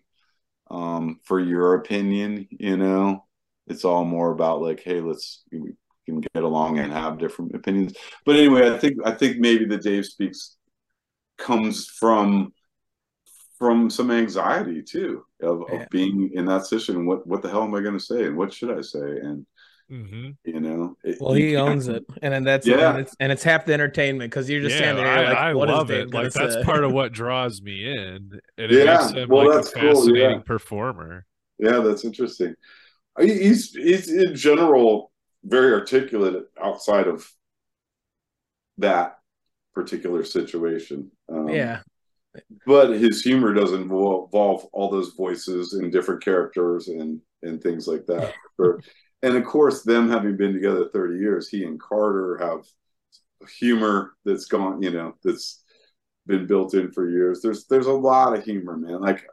um, for your opinion. You know, it's all more about like, hey, let's we can get along and have different opinions. But anyway, I think I think maybe the Dave speaks comes from from some anxiety too of, Yeah. of being in that situation. What what the hell am I going to say and what should I say? And hmm you know, it- Well, he owns it, and then that's Yeah. and it's and it's half the entertainment because you're just Yeah, standing there I, like, I what is love Dave it. gonna Like that's part of what draws me in, and it Yeah, makes him well, like a that's cool, fascinating yeah. performer. Yeah, that's interesting. He- He's he's in general very articulate outside of that particular situation. Um, yeah, but his humor doesn't involve, involve all those voices and different characters and and things like that. And of course, them having been together thirty years, he and Carter have humor that's gone. You know, that's been built in for years. There's there's a lot of humor, man. Like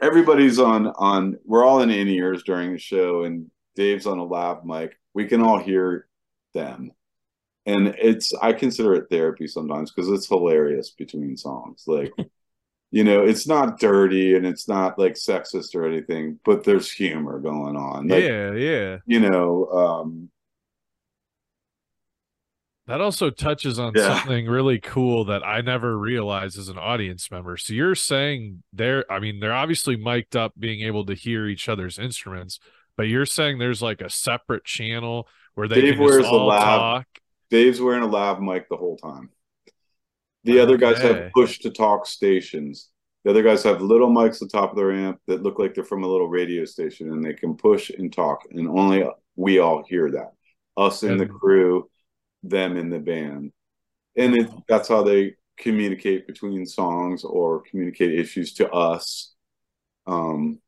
everybody's on on. We're all in in ears during the show, and Dave's on a lav mic. We can all hear them and it's i consider it therapy sometimes because it's hilarious between songs like you know it's not dirty and it's not like sexist or anything but there's humor going on like, yeah, yeah. you know um That also touches on Yeah. something really cool that I never realized as an audience member. So you're saying they're, I mean, they're obviously mic'd up, being able to hear each other's instruments, but you're saying there's like a separate channel where they Dave can just wears a lab talk. dave's wearing a lav mic the whole time the other guys have push to talk stations the other guys have little mics at the top of their amp that look like they're from a little radio station and they can push and talk and only we all hear that us and the crew them in the band. And it, that's how they communicate between songs or communicate issues to us. Um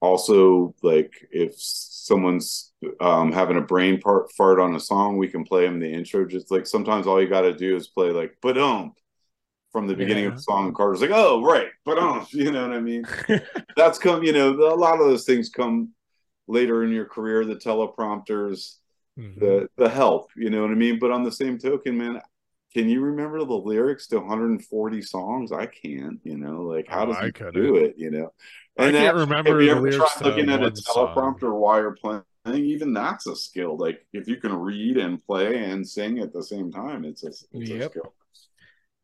also like if someone's um having a brain part fart on a song we can play them the intro. Just like sometimes all you got to do is play like but um from the beginning of the song and carter's like oh right but um you know what i mean? That's come you know a lot of those things come later in your career the teleprompters Mhm. the the help you know what i mean but on the same token man can you remember the lyrics to 140 songs? I can't, you know, like how Oh, I couldn't. do it, you know? I can't then, remember Have you ever tried looking at a one song. teleprompter while you're playing? Even that's a skill. Like if you can read and play and sing at the same time, it's a, it's a skill.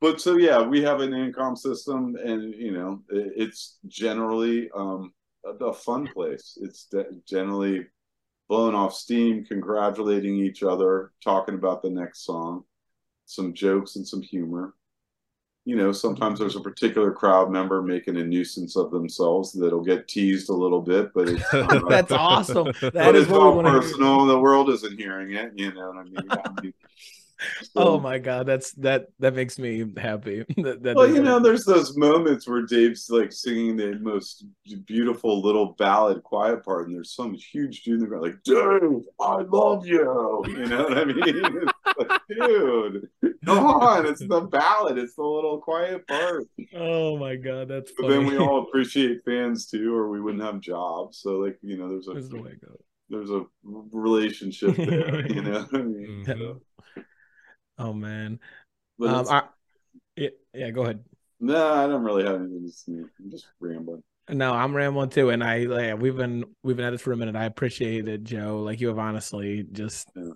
But so yeah, we have an income system, and you know, it, it's generally um, a, a fun place. It's de- generally blowing off steam, congratulating each other, talking about the next song, some jokes and some humor. You know, sometimes there's a particular crowd member making a nuisance of themselves that'll get teased a little bit, but it's That's awesome. That but is it's what we all want to hear. personal. The world isn't hearing it. You know what I mean? I mean, so- Oh my god, that's that that makes me happy. that, that Well, you know, like- there's those moments where Dave's like singing the most beautiful little ballad quiet part, and there's some huge dude in the ground like, dude I love you." You know what I mean? Like, dude, come on! It's the ballad. It's the little quiet part. oh my god, that's But funny. then we all appreciate fans too, or we wouldn't have jobs. So, like, you know, there's This is the a way it goes. there's a relationship there. You know, what I mean, Mhm. So, Oh man. Um, I, yeah, yeah, go ahead. no, I don't really have anything to say. I'm just rambling. No, I'm rambling too, and I like we've been we've been at this for a minute. I appreciate it, Joe. Like you have honestly just Yeah.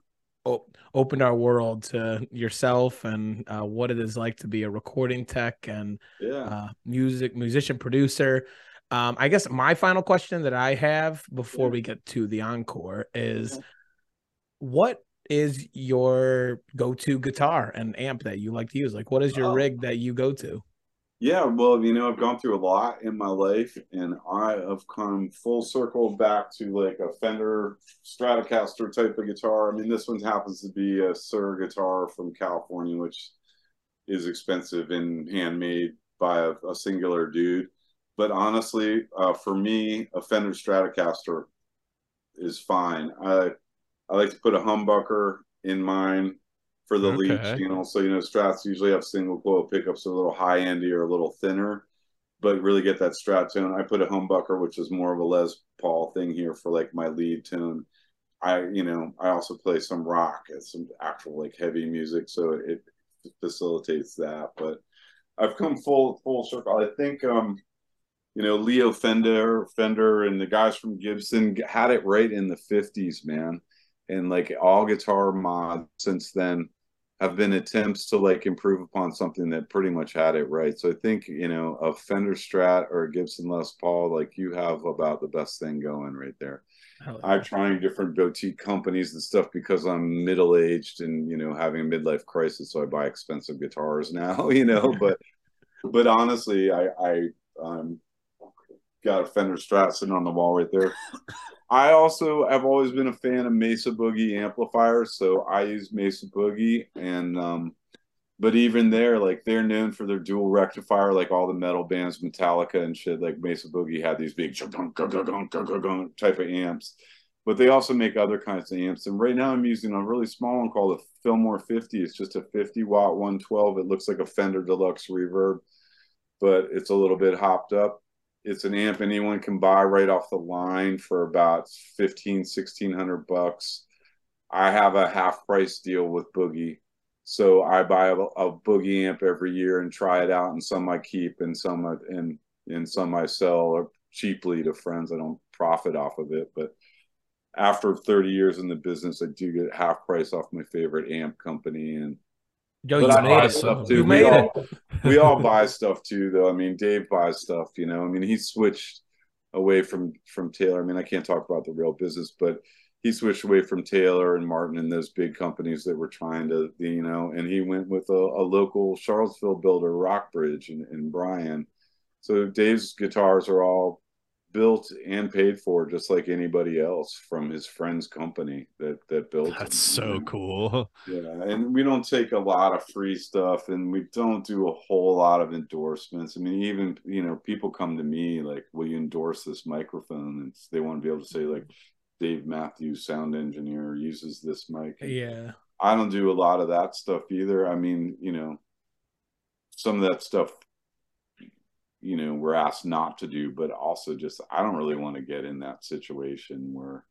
o- opened our world to yourself and uh, what it is like to be a recording tech and Yeah. uh, music musician producer. Um, I guess my final question that I have before Yeah. we get to the encore is, what is your go-to guitar and amp that you like to use? Like, what is your Oh. rig that you go to? Yeah, well, you know, I've gone through a lot in my life, and I have come full circle back to like a Fender Stratocaster type of guitar. I mean, this one happens to be a Suhr guitar from California, which is expensive and handmade by a, a singular dude. But honestly, uh, for me, a Fender Stratocaster is fine. I I like to put a humbucker in mine for the lead Okay. channel. So you know, Strats usually have single coil pickups, a little high endy or a little thinner, but really get that Strat tone. I put a humbucker, which is more of a Les Paul thing here for like my lead tone. I you know I also play some rock and some actual like heavy music, so it facilitates that. But I've come full full circle. I think um you know Leo Fender Fender and the guys from Gibson had it right in the 50s, man. And like all guitar mods since then have been attempts to like improve upon something that pretty much had it right. So I think, you know, a Fender Strat or a Gibson Les Paul, like you have about the best thing going right there. Yeah. I'm trying different boutique companies and stuff because I'm middle aged and you know having a midlife crisis, so I buy expensive guitars now, you know. but but honestly, I I um got a Fender Strat sitting on the wall right there. I also have always been a fan of Mesa Boogie amplifiers, so I use Mesa Boogie and um but even there, like they're known for their dual rectifier, like all the metal bands, Metallica and shit. Like Mesa Boogie had these big type of amps, but they also make other kinds of amps. And right now, I'm using a really small one called a Fillmore 50. It's just a 50 watt 112. It looks like a Fender Deluxe Reverb, but it's a little bit hopped up. It's an amp anyone can buy right off the line for about 15, 1600 bucks. I have a half price deal with Boogie so I buy a, a boogie amp every year and try it out, and some I keep, and some I, and and some I sell cheaply to friends. I don't profit off of it, but after 30 years in the business, I do get half price off my favorite amp company, and Joe, but I made buy stuff too. We all, we all buy stuff too, though. I mean, Dave buys stuff. You know, I mean, he switched away from from Taylor. I mean, I can't talk about the real business, but he switched away from Taylor and Martin and those big companies that were trying to, you know, and he went with a, a local Charlottesville builder, Rockbridge, and, and Brian. So Dave's guitars are all built and paid for just like anybody else from his friend's company that that built That's them. so And- cool. yeah, and we don't take a lot of free stuff, and we don't do a whole lot of endorsements. I mean, even you know, people come to me like, "Will you endorse this microphone?" And they want to be able to say like, "Dave Matthews, sound engineer, uses this mic." And Yeah. I don't do a lot of that stuff either. I mean, you know, some of that stuff, you know, we're asked not to do, but also just I don't really want to get in that situation where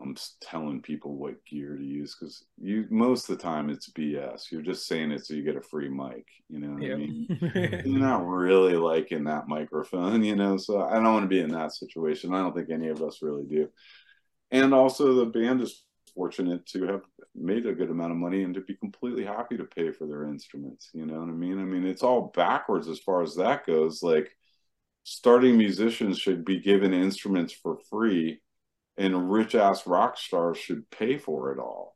I'm telling people what gear to use because you most of the time it's BS. You're just saying it so you get a free mic. You know. I mean? You're not really liking that microphone, you know. So I don't want to be in that situation. I don't think any of us really do. And also, the band is fortunate to have made a good amount of money and to be completely happy to pay for their instruments. You know what I mean? I mean, it's all backwards as far as that goes. Like starting musicians should be given instruments for free and rich ass rock stars should pay for it all.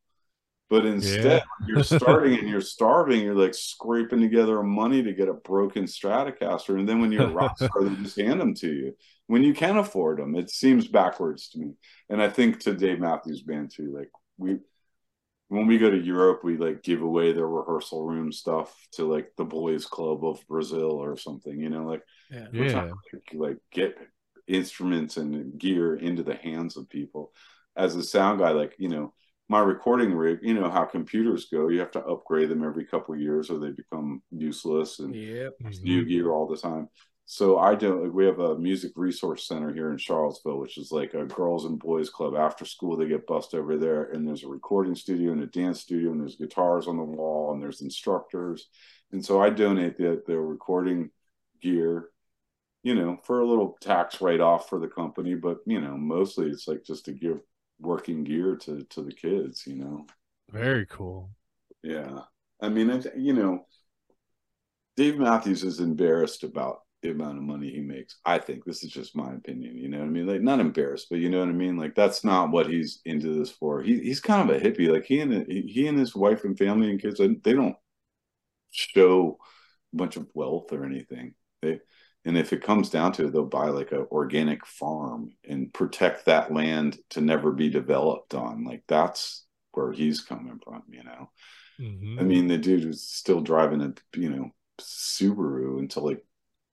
But instead, yeah. you're starting and you're starving. You're like scraping together money to get a broken Stratocaster, and then when you're a rock star, they just hand them to you when you can afford them. It seems backwards to me, and I think to Dave Matthews Band too. Like we, when we go to Europe, we like give away their rehearsal room stuff to like the boys' club of Brazil or something. You know, like yeah, yeah. like, like get instruments and gear into the hands of people. As a sound guy, like you know, my recording rig, you know how computers go. You have to upgrade them every couple of years, or they become useless and yep. Mm-hmm. new gear all the time. So I don't We have a music resource center here in Charlottesville, which is like a girls and boys club. After school, they get bussed over there, and there's a recording studio and a dance studio, and there's guitars on the wall, and there's instructors. And so I donate the, the recording gear you know, for a little tax write off for the company, but you know, mostly it's like just to give working gear to to the kids, you know. Very cool. Yeah. I mean, it, you know, Dave Matthews is embarrassed about the amount of money he makes. I think this is just my opinion. You know what I mean? Like not embarrassed, but you know what I mean. Like that's not what he's into this for. He he's kind of a hippie. Like he and he and his wife and family and kids, they don't show a bunch of wealth or anything. They and if it comes down to it they'll buy like an organic farm and protect that land to never be developed on. Like that's where he's coming from you know? Mm-hmm. i mean the dude was still driving a you know subaru until like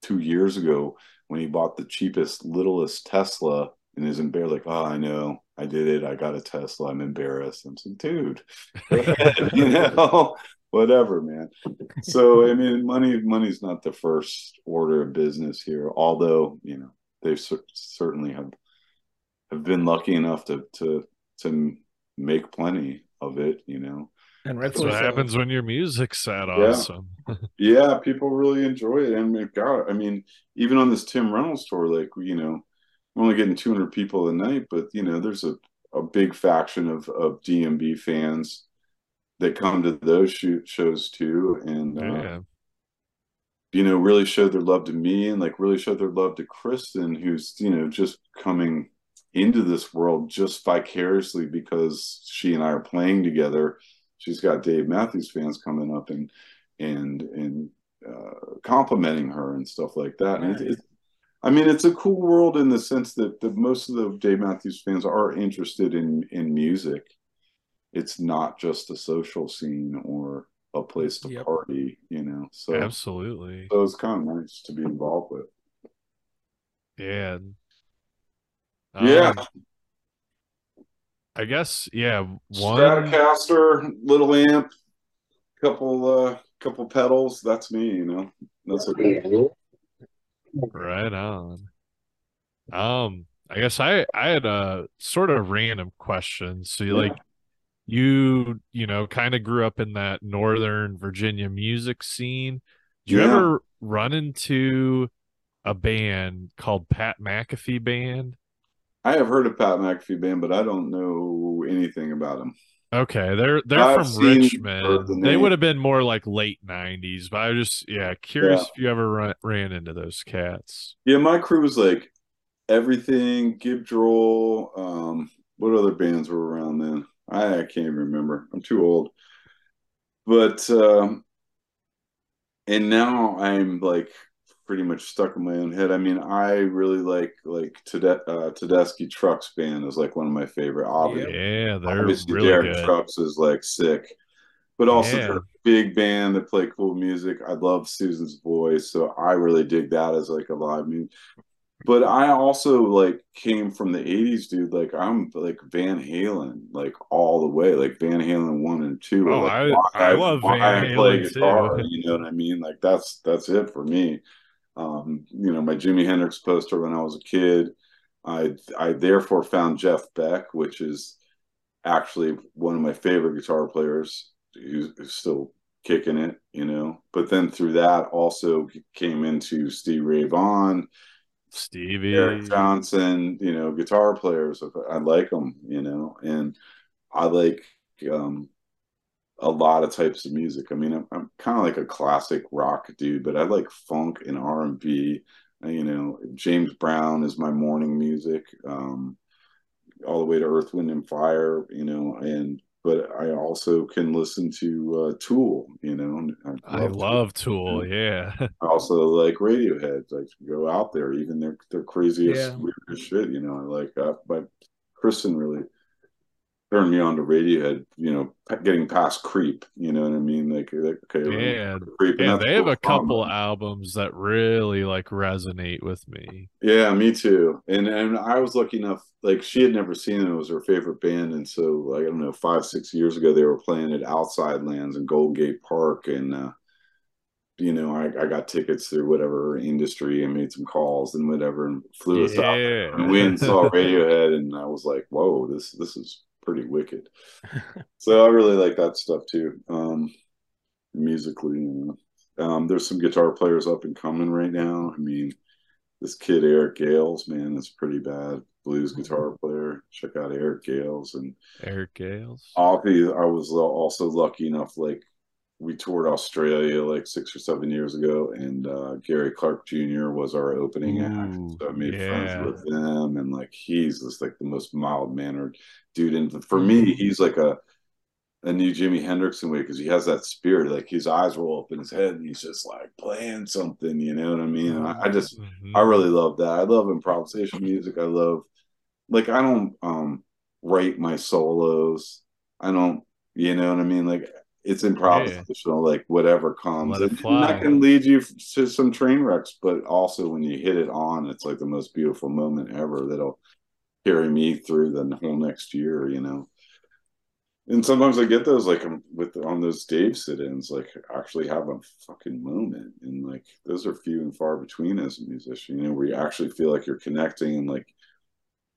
two years ago when he bought the cheapest littlest tesla and is embarrassed like oh i know. I did it. I got a tesla. I'm embarrassed. I'm like dude you know whatever, man. So I mean, money money's not the first order of business here. Although you know they certainly have have been lucky enough to to to make plenty of it. You know. And that's what so. happens when your music's that awesome. Yeah. yeah, people really enjoy it. And God, I mean, even on this Tim Reynolds tour, like you know, we're only getting 200 people a night, but you know, there's a, a big faction of of DMB fans that come to those shoot shows too, and uh, you know, really showed their love to me and like really showed their love to Kristen, who's you know just coming into this world just vicariously because she and I are playing together. She's got Dave Matthews fans coming up and and and uh, complimenting her and stuff like that. And it, it, I mean, it's a cool world in the sense that, that most of the Dave Matthews fans are interested in in music it's not just a social scene or a place to yep. party, you know. So absolutely. So it's kind of nice to be involved with. Yeah. Um, yeah. I guess yeah. One Stratocaster, little amp, couple uh couple pedals. That's me, you know. That's okay. Right on. Um, I guess I I had a sort of random question. So you yeah. like you you know kind of grew up in that northern virginia music scene. Did yeah. you ever run into a band called pat mcafee band? I have heard of pat mcafee band but i don't know anything about them okay they're they're I've from richmond. the they would have been more like late 90s but i was just yeah curious yeah. if you ever run, ran into those cats. Yeah my crew was like everything Gibb Droll um what other bands were around then I, I can't even remember. I'm too old. But um, and now I'm like pretty much stuck in my own head. I mean, I really like like Tede- uh, Tedeschi Trucks band is like one of my favorite. Obviously, yeah, they're obviously really Derek good. Trucks is like sick, but also yeah. big band that play cool music. I love Susan's voice, so I really dig that as like a live music but I also like came from the 80s, dude. Like I'm like Van Halen, like all the way, like Van Halen one and two. Oh, like, I, I, I love Van Halen play guitar, too. You know what I mean? Like that's that's it for me. Um, you know, my Jimi Hendrix poster when I was a kid. I I therefore found Jeff Beck, which is actually one of my favorite guitar players who's, who's still kicking it, you know. But then through that also came into Steve Ray Vaughan, Stevie, Eric Johnson, you know, guitar players. I like them, you know, and I like um, a lot of types of music. I mean, I'm, I'm kind of like a classic rock dude, but I like funk and R and B. You know, James Brown is my morning music, um, all the way to Earth, Wind, and Fire. You know, and but I also can listen to uh, Tool. You know, I love, I love Tool. Tool. Yeah. I also like Radiohead. Like go out there, even their their craziest yeah. weirdest shit. You know, I like. But Kristen really turned me on to Radiohead, you know, getting past Creep, you know what I mean? Like, okay, yeah, Creep, yeah, they have a couple albums that really like resonate with me. Yeah, me too. And and I was lucky enough, like she had never seen it. It was her favorite band, and so like I don't know, five six years ago they were playing at Outside Lands in Golden Gate Park, and uh, you know, I, I got tickets through whatever industry and made some calls and whatever, and flew us out. And we saw Radiohead, and I was like, "Whoa, this this is pretty wicked. so I really like that stuff too. Um, musically, you know. um, there's some guitar players up and coming right now. I mean, this kid Eric Gales, man, is pretty bad blues mm-hmm. guitar player. Check out Eric Gales and Eric Gales. I'll I was also lucky enough, like we toured Australia like six or seven years ago, and uh, Gary Clark Jr. was our opening Ooh, act. So I made yeah. friends with him, and like he's just like the most mild mannered dude. And for me, mm-hmm. he's like a a new Jimi Hendrix in way because he has that spirit. Like his eyes roll up in his head, and he's just like playing something. You know what I mean? I, I, just mm-hmm. I really love that. I love improvisation music. I love like I don't um write my solos. I don't. You know what I mean? Like it's improvisational, yeah. like whatever comes. And that can lead you to some train wrecks, but also when you hit it on, it's like the most beautiful moment ever that'll carry me through the whole next year, you know. And sometimes I get those like um, with on those Dave sit-ins, like actually have a fucking moment, and like those are few and far between as a musician, you know, where you actually feel like you're connecting and like,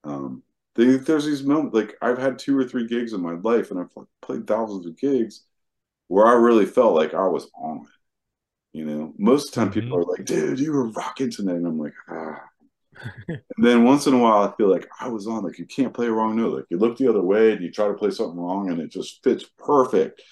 um, they, there's these moments like I've had two or three gigs in my life, and I've played thousands of gigs, where I really felt like I was on it. You know, most of the time mm-hmm. people are like, dude, you were rocking tonight. And I'm like, ah. and then once in a while, I feel like I was on, like, you can't play a wrong note. Like, you look the other way and you try to play something wrong and it just fits perfect.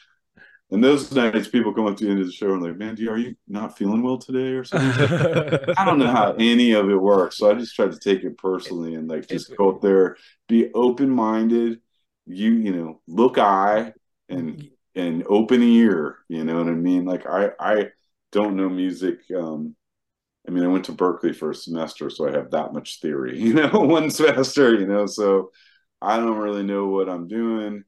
And those nights, people come up to the end of the show and like, man, do you, are you not feeling well today or something? I don't know how any of it works. So I just try to take it personally and like just go up there, be open minded. You, you know, look eye and an open ear you know what i mean? Like i i don't know music um i mean i went to Berklee for a semester so i have that much theory you know one semester you know? So i don't really know what i'm doing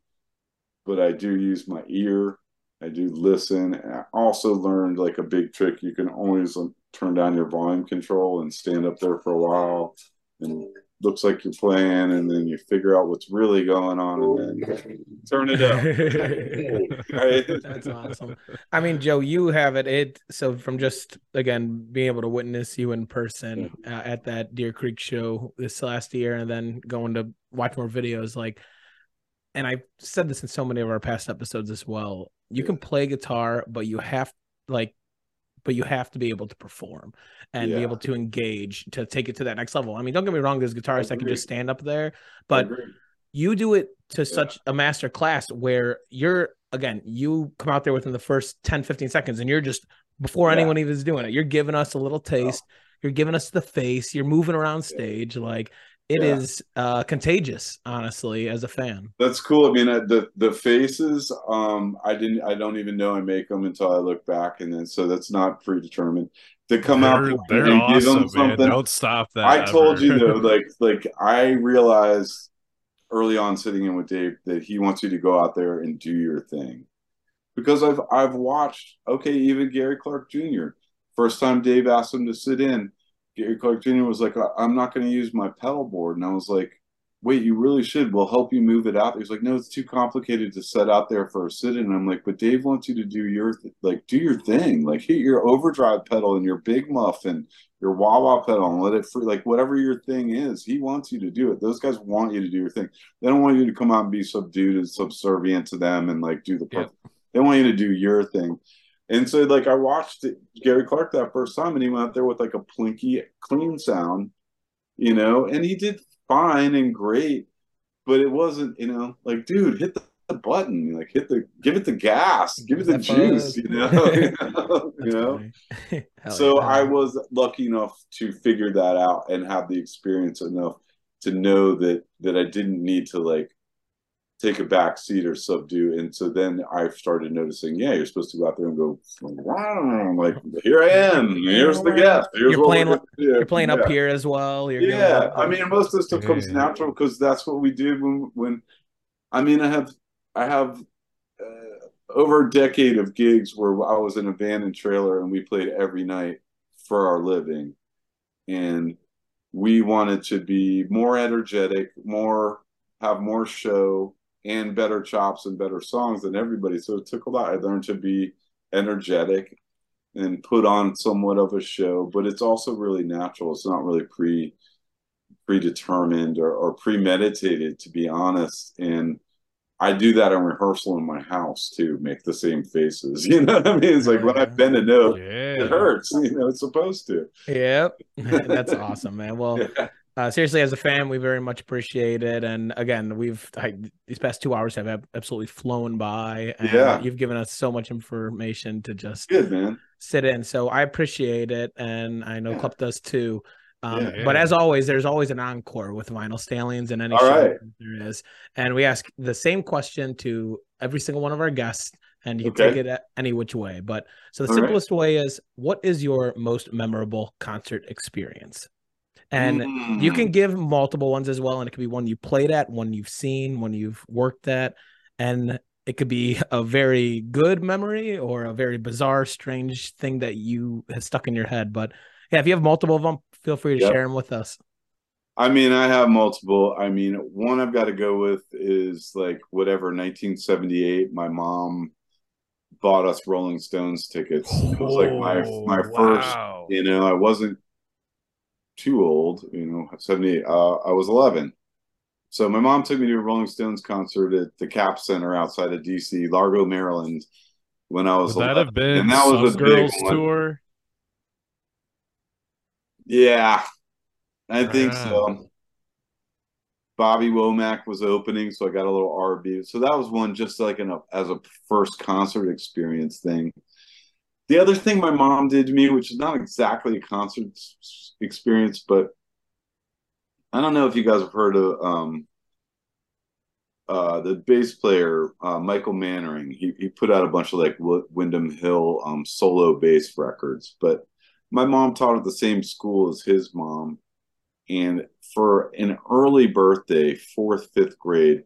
but i do use my ear i do listen And i also learned like a big trick you can always turn down your volume control and stand up there for a while and looks like you're playing and then you figure out what's really going on and then turn it up. Right? that's awesome. I mean joe you have it. It so from just again being able to witness you in person uh, at that deer creek show this last year and then going to watch more videos like and i've said this in so many of our past episodes as well you can play guitar but you have like but you have to be able to perform and yeah. be able to engage to take it to that next level. I mean, don't get me wrong, there's guitarists that can just stand up there, but you do it to yeah. such a master class where you're again, you come out there within the first 10, 15 seconds and you're just before yeah. anyone even is doing it, you're giving us a little taste, oh. you're giving us the face, you're moving around stage like it yeah. is uh, contagious honestly as a fan that's cool i mean the the faces um i didn't i don't even know i make them until i look back and then so that's not predetermined to come they're, out they're and awesome, give them something man. don't stop that i ever. told you though like like i realized early on sitting in with dave that he wants you to go out there and do your thing because i've i've watched okay even gary clark jr first time dave asked him to sit in Gary Clark Jr. was like, I'm not going to use my pedal board. And I was like, wait, you really should. We'll help you move it out. He's like, no, it's too complicated to set out there for a sit in. I'm like, but Dave wants you to do your th- like do your thing, like hit your overdrive pedal and your big muff and your wah wah pedal and let it free, like whatever your thing is. He wants you to do it. Those guys want you to do your thing. They don't want you to come out and be subdued and subservient to them and like do the. Yeah. They want you to do your thing. And so, like, I watched Gary Clark that first time, and he went out there with like a plinky, clean sound, you know, and he did fine and great, but it wasn't, you know, like, dude, hit the, the button, like, hit the, give it the gas, give it the That juice, buzz. you know, you know. You know? so yeah. I was lucky enough to figure that out and have the experience enough to know that that I didn't need to like take a back seat or subdue. And so then I started noticing, yeah, you're supposed to go out there and go, wow, like here I am. Here's the guest. Here's You're playing- You're playing up Yeah. here as well. You're Yeah, I mean, most of this stuff comes natural because that's what we do when when. I mean, I have I have uh, over a decade of gigs where I was in a van and trailer and we played every night for our living, and we wanted to be more energetic, more have more show and better chops and better songs than everybody. So it took a lot. I learned to be energetic and put on somewhat of a show, but it's also really natural. It's not really pre predetermined or, or premeditated, to be honest. And I do that in rehearsal in my house too, make the same faces. You know what I mean? It's like when I bend a note, Yeah. it hurts. You know, it's supposed to. Yep. That's awesome, man. Well, Yeah. Uh, seriously, as a fan, we very much appreciate it. And again, we've I, these past two hours have absolutely flown by. And Yeah. you've given us so much information to just Good sit in. So I appreciate it, and I know Yeah. Club does too. Um, Yeah. But as always, there's always an encore with Vinyl Stallions and any All show right. there is. And we ask the same question to every single one of our guests, and you can Okay. take it any which way. But so the All right. simplest way is, what is your most memorable concert experience? And you Mm. can give multiple ones as well, and it could be one you played at, one you've seen, one you've worked at, and it could be a very good memory or a very bizarre, strange thing that you have stuck in your head. But yeah, if you have multiple of them, feel free to Yep. share them with us. I mean, I have multiple. I mean, one I've got to go with is like whatever 1978. My mom bought us Rolling Stones tickets. It was like my my first. You know, I wasn't too old. You know, 78. Uh, I was 11. So my mom took me to a Rolling Stones concert at the Cap Center outside of DC, Largo, Maryland, when I was Would that 11. have been and that was a some big girls one. tour? Yeah, I think Right so. Bobby Womack was opening, so I got a little RB. So that was one just like in a, as a first concert experience thing. The other thing my mom did to me, which is not exactly a concert experience, but I don't know if you guys have heard of um, uh, the bass player uh, Michael Manring. He he put out a bunch of like Windham Hill um, solo bass records, but my mom taught at the same school as his mom, and for an early birthday, fourth fifth grade,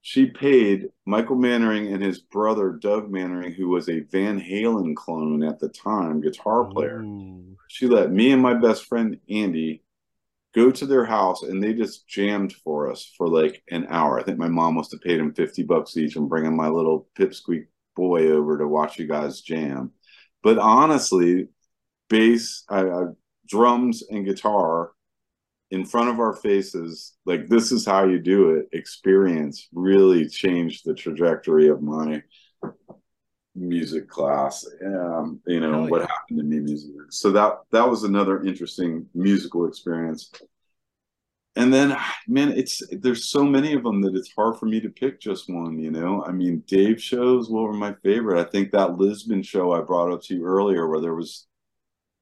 she paid Michael Manring and his brother Doug Manring, who was a Van Halen clone at the time, guitar player Ooh. she let me and my best friend Andy go to their house and they just jammed for us for like an hour. I think my mom must have paid him 50 bucks each and bringing my little pipsqueak boy over to watch you guys jam. But honestly, bass, uh, uh, drums, and guitar in front of our faces, like this is how you do it, experience really changed the trajectory of my music class. Um, you know, what happened to me musically. So that that was another interesting musical experience. And then, man, it's there's so many of them that it's hard for me to pick just one. You know, I mean, Dave shows what were my favorite. I think that Lisbon show I brought up to you earlier, where there was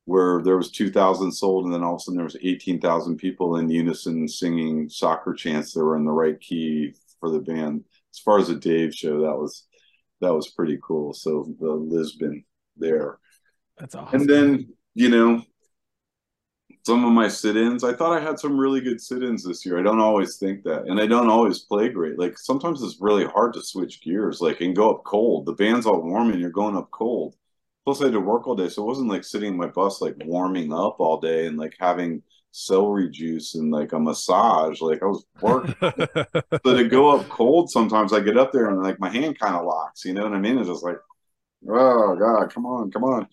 where there was 2,000 sold, and then all of a sudden there was 18,000 people in unison singing soccer chants that were in the right key for the band. As far as the Dave show, that was that was pretty cool. So the Lisbon there. That's awesome. And then, you know, some of my sit-ins, I thought I had some really good sit-ins this year. I don't always think that. And I don't always play great. Like sometimes it's really hard to switch gears, like and go up cold. The band's all warm and you're going up cold. Plus I had to work all day. So it wasn't like sitting in my bus like warming up all day and like having celery juice and like a massage. Like I was working. so to go up cold, sometimes I get up there and like my hand kind of locks. You know what I mean? It's just like, oh god, come on, come on.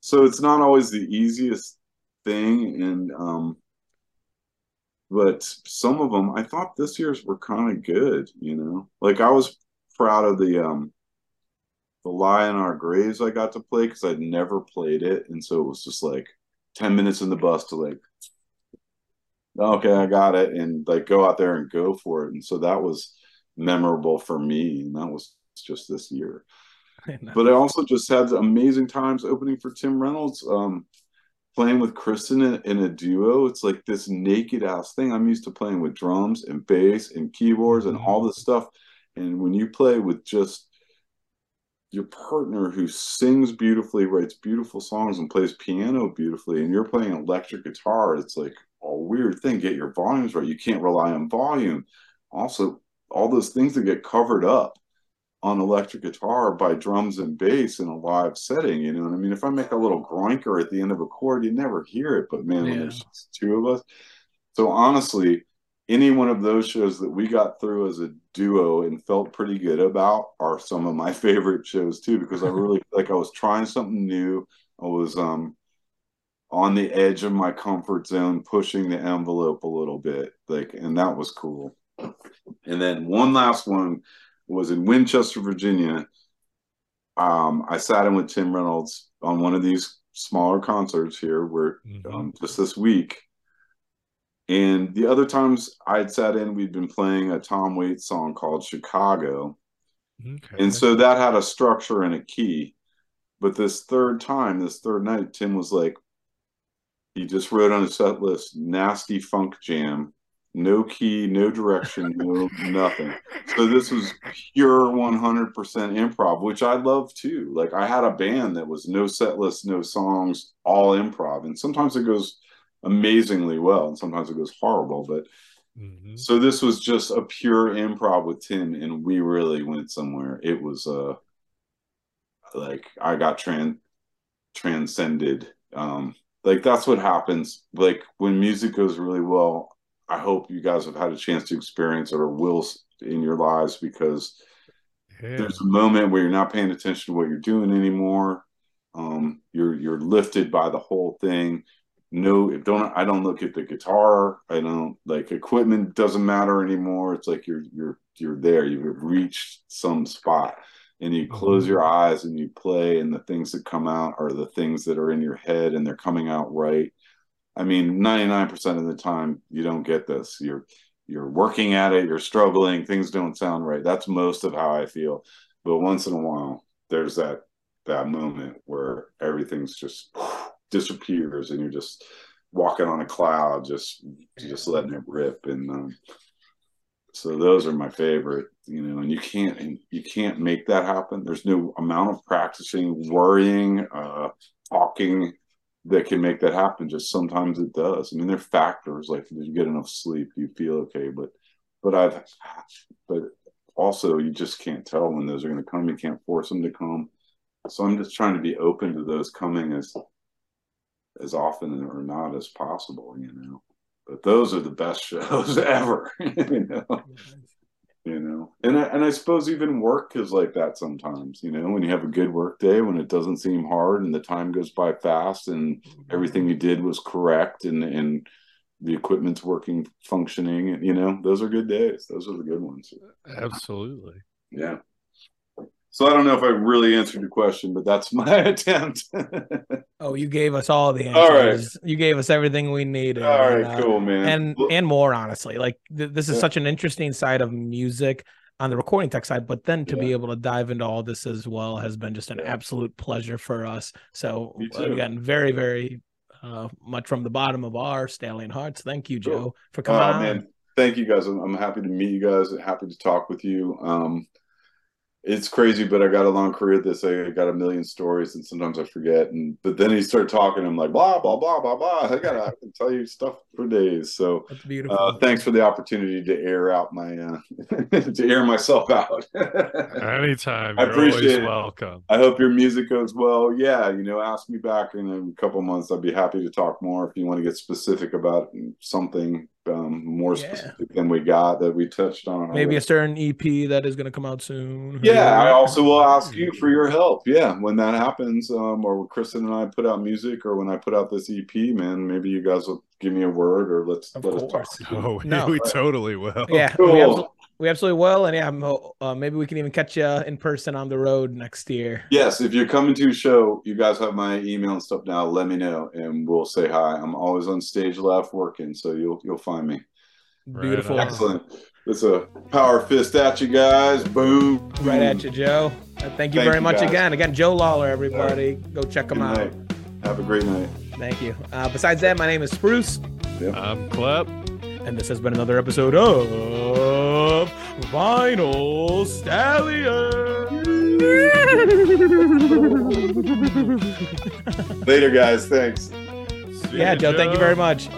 So it's not always the easiest thing, and um, but some of them I thought this year's were kind of good. You know, like I was proud of the um the lie in our graves I got to play because I'd never played it, and so it was just like ten minutes in the bus to like, okay, I got it, and like go out there and go for it, and so that was memorable for me, and that was just this year. but I also just had amazing times opening for Tim Reynolds. Um, playing with Kristen in, in, a duo, it's like this naked ass thing. I'm used to playing with drums and bass and keyboards and all this stuff. And when you play with just your partner who sings beautifully, writes beautiful songs, and plays piano beautifully, and you're playing electric guitar, it's like a weird thing. Get your volumes right. You can't rely on volume. Also, all those things that get covered up on electric guitar by drums and bass in a live setting. You know what I mean? If I make a little groinker at the end of a chord, you never hear it. But man, yeah. when there's two of us. So honestly, any one of those shows that we got through as a duo and felt pretty good about are some of my favorite shows too, because I really like I was trying something new. I was um on the edge of my comfort zone, pushing the envelope a little bit. Like, and that was cool. And then one last one was in Winchester, Virginia. Um, I sat in with Tim Reynolds on one of these smaller concerts here, where mm-hmm. um, just this week. And the other times I'd sat in, we'd been playing a Tom Waits song called Chicago. Okay. And so that had a structure and a key. But this third time, this third night, Tim was like, he just wrote on his set list, nasty funk jam no key, no direction, no nothing. So this was pure 100% improv, which I love too. Like I had a band that was no set list, no songs, all improv. And sometimes it goes amazingly well and sometimes it goes horrible, but mm-hmm. so this was just a pure improv with Tim and we really went somewhere. It was uh like I got trans transcended um like that's what happens like when music goes really well I hope you guys have had a chance to experience it or will in your lives because yeah. there's a moment where you're not paying attention to what you're doing anymore. Um, you're you're lifted by the whole thing. No, don't I don't look at the guitar. I don't like equipment doesn't matter anymore. It's like you're you're you're there. You've reached some spot and you close your mm-hmm. eyes and you play and the things that come out are the things that are in your head and they're coming out right I mean, 99% of the time you don't get this. You're you're working at it, you're struggling, things don't sound right. That's most of how I feel. But once in a while, there's that that moment where everything's just disappears and you're just walking on a cloud, just just letting it rip. And um, so those are my favorite, you know. And you can't and you can't make that happen. There's no amount of practicing, worrying, uh, talking that can make that happen. Just sometimes it does. I mean, there are factors like did you get enough sleep? Do you feel okay? But but I've but also you just can't tell when those are going to come. You can't force them to come. So I'm just trying to be open to those coming as as often or not as possible, you know. But those are the best shows ever, you know. You know. And I, and I suppose even work is like that sometimes you know when you have a good work day when it doesn't seem hard and the time goes by fast and mm-hmm. everything you did was correct and and the equipment's working functioning and you know those are good days. Those are the good ones. Absolutely. Yeah so I don't know if I really answered your question, but that's my attempt. oh, you gave us all the answers. All right. You gave us everything we needed. All right, and, uh, cool, man. And and more honestly. Like th- this is yeah. such an interesting side of music on the recording tech side, but then to yeah. be able to dive into all this as well has been just an yeah. absolute pleasure for us. So again, very, very uh, much from the bottom of our stallion hearts. Thank you, Joe, cool. for coming oh, on. Man. Thank you guys. I'm, I'm happy to meet you guys. Happy to talk with you. Um, it's crazy, but I got a long career at this. I got a million stories, and sometimes I forget. And but then he started talking. I'm like blah blah blah blah blah. I got I can tell you stuff for days. So That's beautiful. uh, thanks for the opportunity to air out my uh, to air myself out. Anytime. I You're always appreciate it. welcome. I hope your music goes well. Yeah, you know, ask me back in a couple months. I'd be happy to talk more if you want to get specific about something um, more Yeah. specific than we got that we touched on. Maybe already. a certain EP that is going to come out soon. Yeah, I also will ask you for your help. Yeah, when that happens, um, or when Kristen and I put out music, or when I put out this EP, man, maybe you guys will give me a word, or let's Of let course. us talk. Oh, No. we totally will. Yeah, Cool. We, absolutely, we will, and yeah, I'm, uh, maybe we can even catch you in person on the road next year. Yes, if you're coming to a show, you guys have my email and stuff now. Let me know, and we'll say hi. I'm always on stage left working, so you'll you'll find me. Right Beautiful. on. Excellent. It's a power fist at you guys. Boom. Right at you, Joe. Uh, thank you Thank very you, much guys. again. Again, Joe Lawlor, everybody. Go check Good out. night. Have a great night. Thank you. Uh, besides that, my name is Spruce, I'm Clep. And this has been another episode of Vinyl Stallion. Later, guys. Thanks. See yeah, ya, Joe, thank you very much.